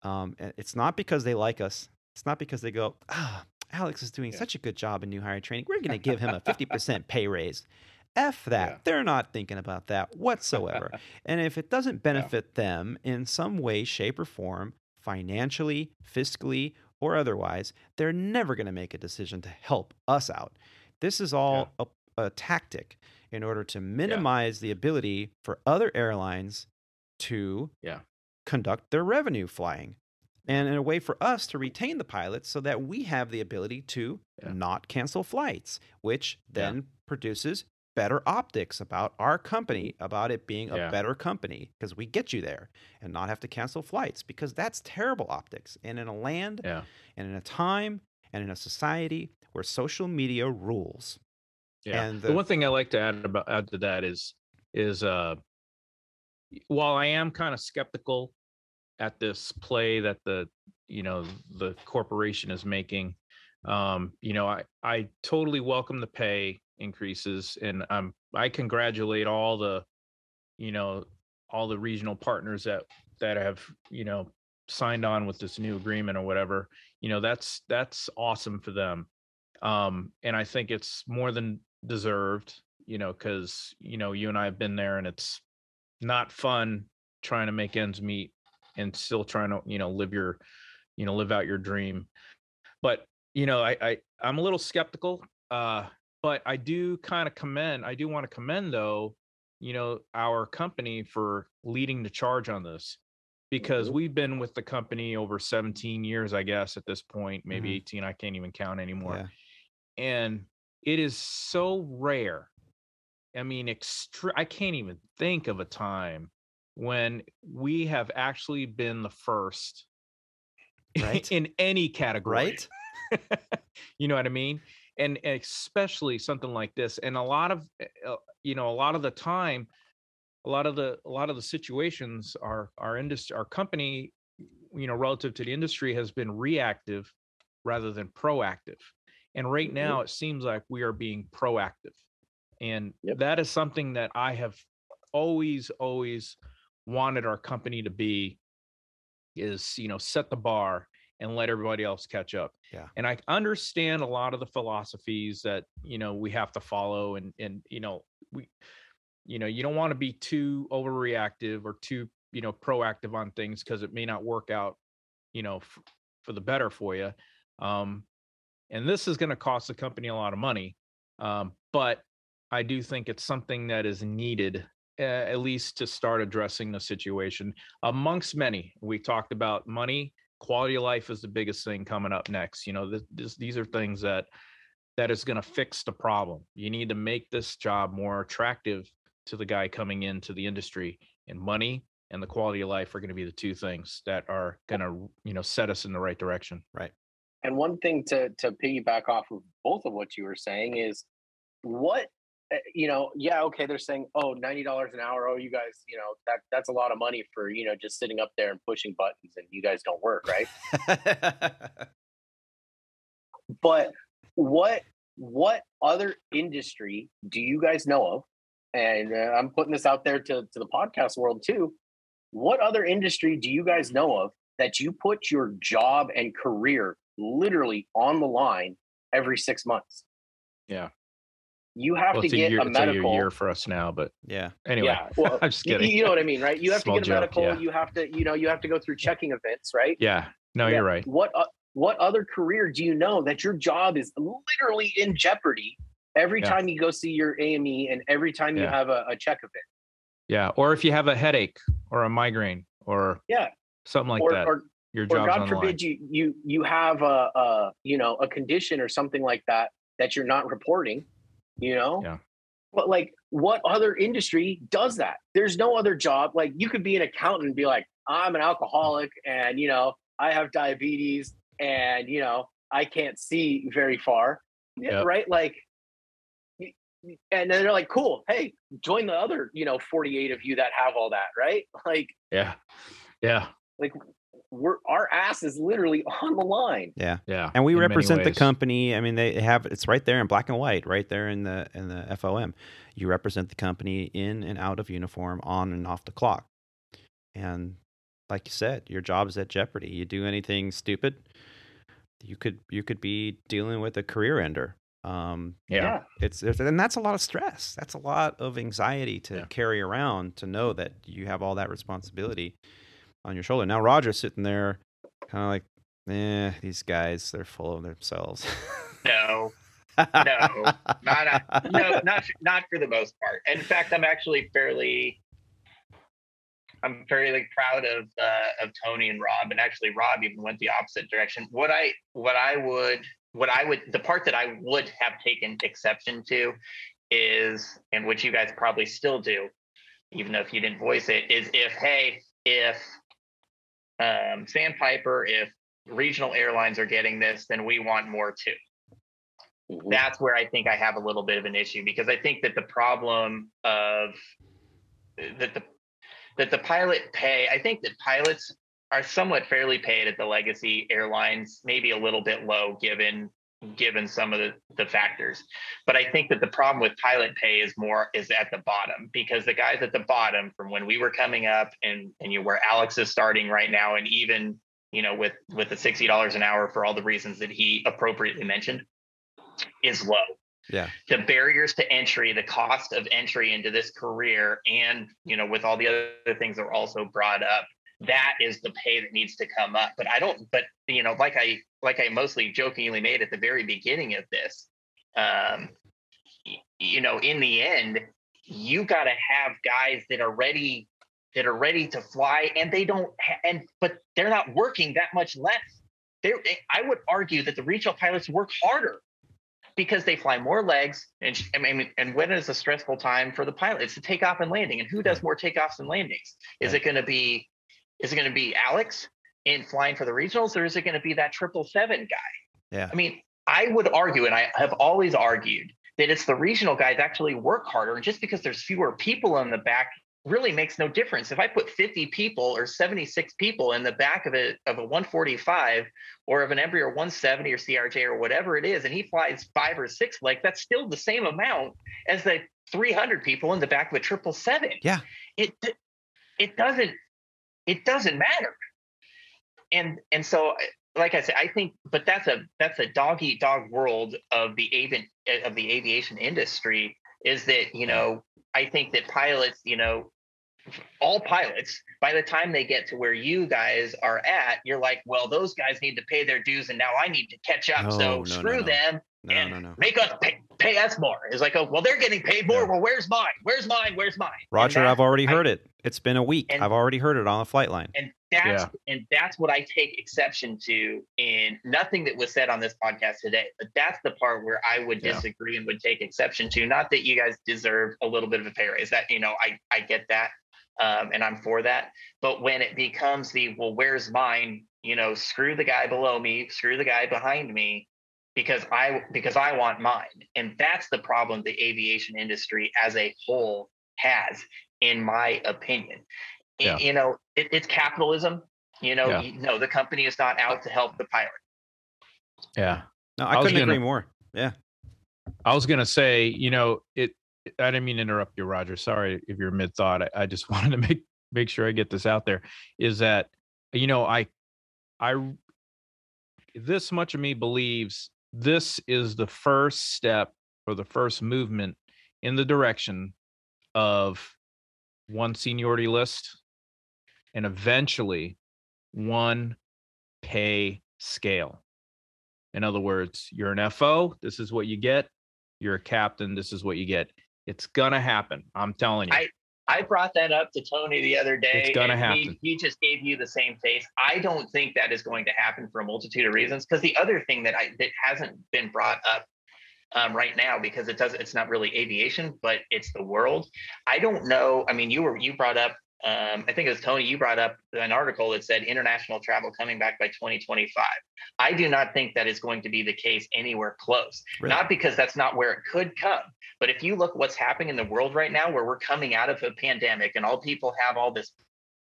Um, it's not because they like us. It's not because they go, ah, Alex is doing yeah. such a good job in new hire training. We're going to give him a 50% pay raise. F that. Yeah. They're not thinking about that whatsoever. and if it doesn't benefit yeah. them in some way, shape, or form, financially, fiscally, or otherwise, they're never going to make a decision to help us out. This is all a, a, tactic in order to minimize the ability for other airlines to yeah. conduct their revenue flying and in a way for us to retain the pilots so that we have the ability to yeah. not cancel flights, which then yeah. produces better optics about our company, about it being a better company because we get you there and not have to cancel flights because that's terrible optics. And in a land and in a time and in a society where social media rules. Yeah. And the, the one thing I like to add about add to that is is uh while I am kind of skeptical at this play that the you know the corporation is making, um, you know, I I totally welcome the pay increases, and I'm I congratulate all the, you know, all the regional partners that that have you know signed on with this new agreement or whatever. You know, that's that's awesome for them, um, and I think it's more than deserved. You know, because you know you and I have been there, and it's not fun trying to make ends meet and still trying to you know live your you know live out your dream but you know i, I i'm a little skeptical uh but i do kind of commend i do want to commend though you know our company for leading the charge on this because mm-hmm. we've been with the company over 17 years i guess at this point maybe mm-hmm. 18 i can't even count anymore yeah. and it is so rare I mean, extre- I can't even think of a time when we have actually been the first right? in any category. Right? You know what i mean? And especially something like this and a lot of eh, uh, you know a lot of the time a lot of the a lot of the situations our our industry our company you know relative to the industry has been reactive rather than proactive. And right mm-hmm. now it seems like we are being proactive and yep. that is something that I have always, always wanted our company to be is, you know, set the bar and let everybody else catch up. Yeah. And I understand a lot of the philosophies that, you know, we have to follow and and you know, we you know, you don't want to be too overreactive or too, you know, proactive on things because it may not work out, you know, f- for the better for you. Um and this is going to cost the company a lot of money. Um but I do think it's something that is needed, uh, at least to start addressing the situation amongst many. We talked about money, quality of life is the biggest thing coming up next. You know, this, this, these are things that that is going to fix the problem. You need to make this job more attractive to the guy coming into the industry, and money and the quality of life are going to be the two things that are going to you know set us in the right direction. Right. and one thing to to piggyback off of both of what you were saying is what you know yeah okay they're saying oh $90 an hour oh you guys you know that that's a lot of money for you know just sitting up there and pushing buttons and you guys don't work right? But what what other industry do you guys know of? And uh, i'm putting this out there to, to the podcast world too. What other industry do you guys know of that you put your job and career literally on the line every six months? Yeah. You have Well, to it's a get year, a it's a year- for us now, but yeah. anyway, yeah well I'm just you, kidding. you know what i mean right you have Small to get a joke, medical yeah. you have to you know you have to go through checking events right yeah, no, Yeah. you're right. What uh, what other career do you know that your job is literally in jeopardy every Yeah. time you go see your AME and every time you have a, a check event? Yeah, or if you have a headache or a migraine or Yeah. something like or, that, or your or job's God on the line. forbid you you you have a, a you know a condition or something like that that you're not reporting, you know. Yeah. But like, what other industry does that? There's no other job. Like, you could be an accountant and be like, I'm an alcoholic, and you know, I have diabetes, and you know, I can't see very far. Yep. Right? Like, and then they're like, cool. Hey, join the other, you know, 48 of you that have all that. Right? Like, Yeah, yeah, like we're our ass is literally on the line. Yeah. yeah. And we in represent the company. I mean, they have it's right there in black and white, right there in the in the FOM. You represent the company in and out of uniform, on and off the clock. And like you said, your job is at jeopardy. You do anything stupid, you could you could be dealing with a career ender. Um, Yeah, it's it's- and that's a lot of stress. That's a lot of anxiety to Yeah. carry around to know that you have all that responsibility on your shoulder. Now Roger's sitting there, kind of like, eh, these guys, they're full of themselves. No, no, not no, not not for the most part. In fact, I'm actually fairly, I'm fairly proud of uh, of Tony and Rob, and actually Rob even went the opposite direction. What I what I would what I would the part that I would have taken exception to is, and which you guys probably still do, even though if you didn't voice it, is if hey if um, Sandpiper if regional airlines are getting this, then we want more too. That's where I think I have a little bit of an issue because I think that the problem of that the that the pilot pay, I think that pilots are somewhat fairly paid at the legacy airlines, maybe a little bit low given given some of the, the factors. But I think that the problem with pilot pay is more is at the bottom because the guys at the bottom from when we were coming up and and you where Alex is starting right now and even you know with with the $60 an hour for all the reasons that he appropriately mentioned is low. Yeah. The barriers to entry, the cost of entry into this career, and you know, with all the other things that were also brought up, that is the pay that needs to come up. But I don't. But you know, like I like I mostly jokingly made at the very beginning of this, um, you know, in the end, you got to have guys that are ready that are ready to fly, and they don't. Ha- and but they're not working that much less. They're, I would argue that the regional pilots work harder because they fly more legs and I mean and when is a stressful time for the pilot it's the takeoff and landing and who does more takeoffs and landings is it going to be is it going to be Alex in flying for the regionals or is it going to be that triple seven guy Yeah. I mean I would argue and I have always argued that it's the regional guys actually work harder and just because there's fewer people in the back really makes no difference if I put 50 people or 76 people in the back of a of a 145 or of an Embraer 170 or CRJ or whatever it is, and he flies five or six legs, that's still the same amount as the 300 people in the back of a triple seven. Yeah. It it doesn't it doesn't matter. And and so like I said, I think, but that's a that's a dog eat dog world of the avian of the aviation industry. Is that you know I think that pilots, you know, all pilots, by the time they get to where you guys are at, you're like, well, those guys need to pay their dues, and now I need to catch up. No, so no, screw no. them No, and no, no. make us pay, pay us more. It's like, oh, well, they're getting paid more. Well, where's mine? Where's mine? Where's mine? Roger, that- I've already I- heard it. It's been a week. and- I've already heard it on the flight line. and that's Yeah. and that's what I take exception to in nothing that was said on this podcast today. But that's the part where I would Yeah. disagree and would take exception to. Not that you guys deserve a little bit of a pay raise. That you know, I I get that, um, and I'm for that. But when it becomes the well, where's mine? you know, screw the guy below me, screw the guy behind me because I because I want mine. And that's the problem the aviation industry as a whole has, in my opinion. Yeah. You know, it, it's capitalism. You know, Yeah. you- no, the company is not out to help the pilot. Yeah. No, I, I couldn't gonna- agree more. Yeah. I was gonna say, you know, it. I didn't mean to interrupt you, Roger. Sorry if you're mid thought. I, I just wanted to make make sure I get this out there. Is that you know I I this much of me believes this is the first step or the first movement in the direction of one seniority list and eventually one pay scale. In other words, you're an FO, this is what you get. You're a captain, this is what you get. It's gonna happen. I'm telling you. I- I brought that up to Tony the other day. It's gonna and he- happen. He, just gave you the same face. I don't think that is going to happen for a multitude of reasons. Because the other thing that I that hasn't been brought up um, right now, because it does it's not really aviation, but it's the world. I don't know. I mean, you were you brought up. Um, I think it was Tony. You brought up an article that said international travel coming back by 2025. I do not think that is going to be the case anywhere close. Really? Not because that's not where it could come, but if you look what's happening in the world right now, where we're coming out of a pandemic and all people have all this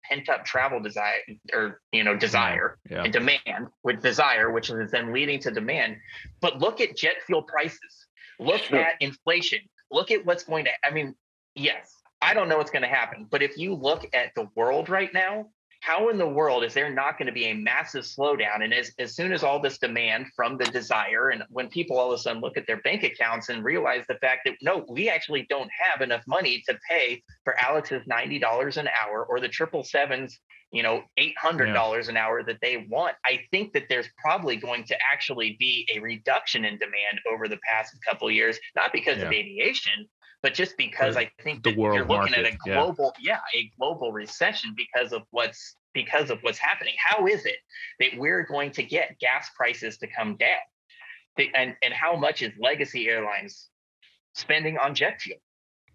pent up travel desire or you know desire yeah. and demand with desire, which is then leading to demand. But look at jet fuel prices. Look Sure. at inflation. Look at what's going to. I mean, yes, I don't know what's going to happen, but if you look at the world right now, how in the world is there not going to be a massive slowdown? And as, as soon as all this demand from the desire, and when people all of a sudden look at their bank accounts and realize the fact that no, we actually don't have enough money to pay for Alex's ninety dollars an hour or the triple sevens, you know, eight hundred dollars an hour that they want. I think that there's probably going to actually be a reduction in demand over the past couple years, not because of aviation, but just because The- I think the world you're looking at a market, yeah. global, yeah. a global recession because of what's because of what's happening. How is it that we're going to get gas prices to come down? The- and and how much is Legacy Airlines spending on jet fuel?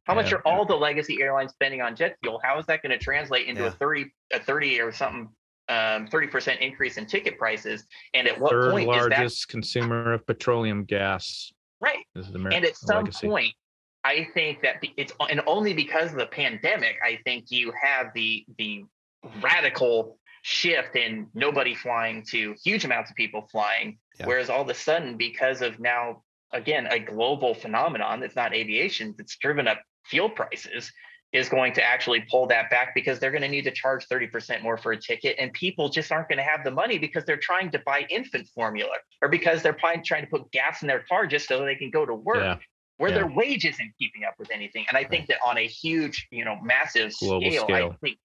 How much Yeah. are all the legacy airlines spending on jet fuel? How is that going to translate into Yeah. a 30 a 30 or something um 30% increase in ticket prices? And at what Third point is that largest consumer of petroleum gas right? is American and at some legacy. point i think that it's and only because of the pandemic i think you have the the radical shift in nobody flying to huge amounts of people flying Yeah. whereas all of a sudden because of now again a global phenomenon that's not aviation that's driven up fuel prices is going to actually pull that back because they're going to need to charge 30% more for a ticket and people just aren't going to have the money because they're trying to buy infant formula or because they're trying to put gas in their car just so they can go to work Yeah. Where Yeah. their wage isn't keeping up with anything. And I think that on a huge, you know, massive Global scale, scale. I think,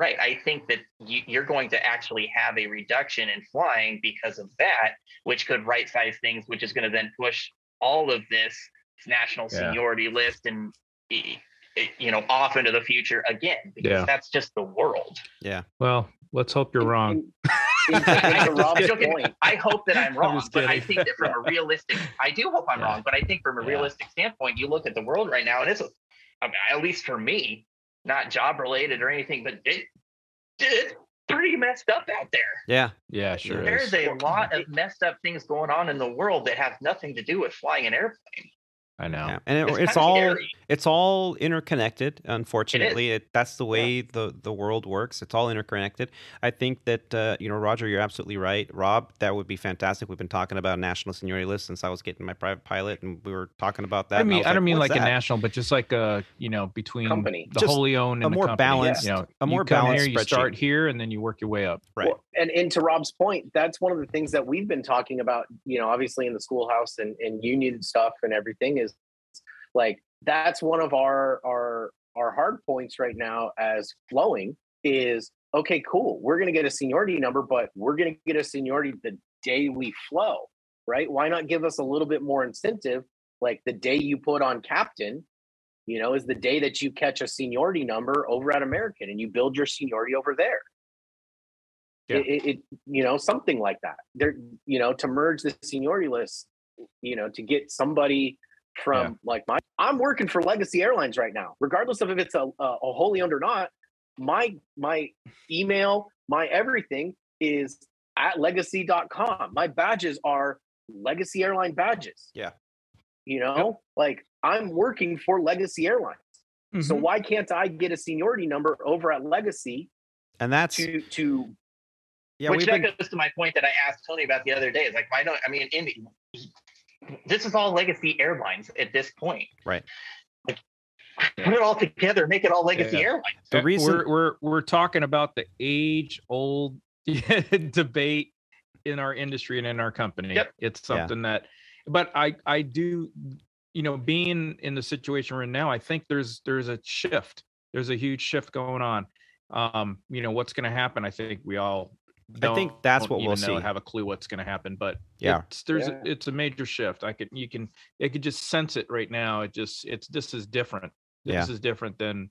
right, I think that you, you're going to actually have a reduction in flying because of that, which could right size things, which is going to then push all of this national Yeah. seniority list and, you know, off into the future again, because Yeah. that's just the world. Yeah. Well, let's hope you're wrong. In- in- I- to Rob's Don't get me- point, I hope that I'm I'm wrong, but I think that from a realistic, I do hope I'm Yeah. wrong, but I think from a Yeah. realistic standpoint, you look at the world right now, and it's, a, I mean, at least for me, not job related or anything, but it, it's pretty messed up out there. Yeah. Yeah, sure There's is. a lot of messed up things going on in the world that have nothing to do with flying an airplane. I know. Yeah. And it, It's, it's, all scary. It's all interconnected unfortunately. It, that's the Yeah. way the the world works. It's all interconnected. I think that uh, you know roger you're absolutely right. Rob that would be fantastic. We've been talking about a national seniority list since i was getting my private pilot and we were talking about that I mean, was I don't mean "What's like a national, but just like a you know between Company. the Just wholly owned a and the more company. balanced- you know, a more you come balanced here, you start here, and then you work your way up. right. Well, and, and to Rob's point, that's one of the things that we've been talking about, you know, obviously in the schoolhouse and, and union stuff and everything is like that's one of our our our hard points right now as flowing is okay, cool. We're gonna get a seniority number, but we're gonna get a seniority the day we flow, right? Why not give us a little bit more incentive? Like the day you put on captain, you know, is the day that you catch a seniority number over at American and you build your seniority over there Yeah. it, it, it you know something like that there you know to merge the seniority list you know to get somebody from Yeah. like my i'm working for legacy airlines right now regardless of if it's a, a, a wholly owned or not my my email my everything is at legacy.com. My badges are legacy airline badges. Yeah. You know, like I'm working for Legacy Airlines. So Mhm. why can't I get a seniority number over at Legacy And that's to to yeah, Which that been, goes to my point that I asked Tony about the other day. Is like, why don't I mean, Indy, this is all legacy airlines at this point. Right. Like, put it all together, make it all legacy Yeah. airlines. the reason we're we're we're talking about the age old debate in our industry and in our company. Yep. It's Yeah. something that but I I do you know being in the situation we're in now, I think there's there's a shift. There's a huge shift going on. Um, you know, what's gonna happen? I think we all I think that's what we'll even know, see. have a clue what's gonna happen, but Yeah. it's there's Yeah. a, it's a major shift. I could you can it could just sense it right now. It just it's this is different. This Yeah. is different than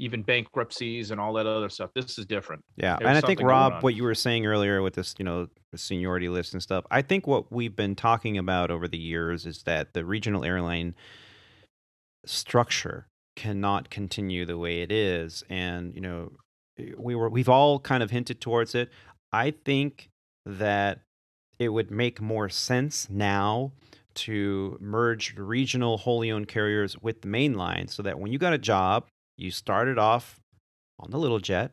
even bankruptcies and all that other stuff. This is different. Yeah, There's and I think Rob, what you were saying earlier with this, you know, seniority list and stuff. I think what we've been talking about over the years is that the regional airline structure cannot continue the way it is, and you know, we were we've all kind of hinted towards it. I think that it would make more sense now to merge regional wholly owned carriers with the main line so that when you got a job, you started off on the little jet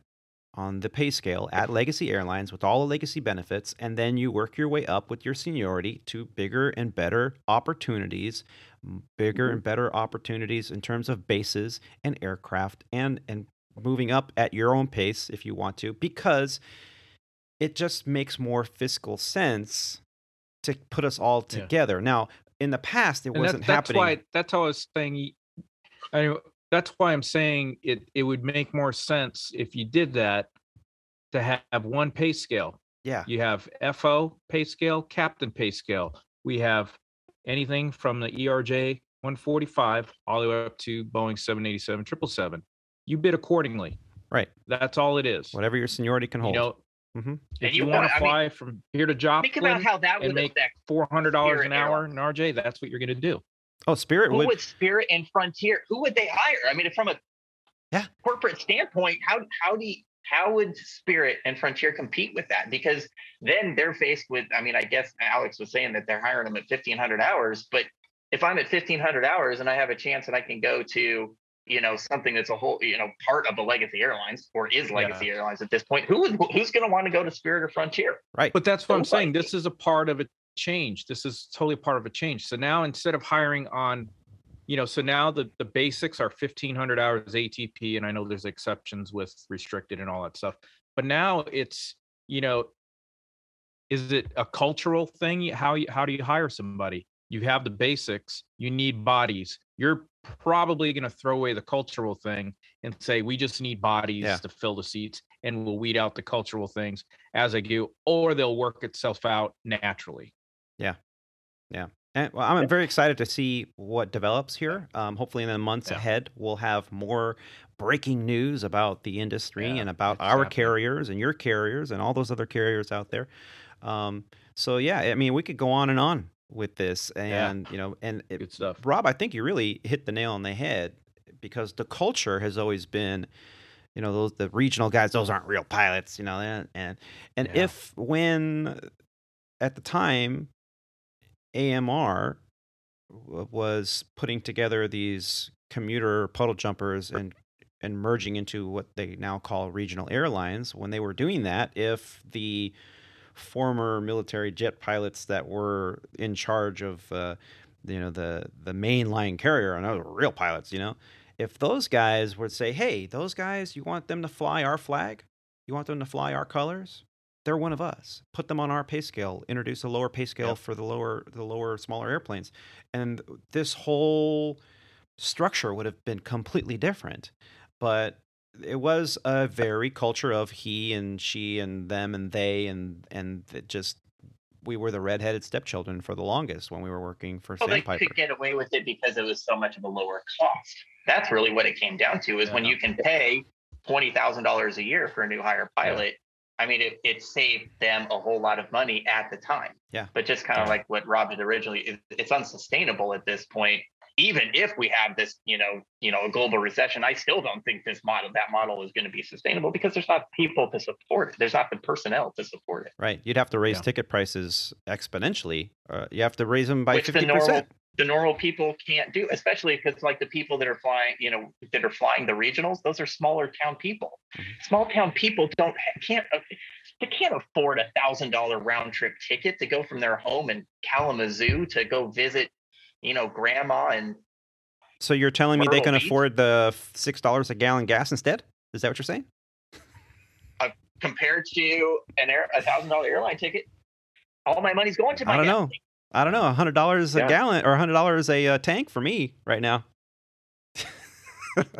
on the pay scale at Legacy Airlines with all the legacy benefits, and then you work your way up with your seniority to bigger and better opportunities, bigger mm-hmm. and better opportunities in terms of bases and aircraft, and and moving up at your own pace if you want to, because it just makes more fiscal sense to put us all Yeah. together. Now, in the past, it And wasn't that, that's happening. why that's how I was saying. I that's why I'm saying it. It would make more sense if you did that to have one pay scale. yeah, You have FO pay scale, captain pay scale. We have anything from the ERJ 145 all the way up to Boeing 787 777. You bid accordingly. right. That's all it is. Whatever your seniority can You hold. know, Mhm. if And you, you want want- to I mean, fly from here to Joplin Think about how that and would make affect four hundred dollars an hour Airlines. in RJ, that's what you're going to do. oh, Spirit who would. would Spirit and Frontier? Who would they hire? I mean, from a Yeah. corporate standpoint, how how do you, how would Spirit and Frontier compete with that? Because then they're faced with. I mean, I guess Alex was saying that they're hiring them at fifteen hundred hours, but if I'm at fifteen hundred hours and I have a chance and I can go to you know something that's a whole you know part of the Legacy Airlines or is Legacy Airlines at this point, who would who's going to want to go to Spirit or Frontier? right. But that's what I'm saying. This is a part of a change. This is totally part of a change. So now instead of hiring on, you know, so now the the basics are 1500 hours ATP, and I know there's exceptions with restricted and all that stuff. But now it's, you know, is it a cultural thing? How you, how do you hire somebody? You have the basics. You need bodies. You're probably going to throw away the cultural thing and say we just need bodies Yeah. to fill the seats, and we'll weed out the cultural things as I go, or they'll work itself out naturally. Yeah. Yeah. And well, I'm very excited to see what develops here. Um, hopefully, in the months Yeah. ahead, we'll have more breaking news about the industry Yeah, and about our happening. carriers and your carriers and all those other carriers out there. Um, so yeah, I mean, we could go on and on with this, Yeah. and you know, and it, Good stuff. Rob, I think you really hit the nail on the head because the culture has always been, you know, those the regional guys. Those aren't real pilots, you know, and and, and Yeah. if when at the time AMR was putting together these commuter puddle jumpers and and merging into what they now call regional airlines when they were doing that if the former military jet pilots that were in charge of uh, you know the the mainline carrier. And those were real pilots you know. If those guys would say hey those guys you want them to fly our flag? You want them to fly our colors? They're one of us. Put them on our pay scale. Introduce a lower pay scale Yep. for the lower the lower smaller airplanes. And this whole structure would have been completely different. But it was a very culture of he and she and them and they and and just we were the redheaded stepchildren for the longest when we were working for Well, they could get away with it because it was so much of a lower cost. That's really what it came down to. Is when Yeah. you can pay twenty thousand dollars a year for a new hire pilot. I mean, it, it saved them a whole lot of money at the time. Yeah. But just kind of Yeah. like what Rob did originally, it, it's unsustainable at this point. Even if we have this, you know, you know, a global recession, I still don't think this model, that model, is going to be sustainable because there's not people to support it. There's not the personnel to support it. Right. You'd have to raise Yeah. ticket prices exponentially. Uh, you have to raise them by Which 50%. the normal people can't do, especially because like the people that are flying, you know, that are flying the regionals, those are smaller town people. Mhm. Small town people don't can't uh, they can't afford a thousand dollar round trip ticket to go from their home in Kalamazoo to go visit, you know, grandma and So you're telling me they can afford the six dollars a gallon gas instead? Is that what you're saying? compared to an air a thousand dollar airline ticket, all my money's going to my I don't know. I don't know. A hundred dollars a Yeah. gallon or a hundred dollars a uh, tank for me right now.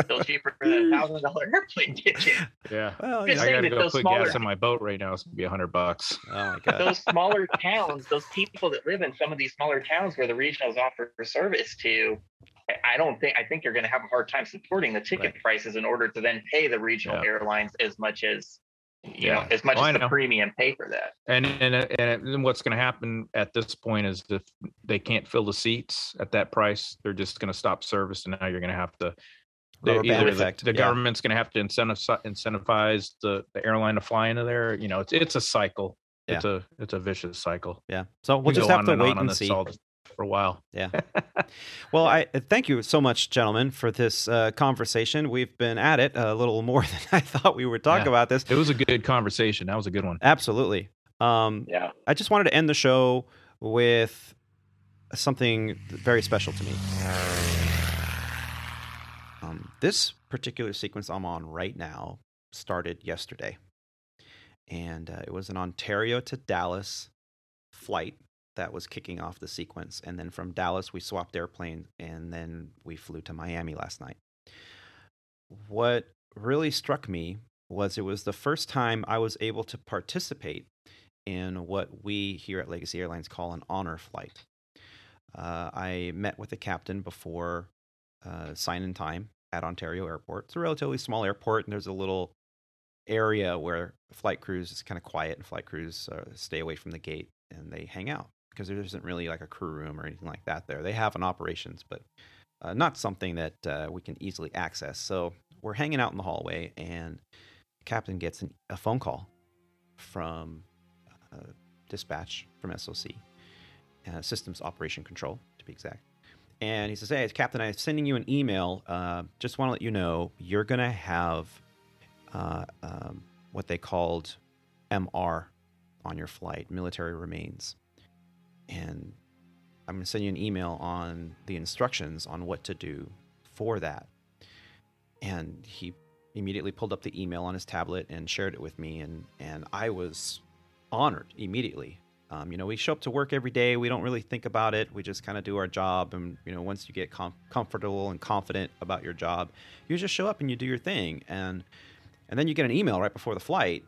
Still cheaper than a thousand dollar airplane ticket. Yeah. Well, Just you know, I gotta go those put smaller- gas in my boat right now. It's gonna be a hundred bucks. oh my god. those smaller towns, those people that live in some of these smaller towns where the regionals offer service to, I- I don't think I think you're going to have a hard time supporting the ticket Right. prices in order to then pay the regional Yeah. airlines as much as you Yeah. know as much Oh, I as the premium pay for that. And and and then what's going to happen at this point is if they can't fill the seats at that price, they're just going to stop service, and now you're going to have to. They- Rubber either the, effect. the yeah. government's going to have to incentive incentivize the, the airline to fly into there. You know, it's it's a cycle. Yeah. It's a it's a vicious cycle. Yeah. So we'll We just have to and wait on on and see. for a while. Yeah. well, I uh, thank you so much, gentlemen, for this uh, conversation. We've been at it a little more than I thought we would talk Yeah. about this. It was a good conversation. That was a good one. Absolutely. Um, Yeah. I just wanted to end the show with something very special to me. This particular sequence I'm on right now started yesterday, and uh, it was an Ontario to Dallas flight that was kicking off the sequence. And then from Dallas, we swapped airplanes, and then we flew to Miami last night. What really struck me was it was the first time I was able to participate in what we here at Legacy Airlines call an honor flight. Uh, I met with the captain before uh, sign in time at Ontario Airport. It's a relatively small airport, and there's a little area where flight crews is kind of quiet, and flight crews uh, stay away from the gate and they hang out because there isn't really like a crew room or anything like that there. They have an operations, but uh, not something that uh, we can easily access. So we're hanging out in the hallway, and captain gets an, a phone call from uh, dispatch from SOC, uh, Systems Operation Control to be exact. And he says, "Hey, Captain, I'm sending you an email. Uh, just want to let you know you're to have uh, um, what they called MR on your flight, military remains, and I'm to send you an email on the instructions on what to do for that." And he immediately pulled up the email on his tablet and shared it with me, and and I was honored immediately. Um, you know, we show up to work every day. We don't really think about it. We just kind of do our job. And, you know, once you get com- comfortable and confident about your job, you just show up and you do your thing. And, and then you get an email right before the flight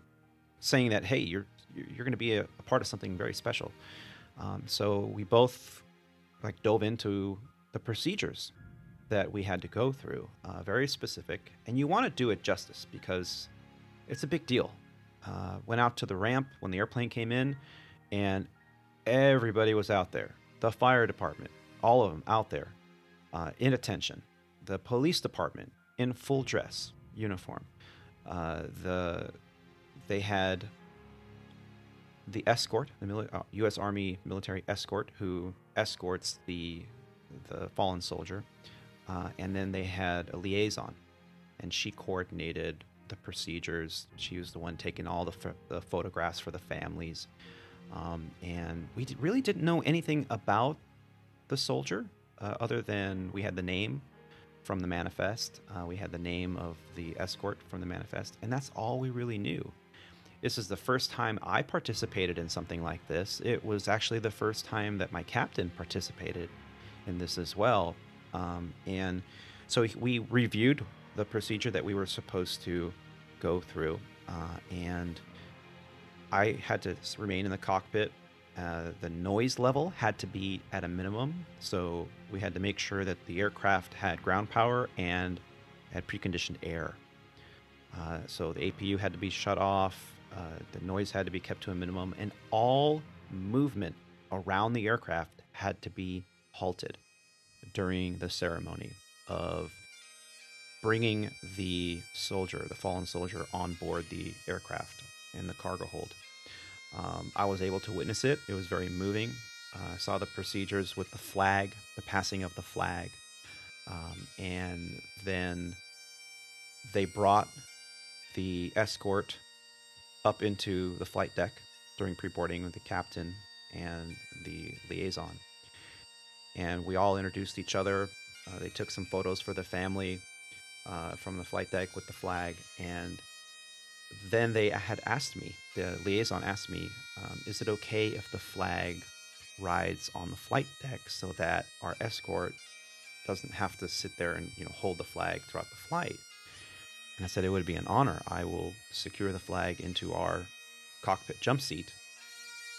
saying that, hey, you're, you're going to be a, a part of something very special. Um, so we both like dove into the procedures that we had to go through, uh, very specific. And you want to do it justice because it's a big deal. Uh, went out to the ramp when the airplane came in, and everybody was out there. The fire department, all of them out there, uh, in attention. The police department in full dress uniform. Uh, the they had the escort, the mili- uh, U.S. Army military escort, who escorts the the fallen soldier, uh, and then they had a liaison, and she coordinated the procedures. She was the one taking all the, ph- the photographs for the families. Um, and we really didn't know anything about the soldier uh, other than we had the name from the manifest. Uh, we had the name of the escort from the manifest, and that's all we really knew. This is the first time I participated in something like this. It was actually the first time that my captain participated in this as well. Um, and so we reviewed the procedure that we were supposed to go through, uh, and I had to remain in the cockpit. Uh, the noise level had to be at a minimum, so we had to make sure that the aircraft had ground power and had preconditioned air. Uh, so the APU had to be shut off, uh, the noise had to be kept to a minimum, and all movement around the aircraft had to be halted. during the ceremony of bringing the soldier, the fallen soldier, on board the aircraft in the cargo hold. Um, I was able to witness it. It was very moving. Uh, I saw the procedures with the flag, the passing of the flag, um, and then they brought the escort up into the flight deck during pre-boarding with the captain and the liaison. And we all introduced each other. Uh, they took some photos for the family uh, from the flight deck with the flag, and then they had asked me, the liaison asked me, um, is it okay if the flag rides on the flight deck so that our escort doesn't have to sit there and you know hold the flag throughout the flight? And I said it would be an honor. I will secure the flag into our cockpit jump seat,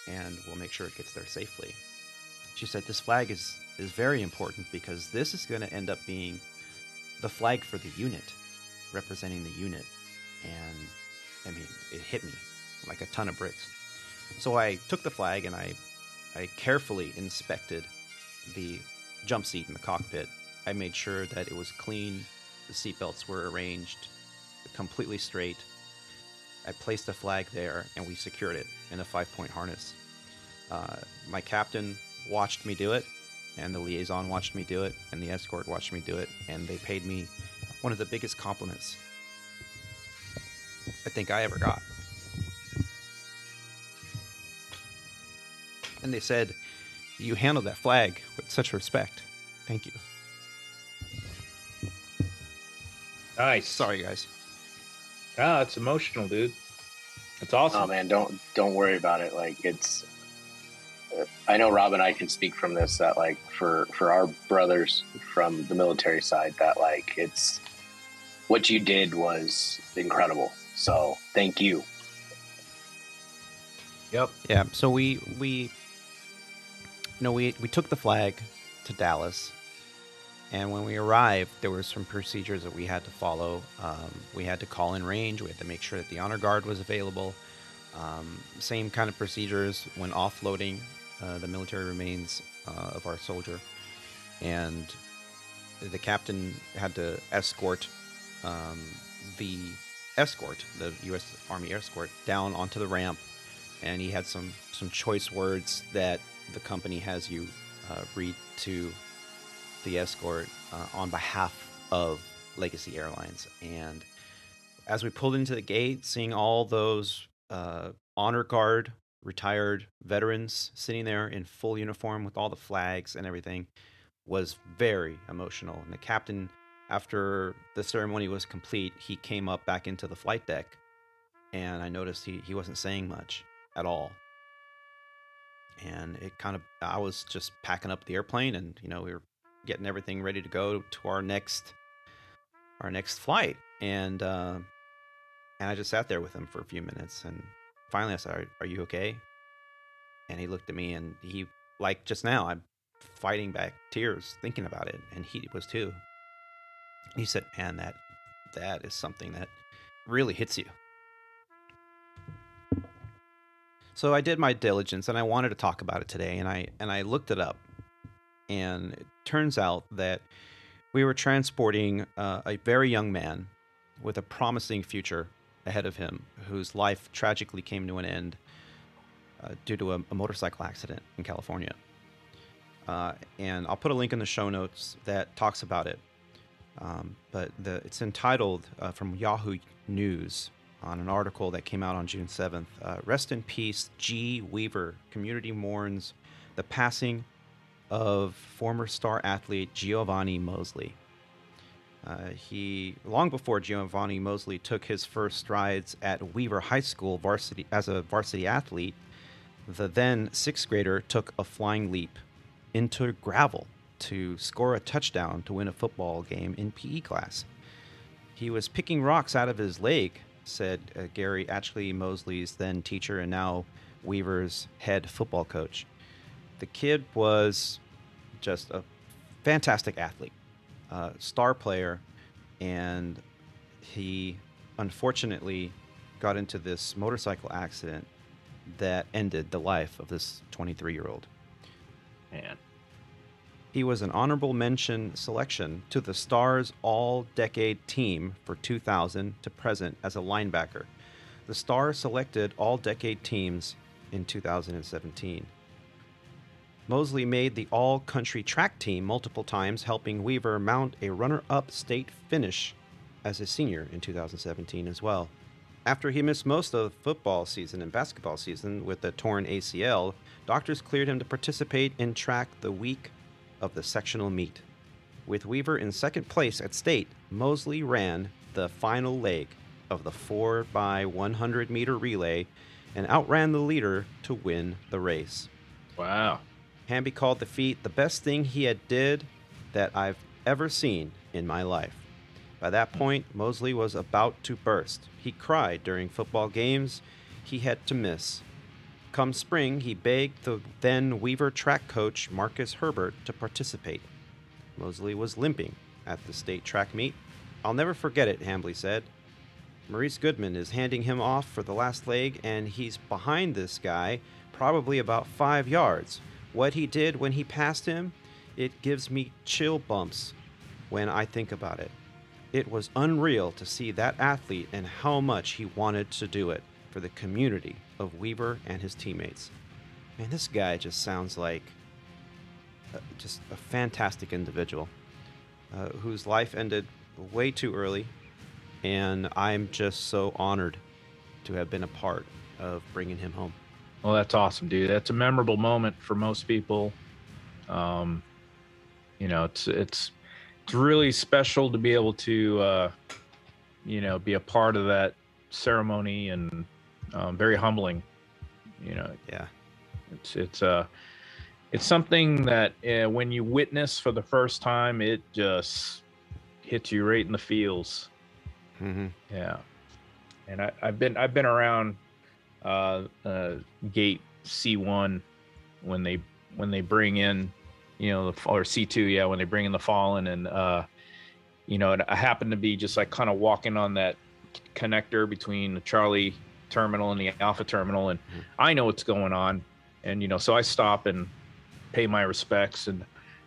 and we'll make sure it gets there safely. She said this flag is is very important because this is going to end up being the flag for the unit, representing the unit, and I mean, it hit me like a ton of bricks. So I took the flag and I, I carefully inspected the jump seat in the cockpit. I made sure that it was clean, the seatbelts were arranged completely straight. I placed the flag there and we secured it in a five point harness. Uh, my captain watched me do it, and the liaison watched me do it, and the escort watched me do it, and they paid me one of the biggest compliments I think I ever got. And they said, You handled that flag with such respect. Thank you. Nice. Sorry, guys. Ah, it's emotional, dude. It's awesome. Oh man, don't don't worry about it. Like it's, I know Rob and I can speak from this that like for for our brothers from the military side that like it's what you did was incredible. So thank you. Yep. Yeah. So we we you know we we took the flag to Dallas, and when we arrived, there were some procedures that we had to follow. Um, we had to call in range. We had to make sure that the honor guard was available. Um, same kind of procedures when offloading uh, the military remains uh, of our soldier, and the captain had to escort um, the escort, the U.S. Army escort, down onto the ramp, and he had some some choice words that the company has you uh, read to the escort uh, on behalf of Legacy Airlines. And as we pulled into the gate, seeing all those uh, honor guard retired veterans sitting there in full uniform with all the flags and everything was very emotional. And the captain after the ceremony was complete, he came up back into the flight deck, and I noticed he, he wasn't saying much at all. And it kind of, I was just packing up the airplane, and you know, we were getting everything ready to go to our next, our next flight, and uh, and I just sat there with him for a few minutes, and finally I said, "Are, are you okay?" And he looked at me, and he, like just now, I'm fighting back tears thinking about it, and he was too he said, "Man, that that is something that really hits you." So I did my diligence and I wanted to talk about it today and I and I looked it up. And it turns out that we were transporting uh, a very young man with a promising future ahead of him whose life tragically came to an end uh, due to a, a, motorcycle accident in California. Uh, and I'll put a link in the show notes that talks about it. Um, but the, it's entitled uh, from Yahoo News on an article that came out on June 7th. Uh, Rest in peace, G. Weaver. Community mourns the passing of former star athlete Giovanni Mosley. Uh, he long before Giovanni Mosley took his first strides at Weaver High School varsity as a varsity athlete, the then sixth grader took a flying leap into gravel to score a touchdown to win a football game in PE class. He was picking rocks out of his lake, said uh, Gary Ashley Mosley's then teacher and now Weaver's head football coach. The kid was just a fantastic athlete, uh, star player, and he unfortunately got into this motorcycle accident that ended the life of this 23 year old. Man. He was an honorable mention selection to the Stars All Decade Team for 2000 to present as a linebacker. The Stars selected All Decade teams in 2017. Mosley made the all country track team multiple times, helping Weaver mount a runner up state finish as a senior in 2017 as well. After he missed most of the football season and basketball season with a torn ACL, doctors cleared him to participate in track the week of the sectional meet. With Weaver in second place at state, Mosley ran the final leg of the 4 by 100 meter relay and outran the leader to win the race. Wow. Hamby called the feat the best thing he had did that I've ever seen in my life. By that point, Mosley was about to burst. He cried during football games he had to miss. Come spring, he begged the then Weaver track coach Marcus Herbert to participate. Mosley was limping at the state track meet. I'll never forget it, Hambly said. Maurice Goodman is handing him off for the last leg, and he's behind this guy, probably about five yards. What he did when he passed him, it gives me chill bumps when I think about it. It was unreal to see that athlete and how much he wanted to do it for the community of Weaver and his teammates. Man, this guy just sounds like uh, just a fantastic individual uh, whose life ended way too early, and I'm just so honored to have been a part of bringing him home. Well, that's awesome, dude. That's a memorable moment for most people. Um, you know, it's it's it's really special to be able to, uh, you know, be a part of that ceremony and um, very humbling. You know, Yeah, it's it's uh it's something that uh, when you witness for the first time, it just hits you right in the feels. mm-hmm. Yeah, and I, I've been I've been around uh, uh, gate C one when they when they bring in you know the or C two yeah when they bring in the fallen and uh, you know I happen to be just like kind of walking on that connector between the Charlie terminal and the Alpha terminal and Mhm. I know what's going on and you know so I stop and pay my respects and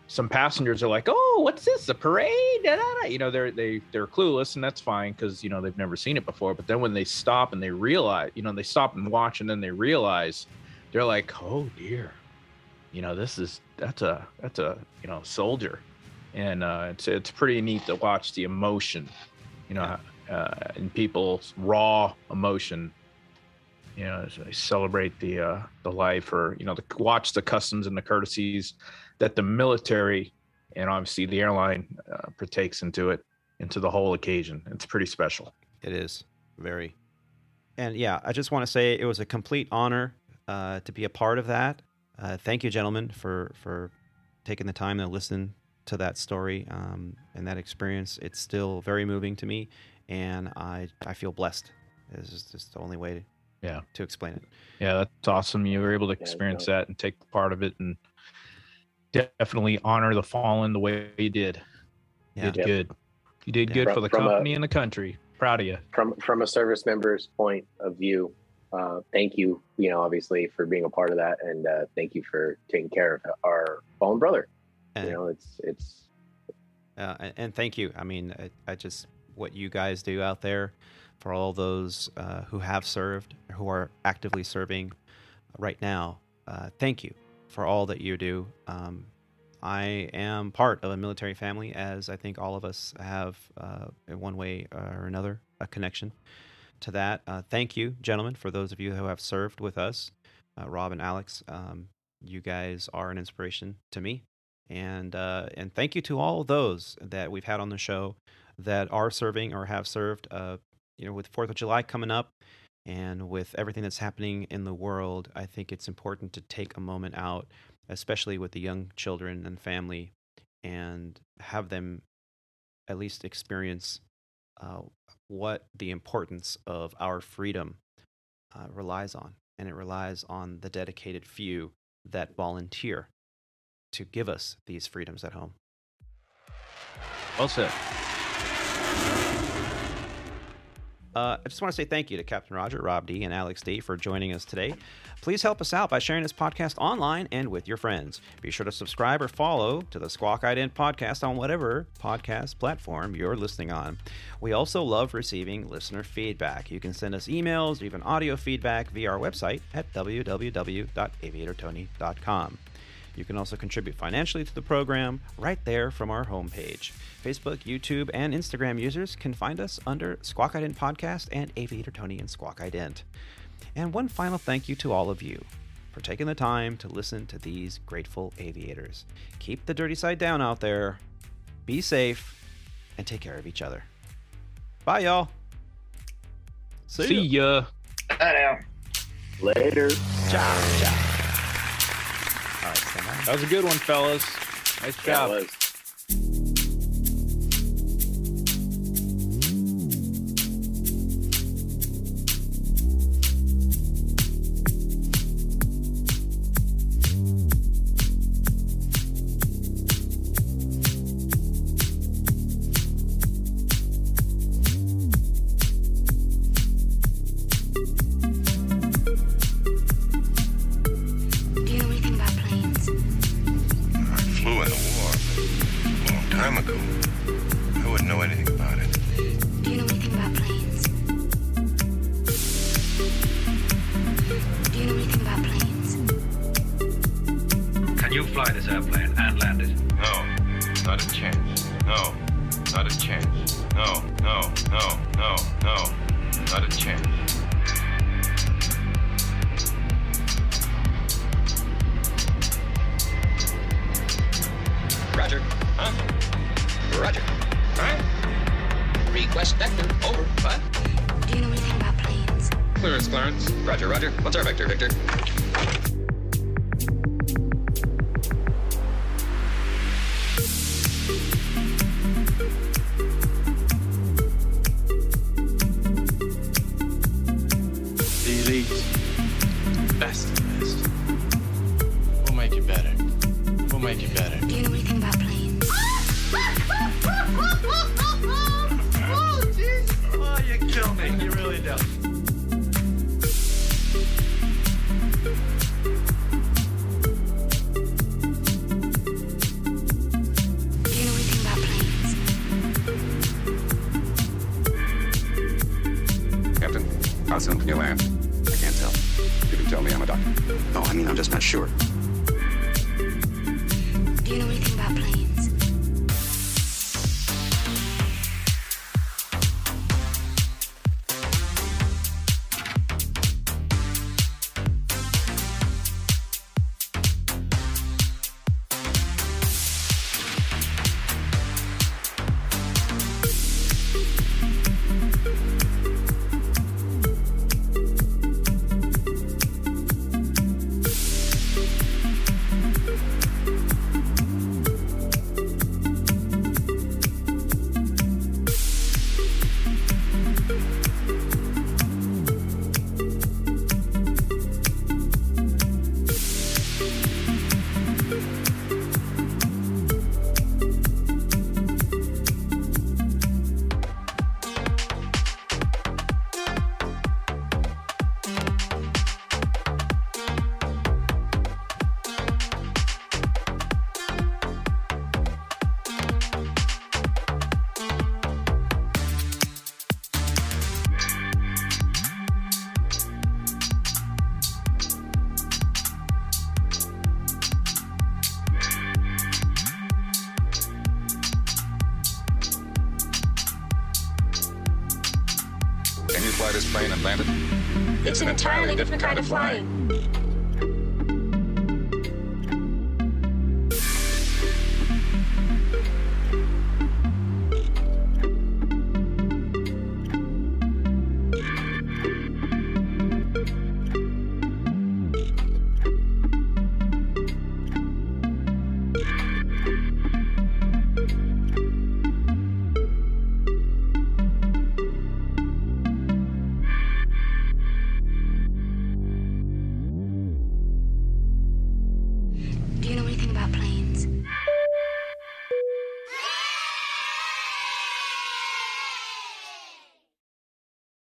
some passengers are like, "Oh, what's this? A parade?" Da, da, da. You know, they're they they're clueless, and that's fine because you know they've never seen it before. But then when they stop and they realize, you know, they stop and watch, and then they realize, they're like, "Oh dear, you know, this is that's a that's a you know soldier," and uh, it's it's pretty neat to watch the emotion, you know, uh, in people's raw emotion. You know, celebrate the uh, the life, or you know, watch the customs and the courtesies that the military and obviously the airline uh, partakes into it into the whole occasion it's pretty special It is very. And yeah, I just want to say it was a complete honor uh, to be a part of that. Uh, thank you, gentlemen, for for taking the time to listen to that story um, and that experience. It's still very moving to me, and I I feel blessed. This is just the only way Yeah. to explain it. yeah that's awesome you were able to experience no. that and take part of it and definitely honor the fallen the way you did Yeah. you did Yep. good you did Yeah. good From- for the from a- company and the country proud of you from from a service member's point of view uh, thank you you know obviously for being a part of that and uh, thank you for taking care of our fallen brother And, you know it's it's uh, and- and thank you. I mean, I, I just what you guys do out there for all those uh, who have served, who are actively serving right now. Uh, thank you for all that you do. Um, I am part of a military family, as I think all of us have, uh, in one way or another, a connection to that. Uh, thank you, gentlemen, for those of you who have served with us, uh, Rob and Alex. Um, you guys are an inspiration to me and uh, and thank you to all those that we've had on the show that are serving or have served. Uh, you know, with Fourth of July coming up, and with everything that's happening in the world, I think it's important to take a moment out, especially with the young children and family, and have them at least experience uh, what the importance of our freedom uh, relies on, and it relies on the dedicated few that volunteer to give us these freedoms at home. well said Uh, I just want to say thank you to Captain Roger, Rob D, and Alex D for joining us today. Please help us out by sharing this podcast online and with your friends. Be sure to subscribe or follow to the Squawk Ident podcast on whatever podcast platform you're listening on. We also love receiving listener feedback. You can send us emails or even audio feedback via our website at www.aviatortony.com. You can also contribute financially to the program right there from our homepage. Facebook, YouTube, and Instagram users can find us under Squawk Ident Podcast and Aviator Tony and Squawk Ident. And one final thank you to all of you for taking the time to listen to these grateful aviators. Keep the dirty side down out there, be safe, and take care of each other. Bye, y'all. See, See ya. ya. Later. Ciao, ciao. All right, stand by. That was a good one, fellas. Nice Yeah, job. it